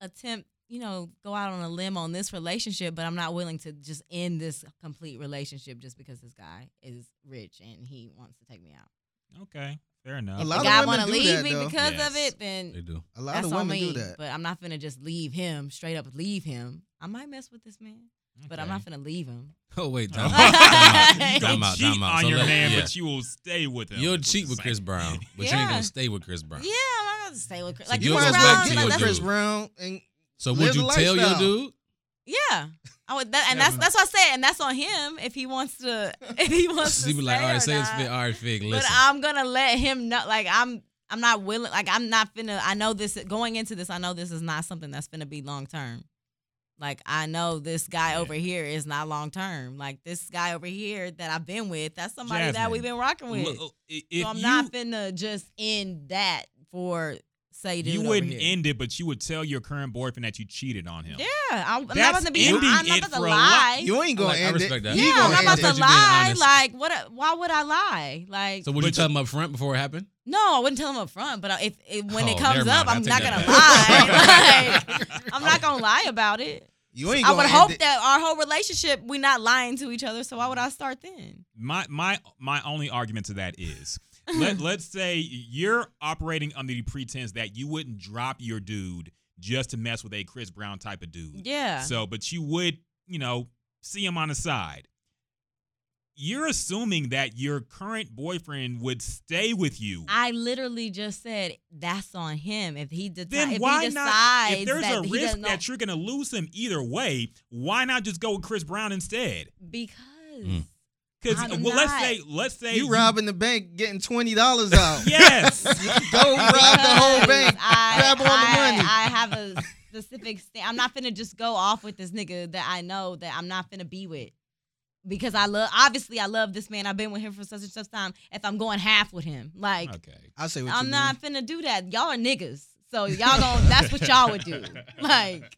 attempt, you know, go out on a limb on this relationship, but I'm not willing to just end this complete relationship just because this guy is rich and he wants to take me out. Okay. Fair enough. A lot If lot the of guy want to leave that, me though. because of it, then They do. A lot that's of on women me. do that. But I'm not finna just leave him straight up. Leave him. I might mess with this man, but I'm not gonna leave him. Oh wait, time out. Time You'll out. Time out. cheat on So your let- man, yeah. but you will stay with him. You'll cheat with Chris. Brown, but you ain't gonna stay with Chris Brown. Yeah, I'm not gonna stay with Chris. So Like you you Chris might as Brown, back to like, your with that's- Chris. Brown and So Live would you the tell your lifestyle. dude? Yeah, I would, that, and that's that's what I said, and that's on him if he wants to. If he wants to He be like, stay all or right, say it's not. fit. All right, fig. But Listen. I'm gonna let him know. Like I'm, I'm not willing. Like I'm not finna. I know this going into this. I know this is not something that's finna be long term. Like I know this guy Yeah. over here is not long term. Like this guy over here that I've been with, that's somebody that Jasmine, we've been rocking with. Look, i- if so I'm you, not finna just end that for say dude you wouldn't here. end it, but you would tell your current boyfriend that you cheated on him. Yeah, I'm, I'm not That's about to be. ending I'm not it about to lie. you ain't gonna like- I end respect it. that. He yeah, gonna I'm not end about it. to But you being lie. Like what? Why would I lie? Like so would you tell him up front before it happened? No, I wouldn't tell him up front, but if, if when Oh, it comes up. I'm not gonna that lie. Like, I'm not gonna lie about it. You ain't I gonna would end hope it. that our whole relationship we not lying to each other. So why would I start then? My my my only argument to that is let let's say you're operating under the pretense that you wouldn't drop your dude just to mess with a Chris Brown type of dude. Yeah. So, but you would, you know, see him on the side. You're assuming that your current boyfriend would stay with you. I literally just said that's on him. If he deci- then if why he not? decides If there's a risk know- that you're going to lose him either way, why not just go with Chris Brown instead? because Mm. Because I'm well, let's say let's say You robbing the bank, getting twenty dollars out. Yes. Go rob the whole bank. I, grab all the money. I have a specific. Sta- I'm not finna just go off with this nigga that I know that I'm not finna be with. Because I love, obviously, I love this man. I've been with him for such and such time. If I'm going half with him, like okay. I say what I'm you not finna do that. Y'all are niggas, so y'all gon' That's what y'all would do. Like,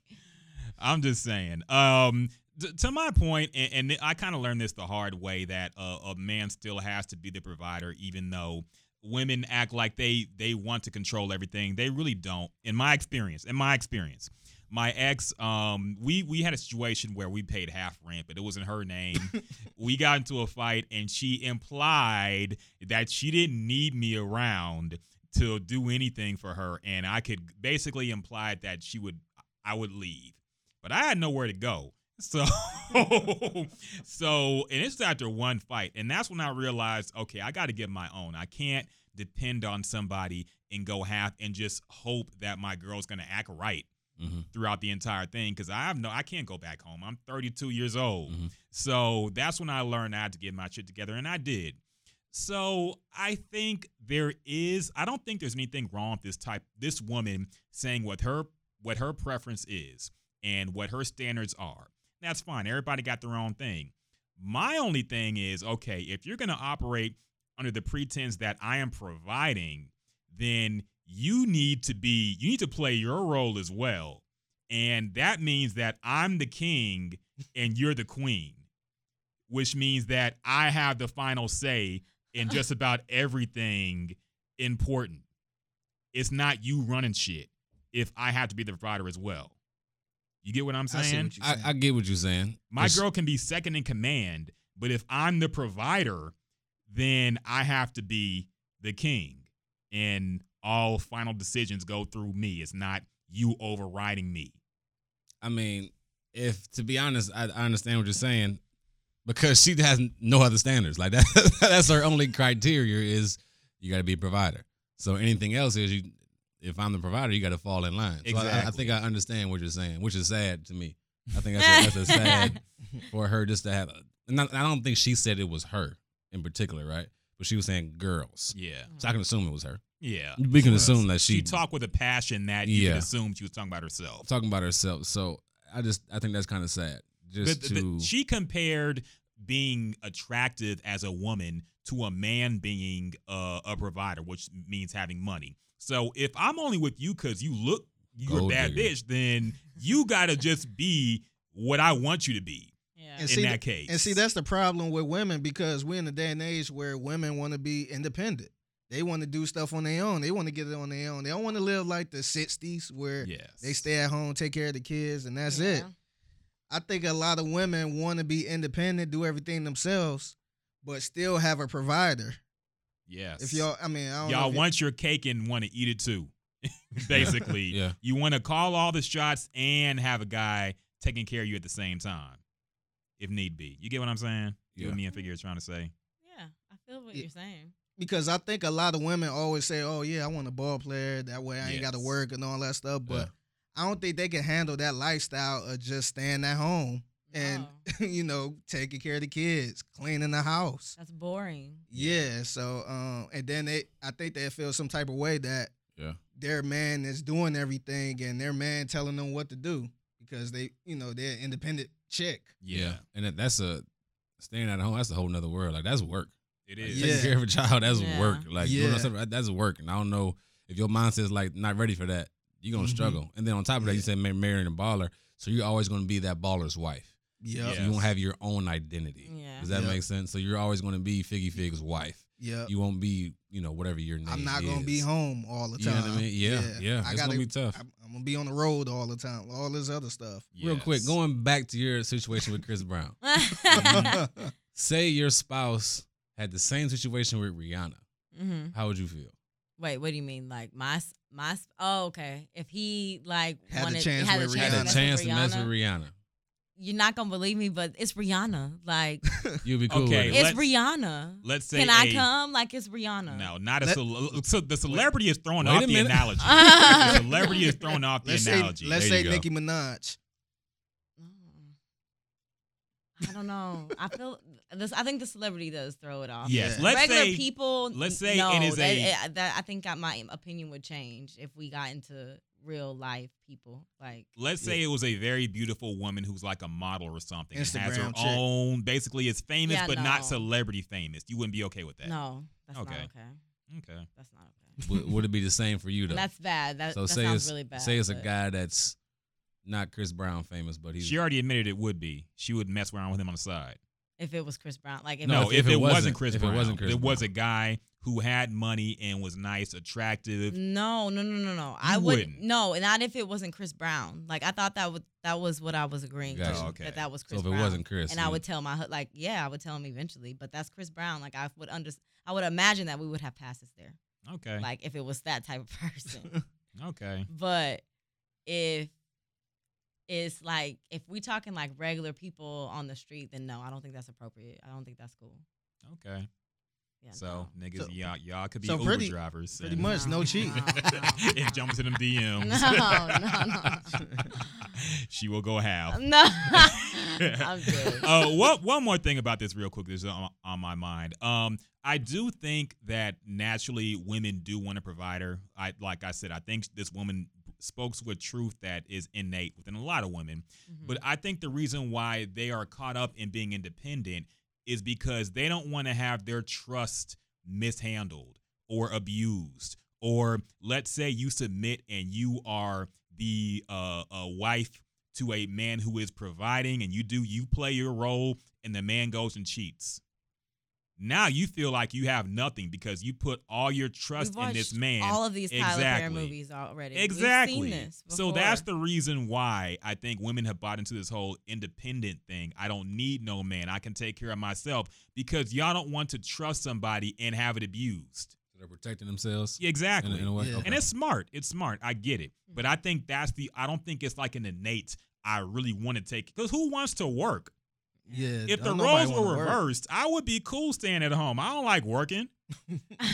I'm just saying. Um, t- to my point, and, and I kind of learned this the hard way that uh, a man still has to be the provider, even though women act like they they want to control everything. They really don't. In my experience, in my experience, my ex, um, we we had a situation where we paid half rent, but it was in her name. we got into a fight, and she implied that she didn't need me around to do anything for her, and I could basically imply that she would I would leave but I had nowhere to go. So, so, and it's after one fight, and that's when I realized, okay, I got to get my own. I can't depend on somebody and go half and just hope that my girl's gonna act right Mm-hmm. throughout the entire thing because I have no, I can't go back home. I'm 32 years old, Mhm. so that's when I learned I had to get my shit together, and I did. So I think there is. I don't think there's anything wrong with this type. This woman saying what her what her preference is and what her standards are. That's fine. Everybody got their own thing. My only thing is okay. If you're gonna operate under the pretense that I am providing, then you need to be. You need to play your role as well, and that means that I'm the king and you're the queen which means that I have the final say in just about everything important. It's not you running shit if I have to be the provider as well. You get what I'm I see saying? what you're I, saying. I get what you're saying. My girl can be second in command, but if I'm the provider, then I have to be the king. And all final decisions go through me. It's not you overriding me. I mean, if to be honest, I, I understand what you're saying because she has no other standards. Like that, that's her only criteria is you got to be a provider. So anything else is you. If I'm the provider, you got to fall in line. Exactly. So I- I, think I understand what you're saying, which is sad to me. I think that's a, that's a sad for her just to have. And I, I don't think she said it was her in particular, right? But she was saying girls. Yeah. So I can assume it was her. Yeah. We can assume that She she talked with a passion that you Yeah. could assume she was talking about herself. talking about herself. So I just I think that's kind of sad. Just But- but to she compared being attractive as a woman to a man being uh, a provider, which means having money. So if I'm only with you because you look you're oh, a bad digger. bitch, then you gotta just be what I want you to be. Yeah. And in see, that case. And see, that's the problem with women because we're in a day and age where women want to be independent. They want to do stuff on their own. They want to get it on their own. They don't want to live like the '60s where yes. they stay at home, take care of the kids, and that's it. I think a lot of women want to be independent, do everything themselves, but still have a provider. Yes. If y'all, I mean, I don't y'all if want your cake and want to eat it too. Basically, Yeah. you want to call all the shots and have a guy taking care of you at the same time, if need be. You get what I'm saying? You Yeah. and me and figure you're trying to say. Yeah, I feel what Yeah. you're saying. because I think a lot of women always say, "Oh yeah, I want a ball player. That way I ain't got to work and all that stuff." But Yeah. I don't think they can handle that lifestyle of just staying at home and No, you know taking care of the kids, cleaning the house. that's boring. Yeah. So um, and then they, I think they feel some type of way that Yeah. their man is doing everything and their man telling them what to do because they, you know, they're an independent chick. Yeah, And that, that's a staying at home. That's a whole nother world. Like that's work. It is Like. Yeah. Taking care of a child, that's Yeah. work. Like doing Yeah. stuff, that's work. And I don't know if your mindset's like not ready for that, you're gonna Mhm. struggle. And then on top of that, you said marrying a baller, so you're always gonna be that baller's wife. Yep. So Yeah. you won't have your own identity. Yeah. Does that Yeah. make sense? So you're always gonna be Figgy Fig's wife. Yeah. You won't be, you know, whatever your name. I'm not gonna be home all the You know time. what I mean? Yeah, yeah. I it's gotta gonna be tough. I'm, I'm gonna be on the road all the time. All this other stuff. Real quick, going back to your situation with Chris Brown. Say your spouse had the same situation with Rihanna. hmm How would you feel? Wait, what do you mean? Like my s- my? Oh, okay. If he like Had the wanted, chance had with a chance, Had to a chance with to mess with Rihanna, Rihanna. You're not gonna believe me, but it's Rihanna. Like You'd be cool Okay, it. it's let's- Rihanna. Let's say Can I a- come? Like it's Rihanna. No, not a Let- cel- so the celebrity is throwing off the analogy. the celebrity is throwing off the Let's say analogy. let's There say. Nicki Minaj. Mm. I don't know. I feel this. I think the celebrity does throw it off. yes, Yeah. let's Regular say people. let's say no, it is that, a- it- that I think that my opinion would change if we got into real life people. Like let's say it was a very beautiful woman who's like a model or something and has her Instagram chick. own basically is famous Yeah, but no. not celebrity famous. You wouldn't be okay with that. no, that's Okay. not okay. Okay. That's not okay. would, would it be the same for you though? And that's bad. That, so that say sounds it's really bad. say it's a guy that's not Chris Brown famous, but he's She already admitted it would be. She would mess around with him on the side. If it was Chris Brown, like if No, it if, was, if it, it wasn't, wasn't- Chris if it wasn't Chris it was a guy who had money and was nice, attractive. no, no, no, no, no. I You would wouldn't. no, not if it wasn't Chris Brown. Like I thought that would that was what I was agreeing Gotcha. to. Oh, okay. That that was Chris. so Chris if it Brown. wasn't Chris, and I would tell my like yeah, I would tell him eventually. But that's Chris Brown. Like I would under I would imagine that we would have passes there. Okay. Like if it was that type of person. okay. but if it's like if we talking like regular people on the street, then no, I don't think that's appropriate. I don't think that's cool. Okay. Yeah. So no. niggas, So- y'all, y'all could be so Uber pretty- drivers. pretty much no cheat. no, no. and jump into them DMs. No, no, no. she will go half. No, I'm good. uh, one, one more thing about this, real quick, this is on, on my mind. Um, I do think that naturally women do want a provider. I like I said, I think this woman spoke with truth that is innate within a lot of women. Mhm. But I think the reason why they are caught up in being independent is because they don't want to have their trust mishandled or abused. Or let's say you submit and you are the uh, a wife to a man who is providing and you do you play your role and the man goes and cheats. Now you feel like you have nothing because you put all your trust We've in this man. All of these Tyler Perry movies already. Exactly. We've seen this So that's the reason why I think women have bought into this whole independent thing. I don't need no man. I can take care of myself because y'all don't want to trust somebody and have it abused. So they're protecting themselves. Exactly. In, a- in a way. Yeah. Okay. And it's smart. It's smart. I get it. But mm-hmm. I think that's the I don't think it's like an innate I really want to take because who wants to work? Yeah. If the roles were wanna work. reversed, I would be cool staying at home. I don't like working.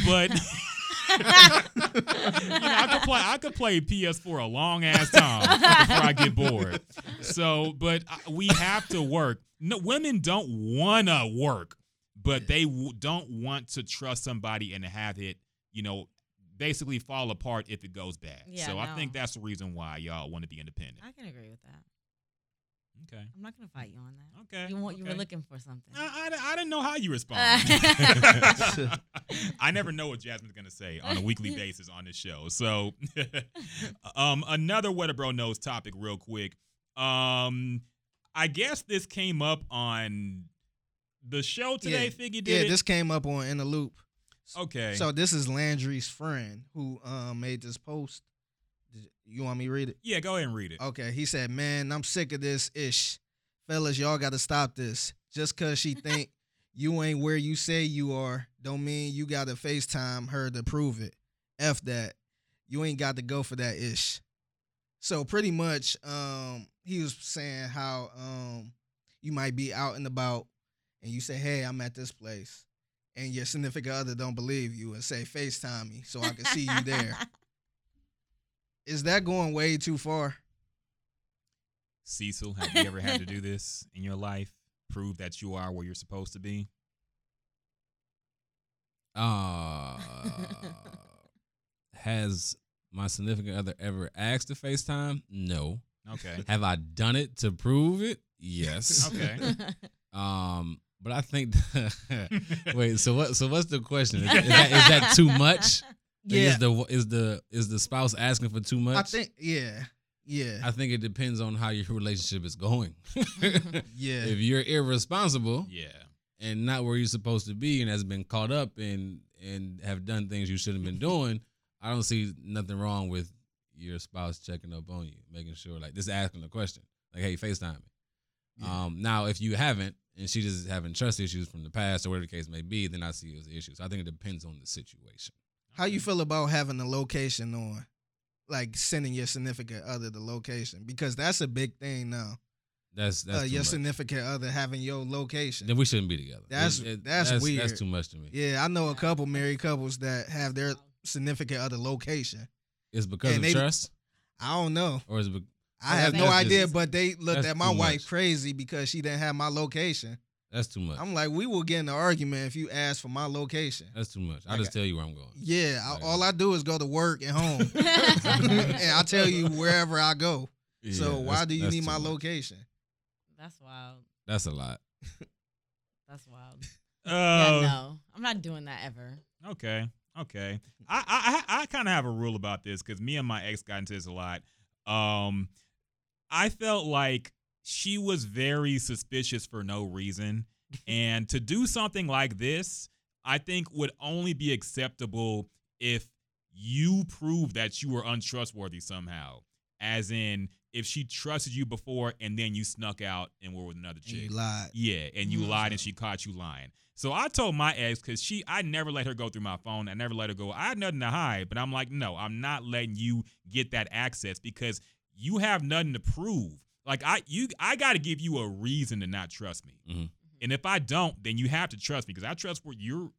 but you know, I could play. I could play PS4 a long ass time before I get bored. So, but we have to work. No, women don't wanna work, but they w- don't want to trust somebody and have it, you know, basically fall apart if it goes bad. Yeah, so I think that's the reason why y'all want to be independent. I can agree with that. Okay. I'm not gonna fight you on that. Okay. You want you were looking for something. I, I, I didn't know how you respond. I never know what Jasmine's gonna say on a weekly basis on this show. So, um, another what a bro knows topic, real quick. Um, I guess this came up on the show today. Yeah. Figure did Yeah, it. this came up on in the loop. okay. So this is Landry's friend who um made this post. You want me to read it? yeah, go ahead and read it. Okay, he said, "Man, I'm sick of this ish. Fellas, y'all got to stop this. Just cuz she think you ain't where you say you are, don't mean you got to FaceTime her to prove it. F that. You ain't got to go for that ish." So pretty much um he was saying how um you might be out and about and you say, "Hey, I'm at this place." And your significant other don't believe you and say, "FaceTime me so I can see you there." Is that going way too far? Cecil, have you ever had to do this in your life? Prove that you are where you're supposed to be. Uh, has my significant other ever asked to FaceTime? No. Okay. Have I done it to prove it? Yes. Okay. Um, but I think wait. So what? So what's the question? Is, is that, is that too much? Is the is the is the spouse asking for too much? I think yeah. Yeah. I think it depends on how your relationship is going. yeah. if you're irresponsible yeah. and not where you're supposed to be and has been caught up and and have done things you shouldn't have been doing, I don't see nothing wrong with your spouse checking up on you, making sure like just asking the question. Like, hey, FaceTime me. Yeah. Um now if you haven't and she just having trust issues from the past or whatever the case may be, then I see it as an issue. So I think it depends on the situation. How you feel about having the location on? Like sending your significant other the location. Because that's a big thing now. That's that's uh, your much. significant other having your location. Then we shouldn't be together. That's- that's weird. That's too much to me. Yeah, I know a couple married couples that have their significant other location. It's because And of they- trust, I don't know. or is it? Be- I have no idea, but they looked at my wife much. crazy because she didn't have my location. That's too much. I'm like, we will get in an argument if you ask for my location. that's too much. I Like just tell you where I'm going. Yeah, I, Like- all I do is go to work and home, and I tell you wherever I go. so why do you need my much. location? That's wild. That's a lot. That's wild. Uh, yeah, no, I'm not doing that ever. Okay. Okay. I I I kind of have a rule about this because me and my ex got into this a lot. Um, I felt like she was very suspicious for no reason, and to do something like this, I think would only be acceptable if you prove that you were untrustworthy somehow. As in, if she trusted you before and then you snuck out and were with another And chick. you lied. Yeah, and you lied and she caught you lying. So I told my ex because she, I never let her go through my phone. I never let her go. I had nothing to hide, but I'm like, no, I'm not letting you get that access because you have nothing to prove. Like I, you, I got to give you a reason to not trust me. Mhm. And if I don't, then you have to trust me because I trust where you're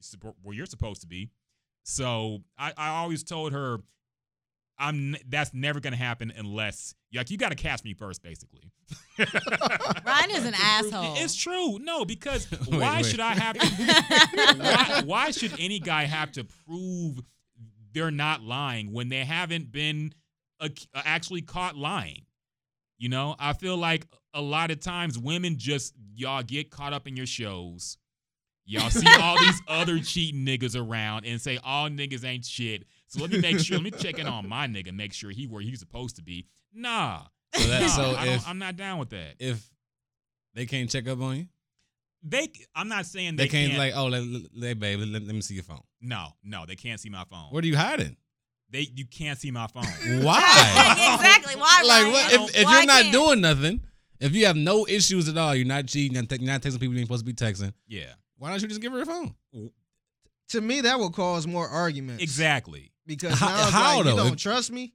where you're supposed to be. So I, I always told her, I'm that's never gonna happen unless like you got to catch me first, basically. Ryan is an asshole. It's true. No, because Wait, why wait. should I have to? why, why should any guy have to prove they're not lying when they haven't been uh, actually caught lying? You know, I feel like a lot of times women just y'all get caught up in your shows. Y'all see all these other cheating niggas around and say all niggas ain't shit. So let me make sure, let me check in on my nigga, make sure he where he's supposed to be. Nah. So that nah, so I if, I'm not down with that. if they can't check up on you, They, I'm not saying they, they, can't, like, oh, let, let, babe, let, let me see your phone. No, no, they can't see my phone. What are you hiding? They, you can't see my phone. Why? exactly. Why? like, what, if, if Why you're not can't- doing nothing, if you have no issues at all, you're not cheating, you're not, texting people you ain't supposed to be texting. yeah, Why don't you just give her a phone? To me, that would cause more arguments. exactly. Because How- now it's how, like, though? you don't If- trust me.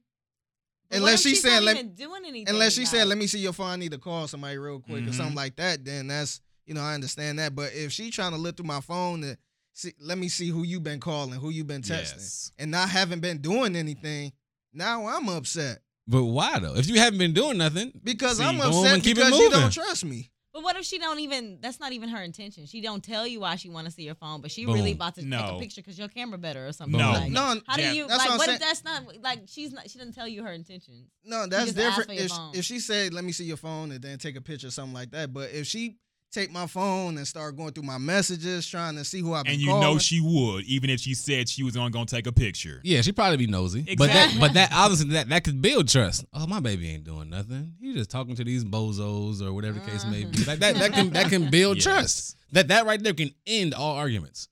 But Unless what if she said, let- even doing anything. Unless she said, "Let me see your phone. I need to call somebody real quick" or Mhm. something like that. Then that's you know I understand that. But if she trying to look through my phone to see, let me see who you've been calling, who you've been texting, Yes. and I haven't been doing anything. Now I'm upset But why though? If you haven't been doing nothing, because See, I'm upset and keep because you don't trust me. But what if she don't even? That's not even her intention. She don't tell you why she want to see your phone, but she really about to take a picture because your camera better or something. No. like, No, How Yeah. do you That's like? what What if that's not like she's not? She doesn't tell you her intentions. No, that's different. If, phone. if she said, "Let me see your phone," and then take a picture, or something like that. But if she take my phone and start going through my messages, trying to see who I've been And you calling, know she would, even if she said she was only gonna take a picture. yeah, she'd probably be nosy. But that, Exactly. but that obviously that that could build trust. Oh, my baby ain't doing nothing. He just talking to these bozos or whatever the case may be. Like that that can that can build Yes. trust. That that right there can end all arguments.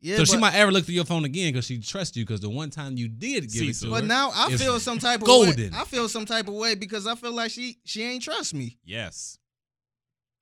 yeah, so but, she might ever look through your phone again because she trusts you because the one time you did give it to Cecil. her. But now I feel some type of golden. way. I feel some type of way because I feel like she she ain't trust me. Yes.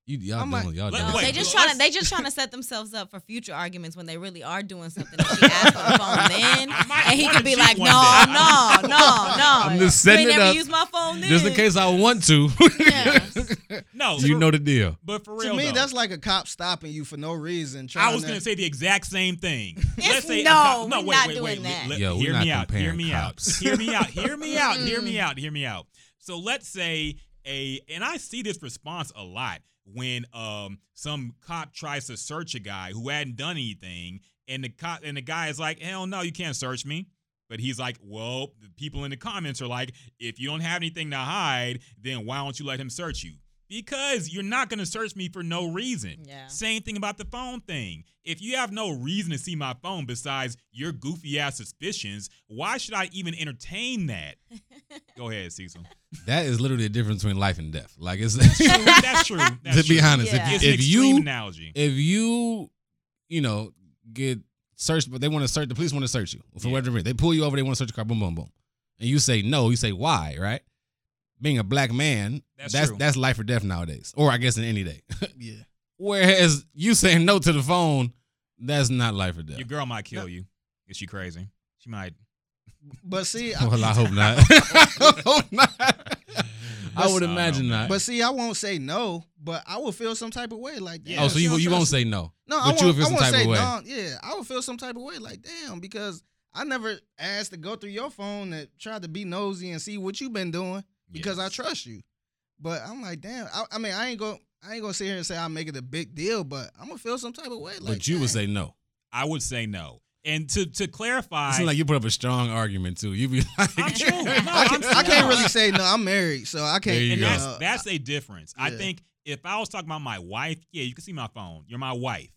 You, y'all I'm like- y'all doing wait, they just trying to they just trying to set themselves up for future arguments when they really are doing something. If she asks for the phone then, and he could be like, no, no, no, no. I'm just setting you it never up use my phone then. just in case I want to. Yes. No, you for- know the deal. but for real, To real, me, though, that's like a cop stopping you for no reason. I was to, gonna say the exact same thing. It's- Let's say no, cop- no, we're wait, not wait, doing wait. that. Let- Yo, we're hear not me out. Hear me out. Hear me out. Hear me out. Hear me out. Hear me out. So let's say a, and I see this response a lot when um some cop tries to search a guy who hadn't done anything, and the cop and the guy is like, hell no, you can't search me. But he's like, well, the people in the comments are like, if you don't have anything to hide, then why don't you let him search you? Because you're not going to search me for no reason. Yeah. Same thing about the phone thing. If you have no reason to see my phone besides your goofy ass suspicions, why should I even entertain that? Go ahead, Cecil. That is literally the difference between life and death. Like it's That's true. That's true to be honest, Yeah. if, It's if extreme you analogy. if you you know get searched, but they want to search the police want to search you for Yeah. whatever reason. They pull you over, they want to search your car, boom, boom, boom, and you say no. You say why, right? Being a black man, That's that's true. that's life or death nowadays, or I guess in any day. yeah. Whereas you saying no to the phone, that's not life or death. Your girl might kill you. Is she crazy? She might. But see, I, Well, I hope not. I hope not. I would imagine man. not. but see, I won't say no, but I will feel some type of way. Like, damn, oh, so you you won't say no. No, I but you won't, would feel I won't type say of way. no. Yeah, I would feel some type of way. Like, damn, because I never asked to go through your phone and try to be nosy and see what you've been doing because I trust you. But I'm like, damn. I, I mean, I ain't go. I ain't gonna sit here and say I make it a big deal, but I'm gonna feel some type of way. Like, but you would say no. I would say no. And to to clarify, It seems like you put up a strong argument too. You be like, I'm true. No, I, can, I can't serious. really say no. I'm married, so I can't. There you and go. that's know, that's a difference. I think if I was talking about my wife, yeah, you can see my phone. You're my wife.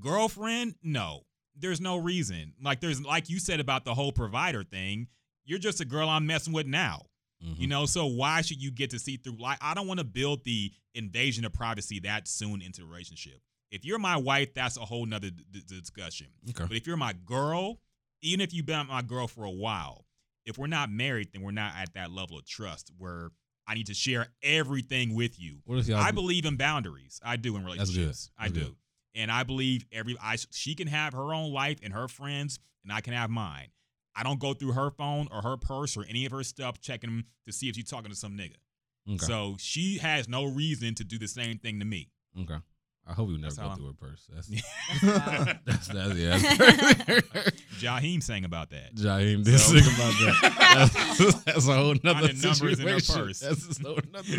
Girlfriend, no. There's no reason. Like there's like you said about the whole provider thing. You're just a girl I'm messing with now. Mhm. You know, so why should you get to see through? Like, I don't want to build the invasion of privacy that soon into a relationship. If you're my wife, that's a whole nother d- discussion. Okay. But if you're my girl, even if you've been my girl for a while, if we're not married, then we're not at that level of trust where I need to share everything with you. What if y'all? I believe in boundaries. I do in relationships. I do. good. And I believe every I she can have her own life and her friends, and I can have mine. I don't go through her phone or her purse or any of her stuff checking to see if she's talking to some nigga. okay. So she has no reason to do the same thing to me. okay. I hope you never That's go how- through her purse. That's that's, that's yeah. That's Jaheim sang about that. Jaheim did So- sing about that. That's, that's a whole nother Finding numbers in her situation. purse. That's a whole nother.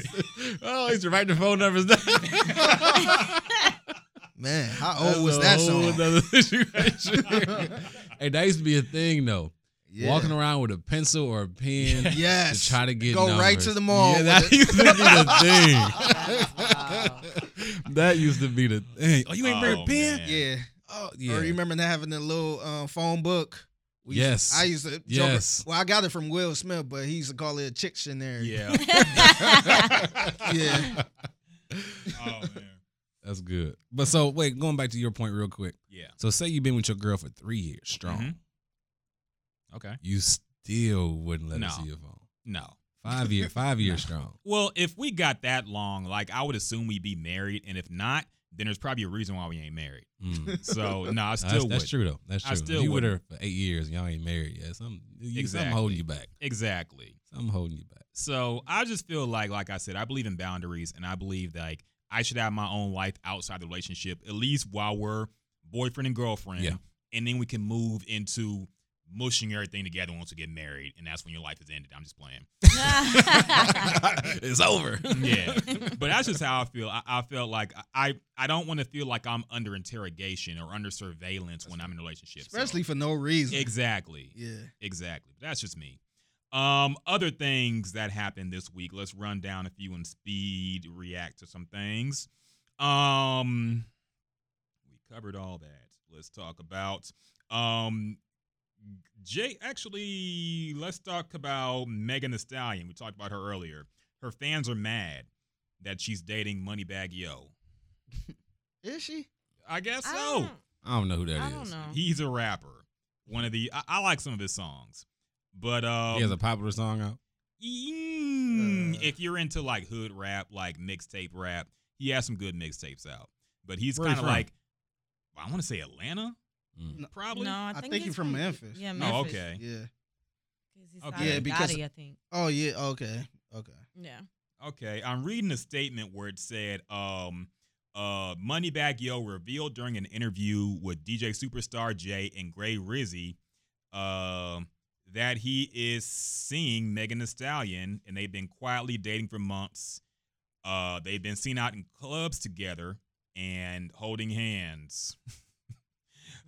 oh, he's writing the phone numbers down. man, how That's old was a that whole song? nother situation. hey, that used to be a thing though. Yeah. Walking around with a pencil or a pen Yes. to try to get Go right to the mall Yeah, that used to be the thing. that used to be the thing. Oh, you ain't bring Oh, a pen? man. Yeah. Oh, yeah. Or you remember having the little uh, phone book? We Yes. Used to, I used to. Joke, Well, I got it from Will Smith, but he used to call it a Chicktionary. Yeah. Yeah. oh man. That's good. But so wait, going back to your point real quick. Yeah. So say you've been with your girl for three years strong. Mhm. Okay. You still wouldn't let No. her see your phone. No. Five year, five years strong. Well, if we got that long, like I would assume we'd be married, and if not, then there's probably a reason why we ain't married. Mm. So no, I still that's, would. that's true though. That's I true. still If you with her for eight years and y'all ain't married yet. Some you, Exactly. something holding you back. Exactly. Something holding you back. So I just feel like, like I said, I believe in boundaries, and I believe like I should have my own life outside the relationship, at least while we're boyfriend and girlfriend. Yeah. and then we can move into mushing everything together once we get married, and that's when your life is ended. I'm just playing. it's over. yeah, but that's just how I feel. I, I felt like I I don't want to feel like I'm under interrogation or under surveillance when I'm in a relationship. so- especially for no reason. exactly, Yeah. exactly. That's just me. Um, other things that happened this week. Let's run down a few and speed react to some things. Um, we covered all that. Let's talk about um Jay. Actually, let's talk about Megan Thee Stallion. We talked about her earlier. Her fans are mad that she's dating Moneybagg Yo. Is she? I guess I so. don't, I don't know who that is. I don't know. He's a rapper. One of the I, I like some of his songs, but um, he has a popular song out. Mm, Uh. if you're into like hood rap, like mixtape rap, he has some good mixtapes out. But he's kind of like, I want to say Atlanta, Mm. probably. no, I I think, think he's he from Memphis. Yeah, Memphis. Oh, Memphis. okay. Yeah. 'Cause he's Okay. signed Yeah, because- Gotti, I think. Oh yeah. Okay. Okay. Yeah. Okay, I'm reading a statement where it said, um, uh, Moneybagg Yo revealed during an interview with DJ Superstar J and Gray Rizzy, um, that he is seeing Megan Thee Stallion, and they've been quietly dating for months. Uh, they've been seen out in clubs together and holding hands.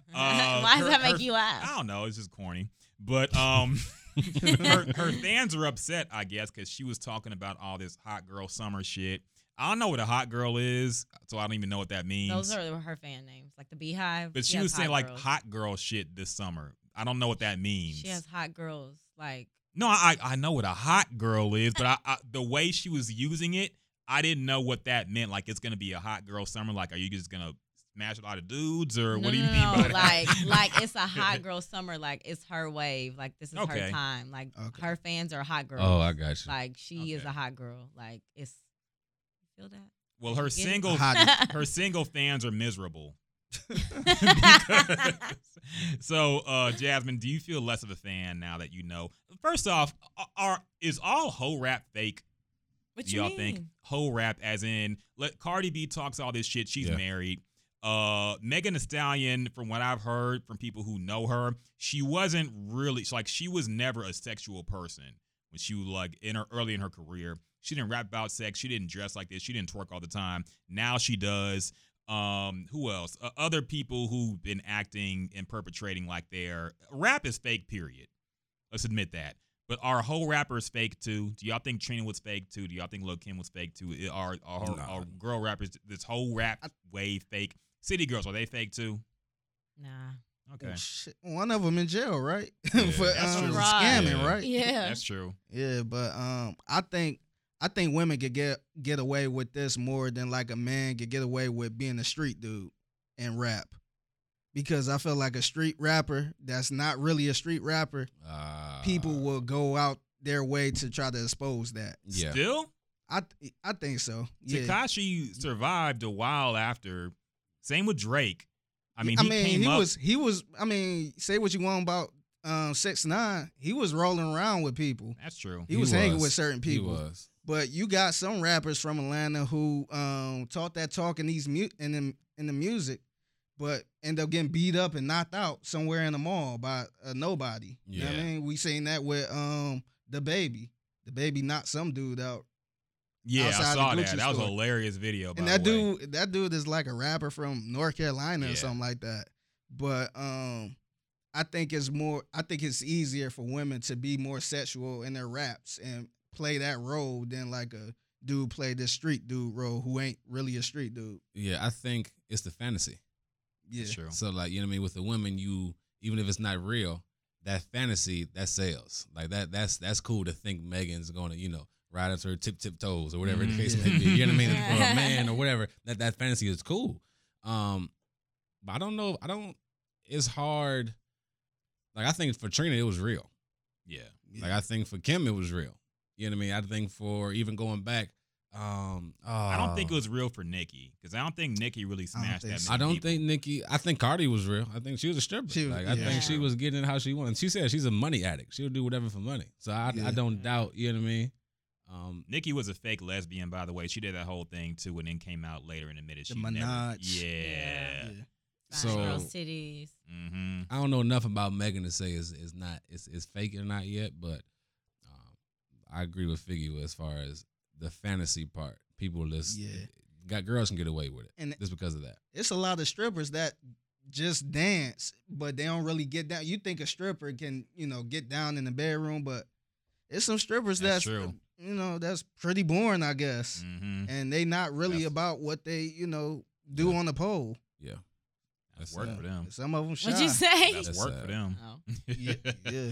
Uh, Why does her- that make her- you laugh? I don't know. It's just corny. But um, her, her fans are upset, I guess, because she was talking about all this hot girl summer shit. I don't know what a hot girl is, so I don't even know what that means. Those are her fan names, like the BeyHive. but she has was saying hot like girls. hot girl shit this summer. I don't know what that means. She has hot girls. Like no, I I know what a hot girl is, but I, I the way she was using it, I didn't know what that meant. Like it's gonna be a hot girl summer. Like, are you just gonna smash a lot of dudes, or no, what do you no, mean no, by that? like like it's a hot girl summer. Like it's her wave. Like this is Okay. her time. Like Okay. her fans are hot girls. Oh, I got you. Like she is a hot girl. Like it's you feel that? well, her single her single fans are miserable. Because- so, uh, Jasmine, do you feel less of a fan now that you know? First off, are is all whole rap fake? what Do you y'all mean? think Whole rap, as in let Cardi B talks all this shit? She's Yeah. married. Uh, Megan Thee Stallion, from what I've heard from people who know her, she wasn't really like she was never a sexual person when she was like in her early in her career. She didn't rap about sex. She didn't dress like this. She didn't twerk all the time. Now she does. Um, who else? Uh, other people who've been acting and perpetrating like their rap is fake. Period. Let's admit that. But our whole rappers fake too? Do y'all think Trina was fake too? Do y'all think Lil Kim was fake too? Are are, Nah. are girl rappers this whole rap wave fake? City girls are they fake too? Nah. Okay, Shit, One of them in jail, right? Yeah, For that's um, true. scamming, Yeah. right? Yeah. that's true. Yeah, but um, I think I think women could get get away with this more than like a man could get away with being a street dude and rap, because I feel like a street rapper that's not really a street rapper, Uh, people will go out their way to try to expose that. Yeah. Still, I th- I think so. Yeah. Tekashi survived a while after. Same with Drake. I mean, I he mean, came he up. was he was. I mean, say what you want about um six nine. He was rolling around with people. that's true. He, was, hanging with certain people. He was. But you got some rappers from Atlanta who um taught that talk in these mu- in the in the music, but end up getting beat up and knocked out somewhere in the mall by a nobody. You know what I mean? We seen that with um the baby. The baby knocked some dude out. Yeah, I outside the saw Gucci that. That was a hilarious video. By and that the way. dude that dude is like a rapper from North Carolina Yeah. or something like that. But um I think it's more I think it's easier for women to be more sexual in their raps and play that role than like a dude play this street dude role who ain't really a street dude. Yeah, I think it's the fantasy. Yeah. True. So like, you know what I mean? With the women, you even if it's not real, that fantasy that sells. Like that that's that's cool to think Megan's gonna, you know, ride up to her tip tip toes or whatever Mhm. the case may be. You know what I mean? For a man or whatever. That that fantasy is cool. Um but I don't know, I don't it's hard. Like I think for Trina it was real. Yeah. Like I think for Kim it was real. You know what I mean? I think for even going back, um I don't think it uh, was real for Nicki because I don't think Nicki really I don't smashed think that. so. many I don't people. think Nicki. I think Cardi was real. I think she was a stripper. She was- like I think she was getting it how she wanted. She said she's a money addict. She'll do whatever for money. So I, Yeah. I don't doubt. You know what I mean? Um, Nicki was a fake lesbian, by the way. She did that whole thing too, and then came out later and admitted The she never. Minaj. Yeah. Yeah. Yeah. So- cities. Mm-hmm. I don't know enough about Megan to say is is not is is fake or not yet, but um, I agree with Figgy as far as the fantasy part. People just Yeah. got girls can get away with it And just because of that. it's a lot of strippers that just dance, but they don't really get down. You think a stripper can, you know, get down in the bedroom, but it's some strippers That's that's, true. You know, that's pretty boring, I guess. Mm-hmm. And they not really That's- about what they, you know, do Yeah. on the pole. Yeah, That's That's work sad. for them. Some of them shy. What'd you say? That's, That's work sad. for them. Oh. Yeah, yeah.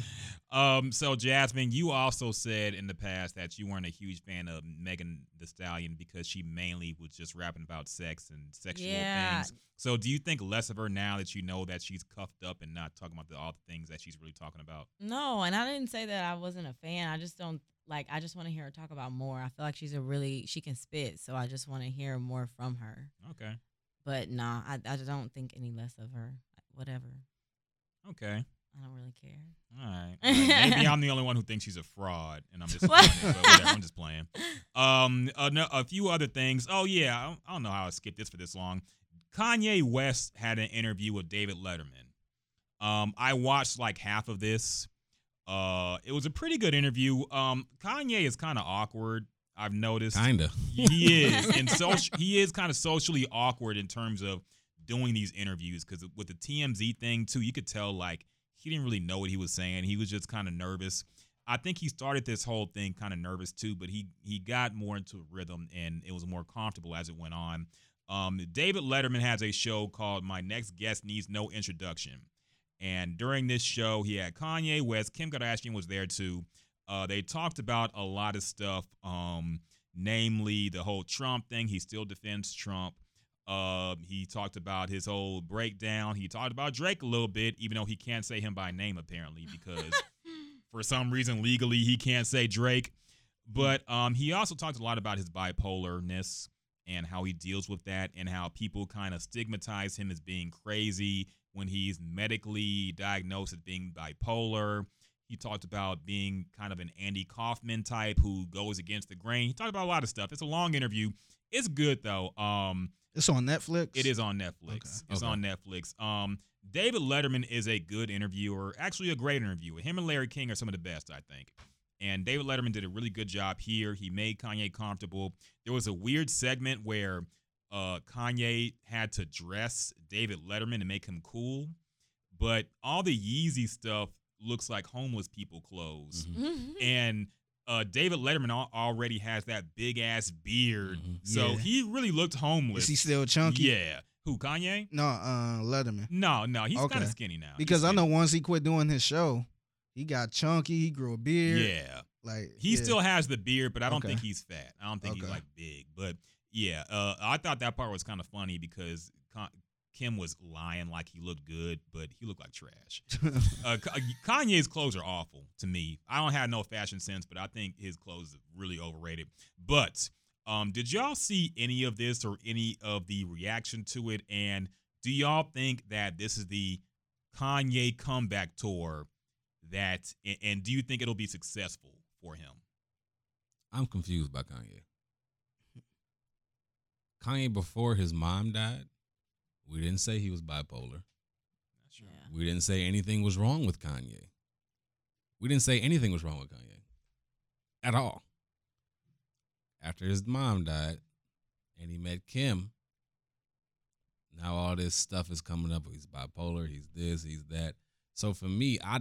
Um. So Jasmine, you also said in the past that you weren't a huge fan of Megan Thee Stallion because she mainly was just rapping about sex and sexual Yeah. things. So do you think less of her now that you know that she's cuffed up and not talking about the, all the things that she's really talking about? No, and I didn't say that I wasn't a fan. I just don't like. I just want to hear her talk about more. I feel like she's a really she can spit, so I just want to hear more from her. Okay. But nah, I I don't think any less of her. Whatever. Okay. I don't really care. All right. All right. Maybe I'm the only one who thinks she's a fraud, and I'm just What? playing, but I'm just playing. Um, a, no- a few other things. Oh yeah, I don't, I don't know how I skipped this for this long. Kanye West had an interview with David Letterman. Um, I watched like half of this. Uh, it was a pretty good interview. Um, Kanye is kind of awkward. I've noticed. kinda. He is, and so he is kind of socially awkward in terms of doing these interviews because with the TMZ thing too, you could tell like he didn't really know what he was saying. He was just kind of nervous. I think he started this whole thing kind of nervous too, but he he got more into a rhythm and it was more comfortable as it went on. Um, David Letterman has a show called My Next Guest Needs No Introduction. And during this show, he had Kanye West, Kim Kardashian was there too. Uh, they talked about a lot of stuff, um, namely the whole Trump thing. He still defends Trump. Uh, he talked about his whole breakdown. He talked about Drake a little bit, even though he can't say him by name apparently because for some reason legally he can't say Drake. But um, he also talked a lot about his bipolarness and how he deals with that and how people kind of stigmatize him as being crazy when he's medically diagnosed as being bipolar. He talked about being kind of an Andy Kaufman type who goes against the grain. He talked about a lot of stuff. It's a long interview. It's good though. Um, It's on Netflix. it is on Netflix. Okay. It's Okay. on Netflix. Um, David Letterman is a good interviewer, actually a great interviewer. Him and Larry King are some of the best, I think. And David Letterman did a really good job here. He made Kanye comfortable. There was a weird segment where uh, Kanye had to dress David Letterman to make him cool, but all the Yeezy stuff looks like homeless people clothes. Mhm. And uh, David Letterman al- already has that big ass beard, Mhm. so Yeah. he really looked homeless. Is he still chunky? Yeah. Who, Kanye? No, uh, Letterman. No, no, he's kind of skinny now. He's Because I know once he quit doing his show, he got chunky. He grew a beard. Yeah. Like He yeah. still has the beard, but I don't Okay. think he's fat. I don't think he's like big. But yeah, uh, I thought that part was kind of funny because Con- Kim was lying like he looked good, but he looked like trash. Uh, Kanye's clothes are awful to me. I don't have no fashion sense, but I think his clothes are really overrated. But um, did y'all see any of this or any of the reaction to it? And do y'all think that this is the Kanye comeback tour? That and, and do you think it'll be successful for him? I'm confused by Kanye. Kanye before his mom died, we didn't say he was bipolar. Yeah. We didn't say anything was wrong with Kanye. We didn't say anything was wrong with Kanye at all. After his mom died and he met Kim, now all this stuff is coming up. He's bipolar, he's this, he's that. So for me, I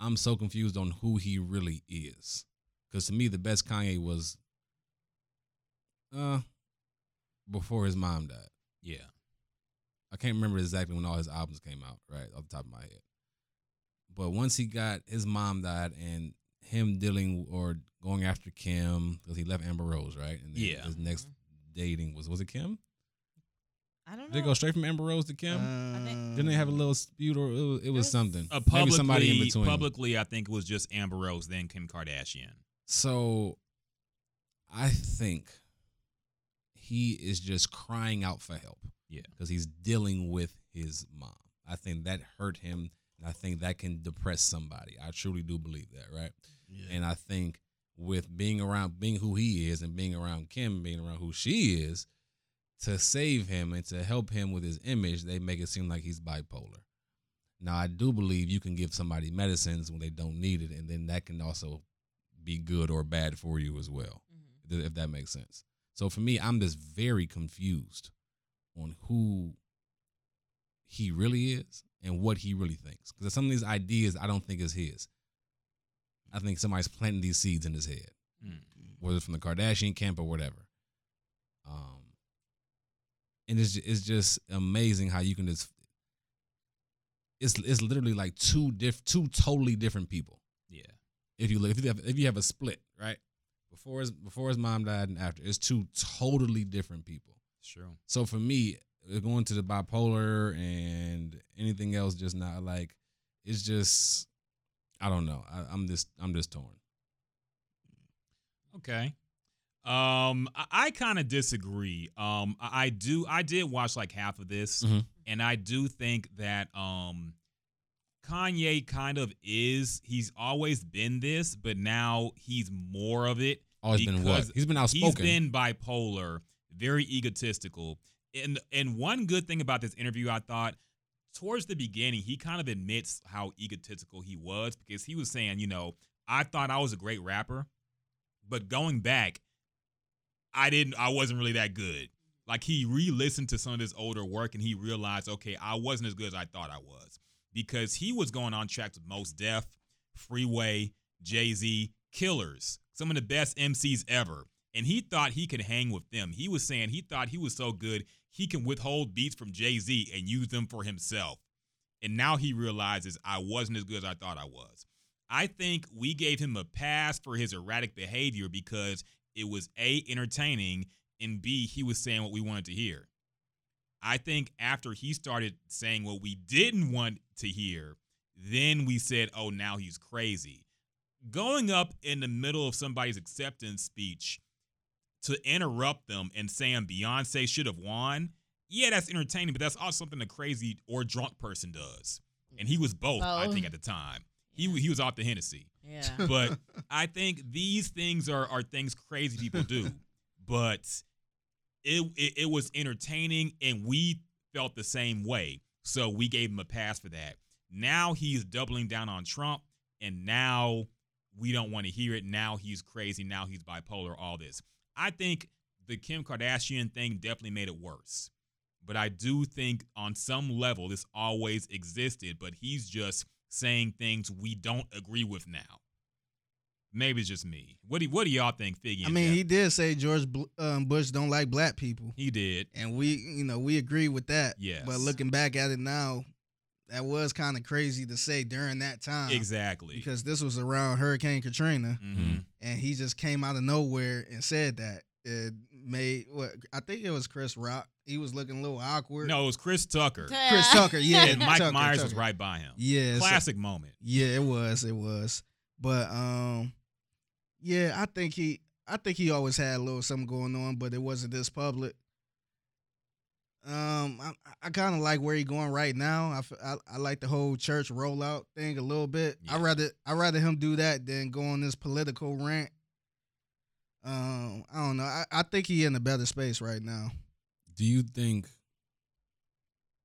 I'm so confused on who he really is. Cuz to me the best Kanye was uh before his mom died. Yeah. I can't remember exactly when all his albums came out, right, off the top of my head. But once he got his mom died and him dealing or going after Kim because he left Amber Rose, right? And then Yeah. his next dating was was it Kim? I don't know. Did they go straight from Amber Rose to Kim? Um, Didn't they have a little dispute or it was, it was was- something? Uh, Maybe publicly, somebody in between. publicly, I think it was just Amber Rose, then Kim Kardashian. So I think he is just crying out for help. Yeah. Because he's dealing with his mom. I think that hurt him. And I think that can depress somebody. I truly do believe that, right? Yeah. And I think with being around being who he is and being around Kim, being around who she is, to save him and to help him with his image, they make it seem like he's bipolar. Now, I do believe you can give somebody medicines when they don't need it, and then that can also be good or bad for you as well, Mhm. if that makes sense. So for me, I'm just very confused on who he really is and what he really thinks. Because some of these ideas I don't think is his. I think somebody's planting these seeds in his head, Mm. whether it's from the Kardashian camp or whatever. Um, and it's it's just amazing how you can just. It's it's literally like two diff two totally different people. Yeah. If you look if you have if you have a split right before his before his mom died and after, it's two totally different people. Sure. So for me, uh, going to the bipolar and anything else, just not like it's just I don't know. I, I'm just I'm just torn. Okay. Um, I, I kind of disagree. Um, I, I do. I did watch like half of this, Mhm. and I do think that um, Kanye kind of is. He's always been this, but now he's more of it. Always been what? He's been outspoken. He's been bipolar, very egotistical. And and one good thing about this interview, I thought, towards the beginning, he kind of admits how egotistical he was because he was saying, you know, I thought I was a great rapper, but going back, I didn't. I wasn't really that good. Like he re-listened to some of his older work and he realized, okay, I wasn't as good as I thought I was because he was going on tracks with Mos Def, Freeway, Jay Z, Killers, some of the best MCs ever. And he thought he could hang with them. He was saying he thought he was so good he can withhold beats from Jay Z and use them for himself. And now he realizes I wasn't as good as I thought I was. I think we gave him a pass for his erratic behavior because it was A, entertaining, and B, he was saying what we wanted to hear. I think after he started saying what we didn't want to hear, then we said, oh, now he's crazy. Going up in the middle of somebody's acceptance speech to interrupt them and saying Beyonce should have won, yeah, that's entertaining, but that's also something a crazy or drunk person does. And he was both, I think, at the time. He, Yeah. he was off the Hennessy. Yeah. But I think these things are, are things crazy people do. But it, it it was entertaining and we felt the same way. So we gave him a pass for that. Now he's doubling down on Trump and now we don't want to hear it. Now he's crazy. Now he's bipolar, all this. I think the Kim Kardashian thing definitely made it worse. But I do think on some level this always existed, but he's just saying things we don't agree with now. Maybe it's just me. What do what do y'all think, Figgy? I mean, Jeff? he did say George um, Bush don't like black people, he did. and we, you know, we agree with that. Yes. But looking back at it now, that was kind of crazy to say during that time. Exactly. Because this was around Hurricane Katrina, hmm and he just came out of nowhere and said that. It made what I think it was Chris Rock. He was looking a little awkward. No, it was Chris Tucker. Chris Tucker. Yeah, and Mike Tucker, Myers was right by him. Yeah, so- Classic moment. Yeah, it was. It was. But um, yeah, I think he, I think he always had a little something going on, but it wasn't this public. Um, I, I kind of like where he going right now. I, I, I, like the whole church rollout thing a little bit. I rather I rather him do that than go on this political rant. Um, I don't know. I, I think he in a better space right now. Do you think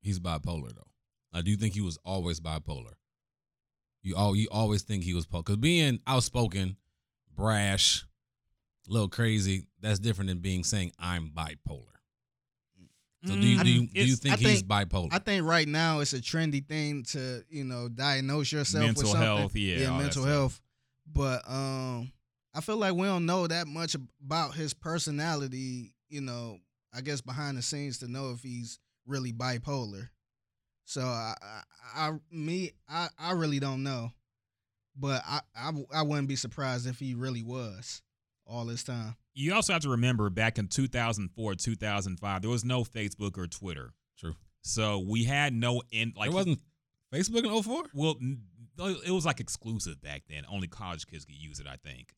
he's bipolar though? Like, do you think he was always bipolar? You all you always think he was because being outspoken, brash, a little crazy. That's different than being saying I'm bipolar. So do you Mm, do you, do you it's think I he's think- bipolar? I think right now it's a trendy thing to you know diagnose yourself Mental with something. health, yeah, all that mental stuff. health. But um, I feel like we don't know that much about his personality. You know, I guess behind the scenes to know if he's really bipolar. So I, I, I me, I, I really don't know. But I, I, I wouldn't be surprised if he really was all this time. You also have to remember back in 2004, 2005, there was no Facebook or Twitter. True. So we had no in like there wasn't Facebook in 04? well, n- it was like exclusive back then. Only college kids could use it, I think.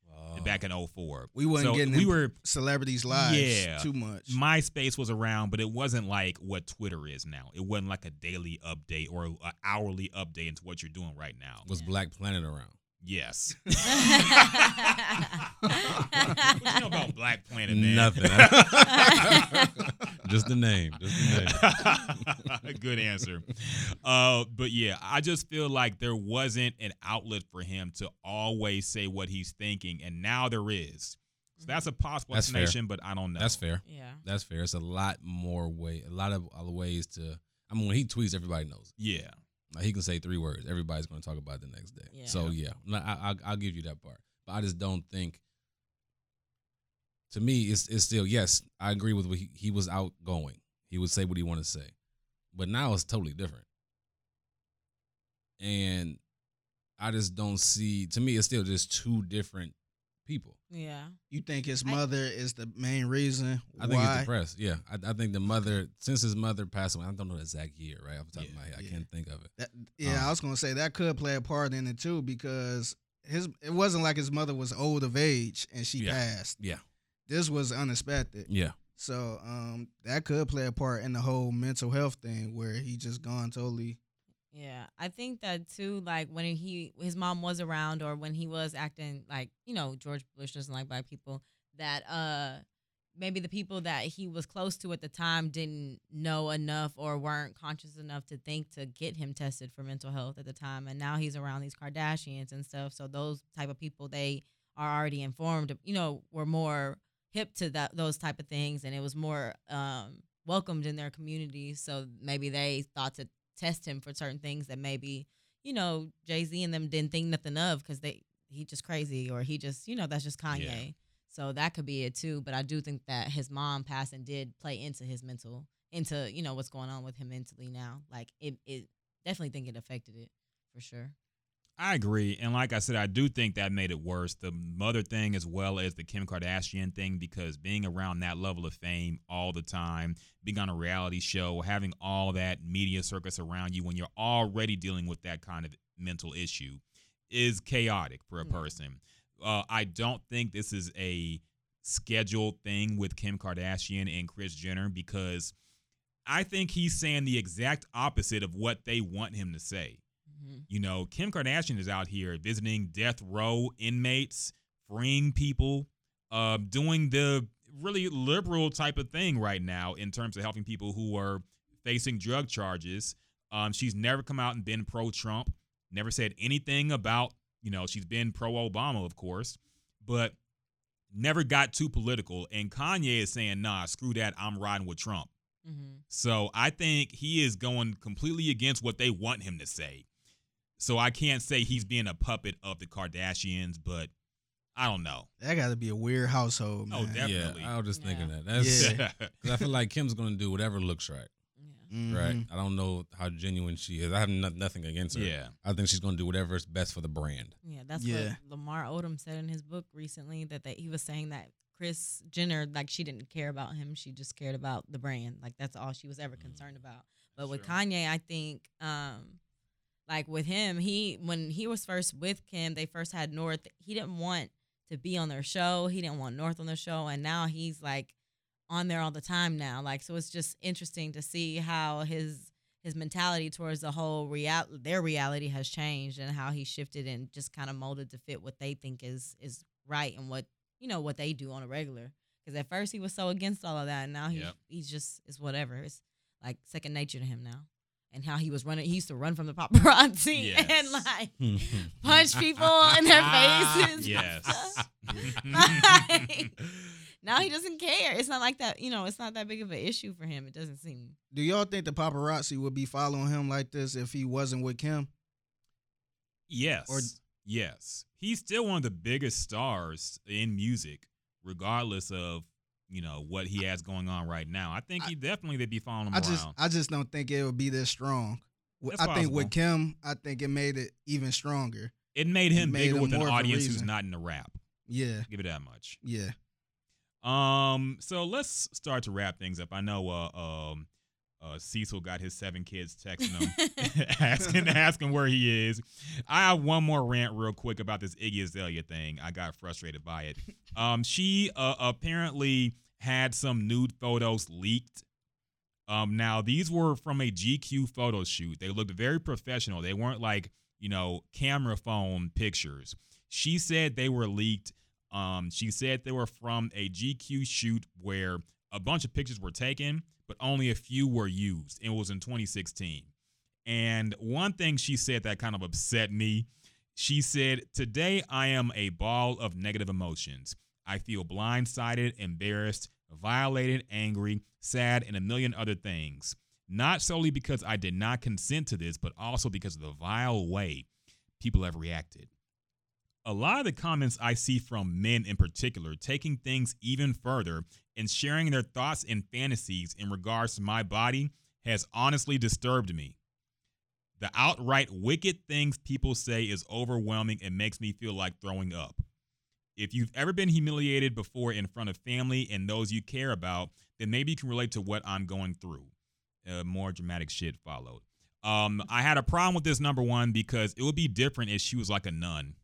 Back in 04. We weren't so getting we were celebrities' lives Yeah. too much. MySpace was around, but it wasn't like what Twitter is now. It wasn't like a daily update or an hourly update into what you're doing right now. Was Black Planet around? Yes. what you know about Black Planet, man? Nothing. just the name. Just the name. Good answer. Uh, but yeah, I just feel like there wasn't an outlet for him to always say what he's thinking, and now there is. So that's a possible That's fair. explanation, but I don't know. That's fair. Yeah. That's fair. It's a lot more way, a lot of ways to. I mean, when he tweets, everybody knows. Yeah. Like he can say three words. Everybody's going to talk about it the next day. Yeah. So yeah, I, I, I'll give you that part. But I just don't think. To me, it's it's still yes. I agree with what he, he was outgoing. He would say what he wanted to say, but now it's totally different. And I just don't see. To me, it's still just two different people. Yeah. You think his I- mother is the main reason I think why? he's depressed. Yeah, I, I think the mother since his mother passed away. I don't know the exact year right off the top Yeah, of my head. I can't think of it. That, yeah, Um, I was gonna say that could play a part in it too because his it wasn't like his mother was old of age and she Yeah. passed. Yeah, This was unexpected. yeah, So um that could play a part in the whole mental health thing where he just gone totally Yeah, I think that too. Like when he his mom was around, or when he was acting like you know George Bush doesn't like black people. That uh maybe the people that he was close to at the time didn't know enough or weren't conscious enough to think to get him tested for mental health at the time. And now he's around these Kardashians and stuff. So those type of people they are already informed. You know, were more hip to that those type of things, and it was more um welcomed in their community. So maybe they thought to test him for certain things that maybe you know Jay Z and them didn't think nothing of because they he just crazy or he just you know that's just Kanye. Yeah. So that could be it too. But I do think that his mom passing did play into his mental into you know what's going on with him mentally now. Like it it definitely think it affected it for sure. I agree. And like I said, I do think that made it worse. The mother thing as well as the Kim Kardashian thing, because being around that level of fame all the time, being on a reality show, having all that media circus around you when you're already dealing with that kind of mental issue is chaotic for a person. Uh, I don't think this is a scheduled thing with Kim Kardashian and Kris Jenner because I think he's saying the exact opposite of what they want him to say. Mm-hmm. You know, Kim Kardashian is out here visiting death row inmates, freeing people, uh, doing the really liberal type of thing right now in terms of helping people who are facing drug charges. Um, she's never come out and been pro Trump, never said anything about, you know, she's been pro Obama, of course, but never got too political. And Kanye is saying, nah, screw that. I'm riding with Trump. Mm-hmm. So I think he is going completely against what they want him to say. So I can't say he's being a puppet of the Kardashians, but I don't know. that gotta be a weird household, man. Oh, definitely. yeah. I was just thinking Yeah. that. That's Yeah. 'cause I feel like Kim's gonna do whatever looks right. Yeah. Mhm. Right. I don't know how genuine she is. I have no, nothing against her. yeah. I think she's gonna do whatever is best for the brand. Yeah, that's Yeah. what Lamar Odom said in his book recently that they, he was saying that Kris Jenner like she didn't care about him, she just cared about the brand. Like that's all she was ever concerned about. But with Sure. Kanye, I think um like with him, he when he was first with Kim, they first had North, he didn't want to be on their show. He didn't want North on the show and now he's like on there all the time now. Like so it's just interesting to see how his his mentality towards the whole real their reality has changed and how he shifted and just kind of molded to fit what they think is is right and what you know what they do on a regular. Because at first he was so against all of that, and now he Yep. he's just is whatever. It's like second nature to him now. And how he was running, he used to run from the paparazzi Yes. and like punch people in their faces. yes. Like, now he doesn't care. It's not like that. You know, it's not that big of an issue for him. It doesn't seem. Do y'all think the paparazzi would be following him like this if he wasn't with Kim? yes. Or- yes. He's still one of the biggest stars in music, regardless of, you know, what he has going on right now. I think I- he definitely they'd be following him I around. just I just don't think it would be this strong. That's I think with. Kim, I think it made it even stronger. it made him made bigger him with an more of a audience who's not in the rap. Yeah, Give it that much. yeah. Um, so let's start to wrap things up. I know uh um uh Cecil got his seven kids texting him asking asking where he is. I have one more rant real quick about this Iggy Azalea thing. I got frustrated by it. Um she uh, apparently had some nude photos leaked. Um now these were from a GQ photo shoot. They looked very professional. They weren't like, you know, camera phone pictures. She said they were leaked um, she said they were from a GQ shoot where a bunch of pictures were taken, but only a few were used. It was in 2016. And one thing she said that kind of upset me she said, Today I am a ball of negative emotions. I feel blindsided, embarrassed, violated, angry, sad, and a million other things. Not solely because I did not consent to this, but also because of the vile way people have reacted. A lot of the comments I see from men in particular taking things even further and sharing their thoughts and fantasies in regards to my body has honestly disturbed me. The outright wicked things people say is overwhelming and makes me feel like throwing up. If you've ever been humiliated before in front of family and those you care about, then maybe you can relate to what I'm going through. Uh, more dramatic shit followed. Um, I had a problem with this number one because it would be different if she was like a nun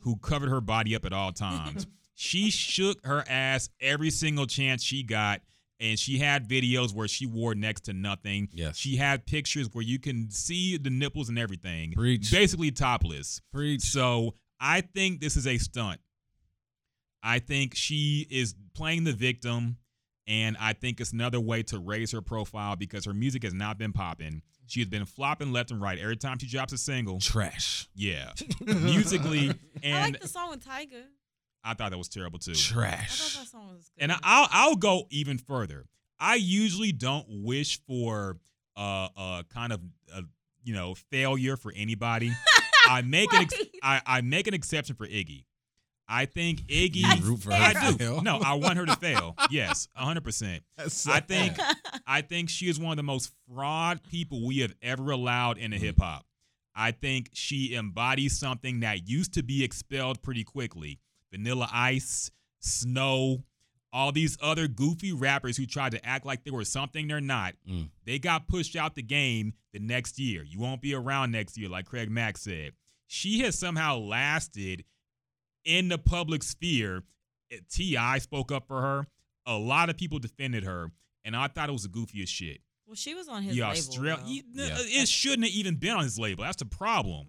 who covered her body up at all times. she shook her ass every single chance she got and she had videos where she wore next to nothing. Yes. She had pictures where you can see the nipples and everything. Preach. Basically topless. Preach. So I think this is a stunt. I think she is playing the victim, and I think it's another way to raise her profile because her music has not been popping. She has been flopping left and right every time she drops a single. Trash. Yeah, musically, I and like the song with Tyga. I thought that was terrible too. I thought Trash. that song was good. And I'll I'll go even further. I usually don't wish for uh uh kind of uh, you know failure for anybody. I make an ex- I, I make an exception for Iggy. I think Iggy. You root for her I do. fail? No, I want her to fail. Yes, hundred percent. I think I think she is one of the most fraud people we have ever allowed into Mm-hmm. hip hop. I think she embodies something that used to be expelled pretty quickly. Vanilla Ice, Snow, all these other goofy rappers who tried to act like they were something they're not. Mm. They got pushed out the game the next year. You won't be around next year, like Craig Mack said. She has somehow lasted in the public sphere. T.I. spoke up for her. A lot of people defended her, and I thought it was the goofiest shit. well, she was on his The label. Australia, though. Yeah. it shouldn't have even been on his label. That's the problem.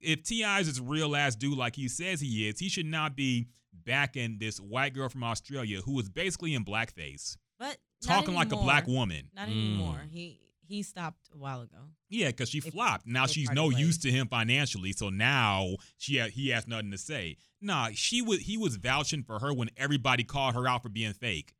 Yeah. If T.I. is this real ass dude like he says he is, he should not be backing this white girl from Australia who was basically in blackface, But talking like a black woman. Not Mm. anymore. He he stopped a while ago. Yeah, because she They- flopped. Now she's no ways. use to him financially, so now she ha- he has nothing to say. Nah, she was he was vouching for her when everybody called her out for being fake.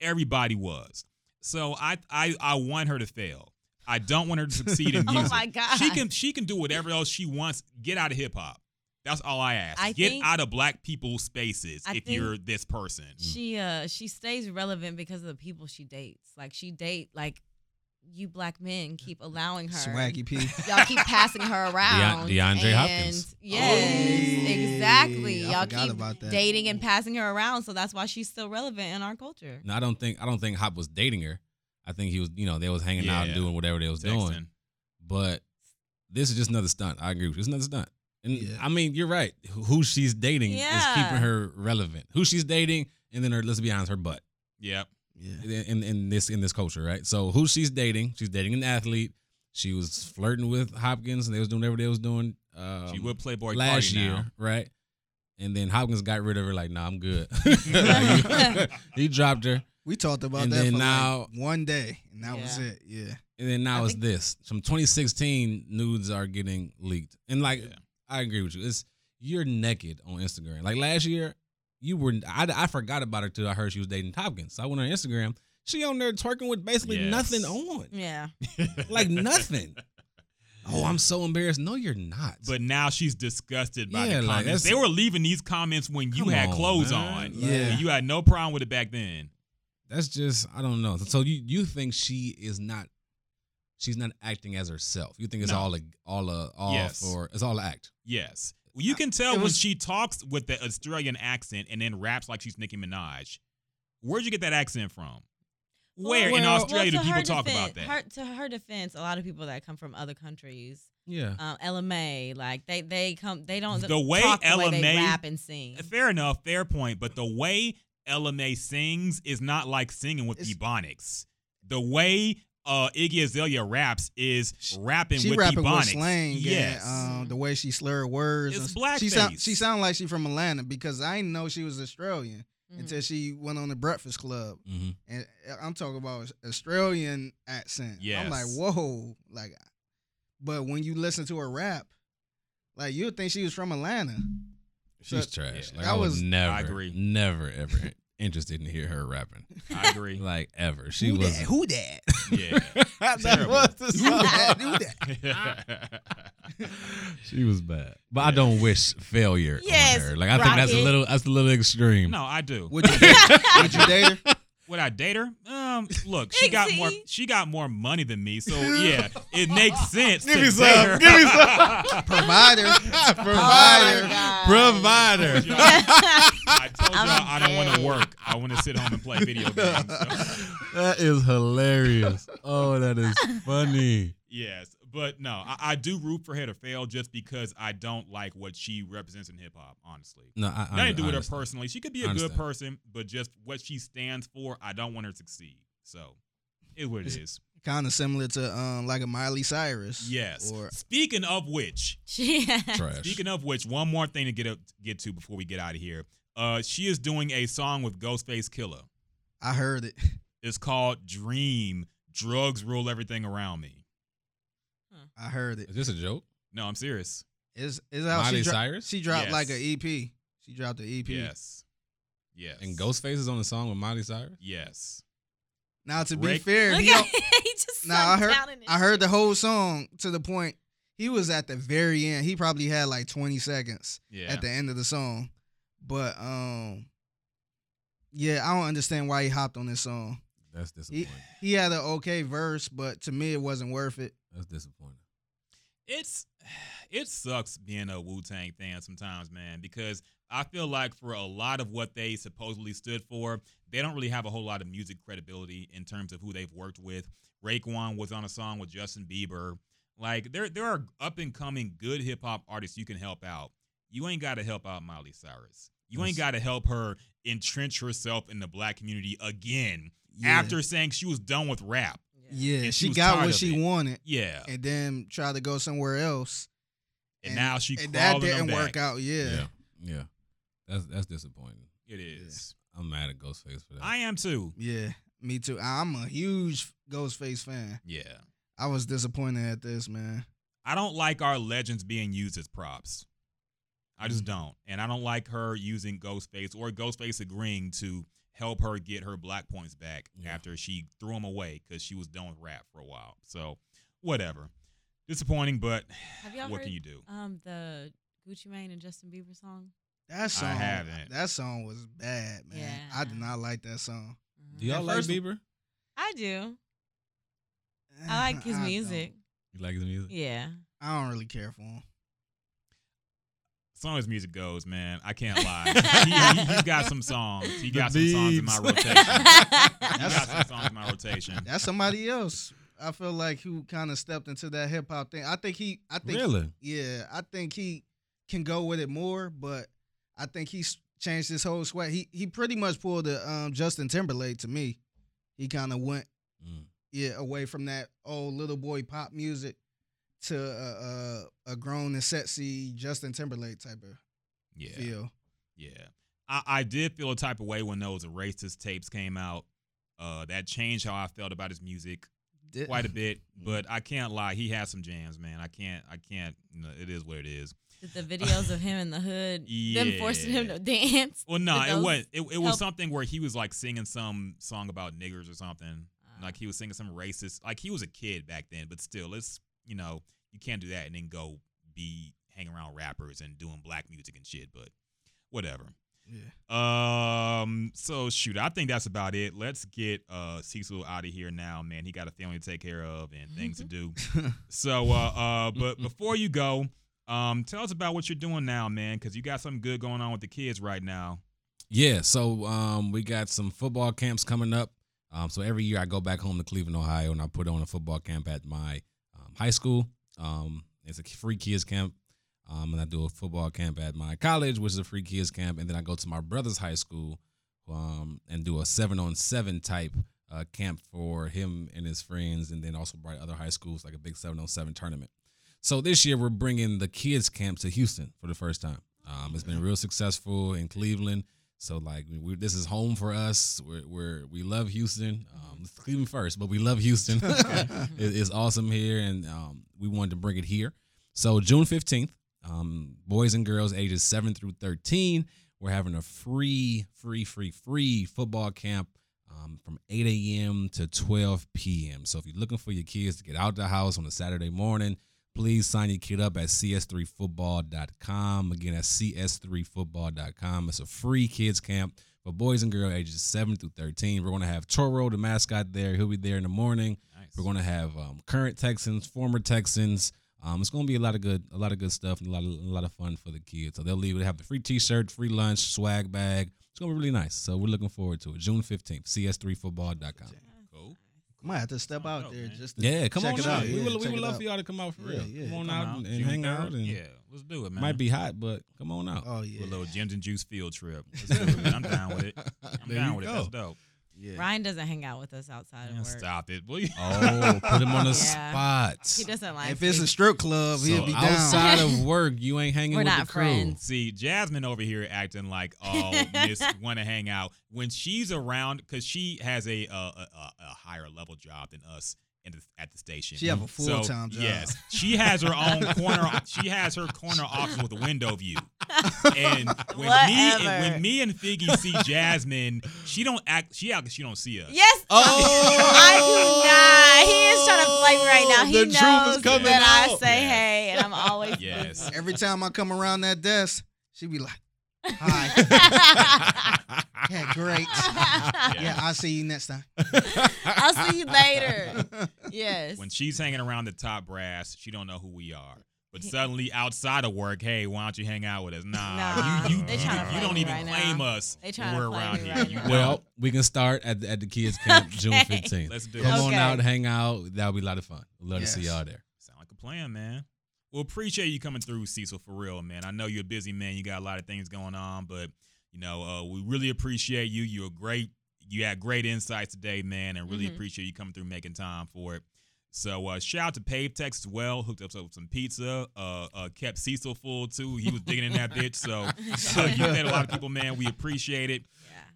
Everybody was. So I I I want her to fail. I don't want her to succeed in music. Oh my god. She can she can do whatever else she wants. Get out of hip hop. That's all I ask. I Get out of black people's spaces I if you're this person. She uh she stays relevant because of the people she dates. Like she date like you black men keep mm-hmm. allowing her. Swaggy P. Y'all keep passing her around. DeAndre and- Hopkins. Yes, Oh, exactly. I Y'all keep about that. dating and passing her around, so that's why she's still relevant in our culture. No, I don't think I don't think Hop was dating her. I think he was, you know, they was hanging out and doing whatever they was doing. But this is just another stunt. I agree with you. It's another stunt. And Yeah. I mean, you're right. Who she's dating is keeping her relevant. Who she's dating, and then her let's be honest, her butt Yep. Yeah. in in this in this culture, right? So who she's dating? She's dating an athlete. She was flirting with Hopkins, and they was doing whatever they was doing. Um, she would Playboy last Cardi year, now. right? And then Hopkins got rid of her. Like, nah, I'm good. Like, he, he dropped her, We talked about And that then now- like one day, and that was it. Yeah. and then now I it's this. From 2016, nudes are getting leaked, and like, Yeah. I agree with you. It's you're naked on Instagram. Like last year, you were. I, I forgot about her till I heard she was dating Hopkins. So I went on Instagram. She on there twerking with basically Yes. nothing on, Yeah. like nothing. Oh, I'm so embarrassed. No, you're not. But now she's disgusted by Yeah, the comments. that's- they were leaving these comments when you had on, clothes man. on. Yeah. And you had no problem with it back then. that's just I don't know. So you you think she is not she's not acting as herself. You think it's No. all a all uh, a all Yes. for it's all act. Yes. Well, you can tell It when was- she talks with the Australian accent and then raps like she's Nicki Minaj. Where'd you get that accent from? Where in Australia Well, do to people her talk about that? Her, to her defense, a lot of people that come from other countries, Yeah. um, Ella Mai, like they they come, they don't The way talk the way they Ella Mai rap and sing. Fair enough, fair point. But the way Ella Mai sings is not like singing with It's- Ebonics. The way uh, Iggy Azalea raps is rapping She with rapping Ebonics. with slang. Yes. And, um, the way she slurred words. It's and- She sound blackface. she sound like she from Atlanta because I didn't know she was Australian Mhm. until she went on the Breakfast Club, hmm and uh, I'm talking about Australian accent. I'm like, whoa, like, but when you listen to her rap, like you would think she was from Atlanta. She's So- trash. Like that I was was- never, I agree. never ever interested in hear her rapping. I agree. Like ever. She who was. that? Who that? yeah. that Terrible. was the Who that? Who that? She was bad, but I don't wish failure Yes, on her. Like I think that's a little that's a little extreme. no, I do. Would you, would you date her? Would I date her? Um, look, she got more. She got more money than me, so yeah, it makes sense. Give to me date some. her. Give me some. Provider. Oh Provider. my God. Provider. I told y'all I'm I don't want to work. I want to sit home and play video games. so. That is hilarious. Oh, that is funny. Yes, but no, I, I do root for her to fail just because I don't like what she represents in hip hop. Honestly, No, I, I nothing to do I with her personally. She could be a good person, but just what she stands for, I don't want her to succeed. So, it what it is. Kind of similar to um like a Miley Cyrus. Yes. Or Speaking of which, Yeah. Trash. Speaking of which, one more thing to get up, get to before we get out of here. Uh, she is doing a song with Ghostface Killah. I heard it. It's called Dream. Drugs rule everything around me. I heard it. Is this a joke? No, I'm serious. Is is how Miley she, dro- Cyrus? she dropped Yes. like an EP. She dropped an EP. Yes. Yes. And Ghostface is on the song with Miley Cyrus? Yes. Now to be fair, Look he at don't- he just now I sunk heard down in his I heard the shit. whole song to the point he was at the very end. He probably had like 20 seconds Yeah. at the end of the song. But um yeah, I don't understand why he hopped on this song. That's He disappointing. he had an okay verse, but to me it wasn't worth it. That's disappointing. It's it sucks being a Wu Tang fan sometimes, man, because I feel like for a lot of what they supposedly stood for, they don't really have a whole lot of music credibility in terms of who they've worked with. Raekwon was on a song with Justin Bieber. Like there there are up and coming good hip hop artists you can help out. You ain't got to help out Miley Cyrus. You ain't got to help her entrench herself in the black community again Yeah. after saying she was done with rap. Yeah, And she she got what she it. wanted Yeah. and then tried to go somewhere else. And, now she and that didn't them work out. Yeah. Yeah. Yeah. That's that's disappointing. It is. I'm mad at Ghostface for that. I am too. Yeah, me too. I'm a huge Ghostface fan. Yeah. I was disappointed at this, man. I don't like our legends being used as props. I just Mm-hmm. don't. And I don't like her using Ghostface or Ghostface agreeing to help her get her black points back Yeah. after she threw them away because she was done with rap for a while. So, whatever. Disappointing, but Have y'all what heard can you do? um the Gucci Mane and Justin Bieber song? That song, I haven't. that song was bad, man. Yeah. I did not like that song. Do y'all like Bieber? I do. I like his don't. music. You like his music? Yeah. I don't really care for him. As long as music goes, man, I can't lie. he, he, has got some songs. He The got some songs in my rotation. he got some songs in my rotation. That's somebody else. I feel like who kind of stepped into that hip hop thing. I think he. I think Really? Yeah, I think he can go with it more, but I think he's changed his whole swag. He he pretty much pulled the um, Justin Timberlake to me. He kind of went Mm. yeah away from that old little boy pop music to a, a, a grown and sexy Justin Timberlake type of Yeah. feel. Yeah. I, I did feel a type of way when those racist tapes came out. Uh, that changed how I felt about his music Di- quite a bit. But I can't lie, he has some jams, man. I can't. I can't. You know, it is what it is. Did the videos of him in the hood, them forcing him to dance. Well, no, Did it was. It, it was help? something where he was like singing some song about niggers or something. Ah. Like he was singing some racist. Like he was a kid back then, but still, it's you know you can't do that and then go be hanging around rappers and doing black music and shit. But whatever. Yeah. Um. So shoot, I think that's about it. Let's get uh Cecil out of here now, man. He got a family to take care of and things to do. So, uh, uh, but before you go, um, tell us about what you're doing now, man, because you got something good going on with the kids right now. Yeah, so um, we got some football camps coming up. Um, so every year I go back home to Cleveland, Ohio, and I put on a football camp at my um, high school. Um, it's a free kids camp, um, and I do a football camp at my college, which is a free kids camp, and then I go to my brother's high school um, and do a seven on seven type uh, camp for him and his friends, and then also by other high schools like a big seven on seven tournament. So this year we're bringing the kids camp to Houston for the first time. Um, it's been real successful in Cleveland. So like this is home for us. We're, we're we love Houston. Um, it's Cleveland first, but we love Houston. it, it's awesome here, and um, we wanted to bring it here. So June fifteenth, um, boys and girls ages seven through thirteen, we're having a free, free, free, free football camp um, from 8 a.m. to 12 p.m. So if you're looking for your kids to get out the house on a Saturday morning, please sign your kid up at cs3football.com. Again, at cs3football.com. It's a free kids camp for boys and girls ages 7 through 13. We're going to have Toro, the mascot, there. He'll be there in the morning. Nice. We're going to have um, current Texans, former Texans. Um, it's going to be a lot of good, a lot of good stuff, and a lot of, a lot of fun for the kids. So they'll leave. They have the free T-shirt, free lunch, swag bag. It's going to be really nice. So we're looking forward to it. June fifteenth, cs3football.com. Cool. Might have to step out dope, there man. just to Yeah, come check on it out. out. we Yeah, would, we would love out. for y'all to come out for Yeah, real. yeah. Come on Come out out, and, and June hang out. 3rd. And yeah, let's do it, man. Might be hot, but come on out. Oh yeah. a little gins and juice field trip. Let's do it, man. I'm down with it. I'm There down you with it. go. That's dope. Yeah. Ryan doesn't hang out with us outside Man, of work. stop it, will you? Oh, put him on the Yeah. spot. He doesn't like. It. If it's me. a strip club, he'll So be down. outside of work, you ain't hanging We're with not the crew. friends. See, Jasmine over here acting like oh, Miss want to hang out when she's around because she has a, a, a a higher level job than us in the, at the station. She have a full-time job. Yes, she has her own corner. She has her corner office with a window view. And when me and, Whatever. when me and Figgy see Jasmine, she don't act. She act. like She don't see us. Yes. Oh! I do not. He is trying to play me right now. He The truth is knows coming that I say Yes. hey, and I'm always Yes. Every time I come around that desk, she be like, "Hi, yeah, great. Yeah, I'll see you next time." I'll see you later. Yes. When she's hanging around the top brass, she don't know who we are. But suddenly outside of work, hey, why don't you hang out with us? Nah, Nah, you you, you, you don't even right claim now. us They when we're around here. right You now. Well, we can start at the, at the kids camp June Okay. 15th. let's do Come it. Come on Okay. out, hang out. That'll be a lot of fun. We'd love to see y'all there. Sound like a plan, man. Well, appreciate you coming through, Cecil, for real, man. I know you're a busy man. You got a lot of things going on, but you know, uh, we really appreciate you. You're a great. You had great insights today, man, and really Mhm. appreciate you coming through, making time for it. So uh, shout out to Pave Tex as well. Hooked up with some pizza. Uh, uh, kept Cecil full too. He was digging in that bitch. So uh, you fed a lot of people, man. We appreciate it.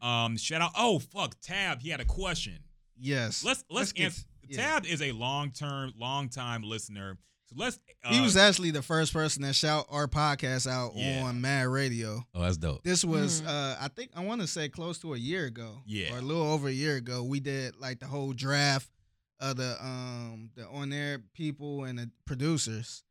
Yeah. Um, shout out. Oh fuck, Tab. He had a question. Yes. Let's let's, get- answer. yeah. Tab is a long term, long time listener. So let's. Uh, He was actually the first person that shout our podcast out Yeah. on Mad Radio. Oh, that's dope. This was, Mhm. uh, I think, I want to say close to a year ago. Yeah. Or a little over a year ago. We did like the whole draft of the um the on air people and the producers,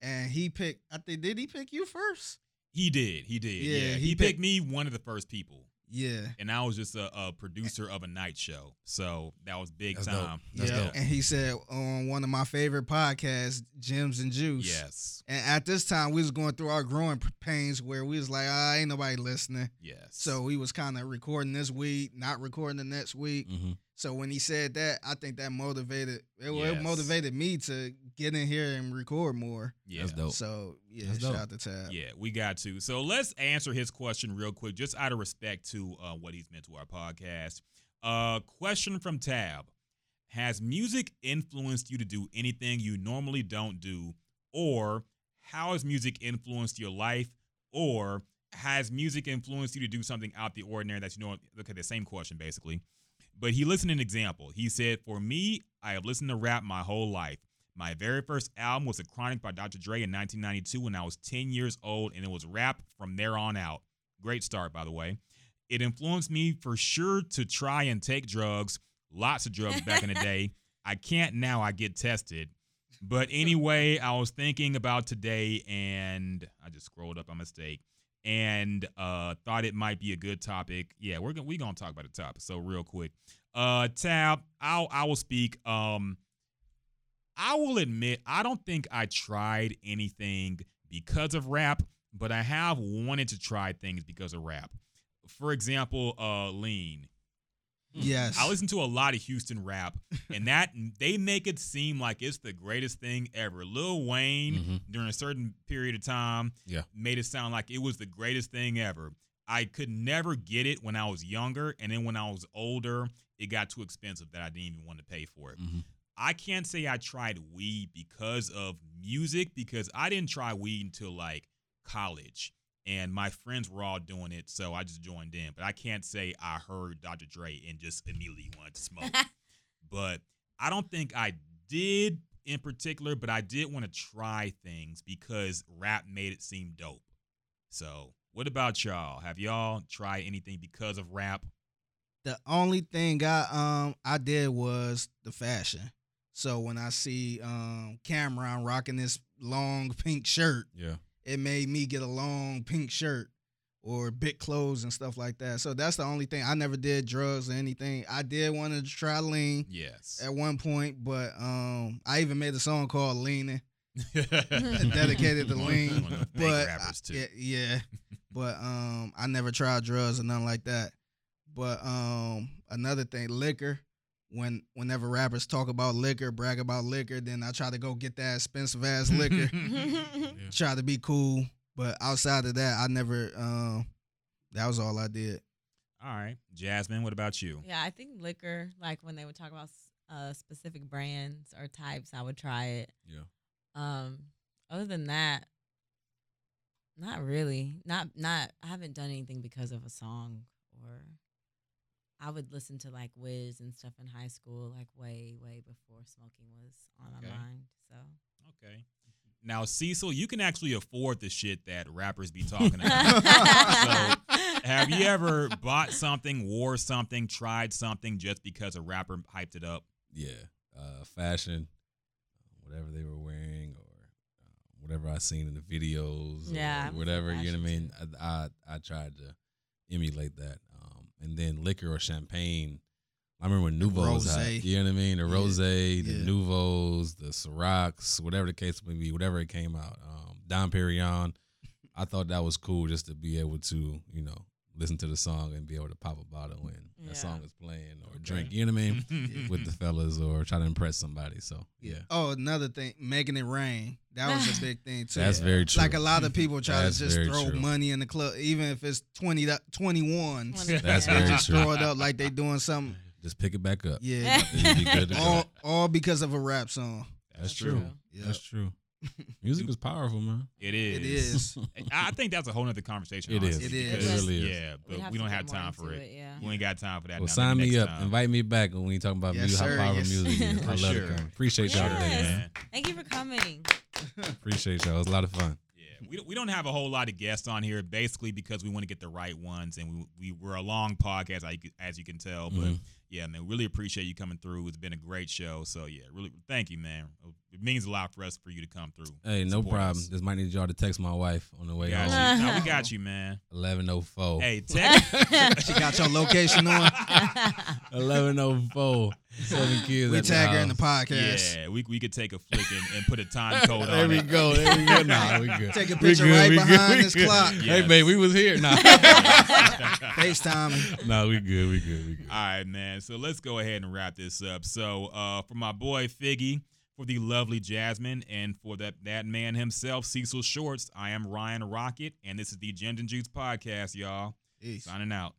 and he picked. I think did he pick you first? He did. He did. Yeah, Yeah. he He, picked- picked me one of the first people, Yeah. and I was just a, a producer of a night show. So that was big That's time. That's yeah. dope. And he said on one of my favorite podcasts, Gin and Juice. Yes. And at this time, we was going through our growing pains where we was like, ah, ain't nobody listening. Yes. So we was kind of recording this week, not recording the next week. hmm So when he said that, I think that motivated it, it motivated me to get in here and record more. yeah. That's dope. So yeah, That's shout dope. out to Tab. Yeah, we got to. So let's answer his question real quick, just out of respect to uh, what he's meant to our podcast. Uh, question from Tab: Has music influenced you to do anything you normally don't do, or how has music influenced your life, or has music influenced you to do something out the ordinary that you know? Look at the same question basically, but he listed an example. He said, "For me, I have listened to rap my whole life." My very first album was A Chronic by Dr. Dre in 1992 when I was 10 years old, and it was rap from there on out. Great start, by the way. It influenced me for sure to try and take drugs, lots of drugs back in the day. I can't now, I get tested. But anyway, I was thinking about today and I just scrolled up by mistake and uh thought it might be a good topic. Yeah, we're gonna we gonna talk about the topic. So real quick. Uh Tab, I'll I will speak. Um I will admit, I don't think I tried anything because of rap, but I have wanted to try things because of rap. For example, uh, Lean. Yes. I listen to a lot of Houston rap, and that they make it seem like it's the greatest thing ever. Lil Wayne, Mhm. during a certain period of time, Yeah. made it sound like it was the greatest thing ever. I could never get it when I was younger, and then when I was older, it got too expensive that I didn't even want to pay for it. Mhm. I can't say I tried weed because of music because I didn't try weed until like college. And my friends were all doing it, so I just joined in. But I can't say I heard Dr. Dre and just immediately wanted to smoke. but I don't think I did in particular, but I did want to try things because rap made it seem dope. So, what about y'all? Have y'all tried anything because of rap? The only thing I um I did was the fashion. So when I see um Cam'ron rocking this long pink shirt, Yeah. It made me get a long pink shirt or big clothes and stuff like that. So that's the only thing. I never did drugs or anything. I did want to try lean Yes. at one point, but um I even made a song called Leaning. dedicated to lean. one of the fake But rappers I- too. yeah, yeah. but um I never tried drugs or nothing like that. But um another thing, liquor. When whenever rappers talk about liquor, brag about liquor, then I try to go get that expensive ass liquor. try to be cool. But outside of that, I never um that was all I did. All right, Jasmine. What about you? Yeah, I think liquor, like when they would talk about uh, specific brands or types, I would try it. Yeah. Um, other than that, not really. Not not. I haven't done anything because of a song or. I would listen to like Wiz and stuff in high school, like way way before smoking was on Okay. my mind. So. Okay. Now, Cecil, you can actually afford the shit that rappers be talking about. so, have you ever bought something, wore something, tried something just because a rapper hyped it up? Yeah. Uh, fashion, whatever they were wearing, or uh, whatever I seen in the videos, Yeah, I'm whatever. You know what I mean? I, I I tried to emulate that. And then liquor or champagne. I remember when Nuvo's hot. Rosé. You know what I mean? The Yeah, rose, the yeah. Nuvo, the Cirocs, whatever the case may be, whatever it came out. Um, Dom Perignon. I thought that was cool just to be able to, you know, listen to the song and be able to pop a bottle when Yeah. that song is playing or Okay. drink. You know what I mean? with the fellas or try to impress somebody. So yeah, Oh, another thing, making it rain. That was a big thing too. that's very true. Like a lot of people try That's to just throw true. money in the club, even if it's 20, uh, 21. Twenty- That's yeah. They very just true. throw it up like they doing something. Just pick it back up. Yeah. Be good all, all because of a rap song. That's That's true. true. Yeah. That's true. Music is powerful, man. It is. It is. I think that's a whole other conversation. It is. honestly, It because- is. It really is. Yeah, but have we don't have time for it. it, yeah. We ain't got time for that. Well, now. sign me up. time. Invite me back when we talk about Yes, music, how powerful Yes. music is. I love sure. it. Appreciate y'all today, man. Thank you for coming. Appreciate y'all. It was a lot of fun. Yeah, we, we don't have a whole lot of guests on here, basically because we want to get the right ones, and we, we we're a long podcast, as you- can tell. But Mhm. yeah, man, we really appreciate you coming through. It's been a great show, so yeah, really thank you, man. It means a lot for us for you to come through. Hey, no problem. us. Just might need y'all to text my wife on the We way got home. you. No, we got you, man. Eleven oh four. Hey, text. She got your location on. Eleven oh four. Seven kids. We at tag her in the podcast. yeah, we we could take a flick and, and put a time code on. There we it. go. There we go. Nah, we good. Take a picture good, right we good, behind we this good. clock. Yes. Hey, babe, we was here. Nah. FaceTime. nah, we good. We good. We good. All right, man. So let's go ahead and wrap this up. So, uh, for my boy Figgy, for the lovely Jasmine, and for that that man himself, Cecil Shorts, I am Ryan Rocket, and this is the Gin and Juice podcast, y'all. Peace. Signing out.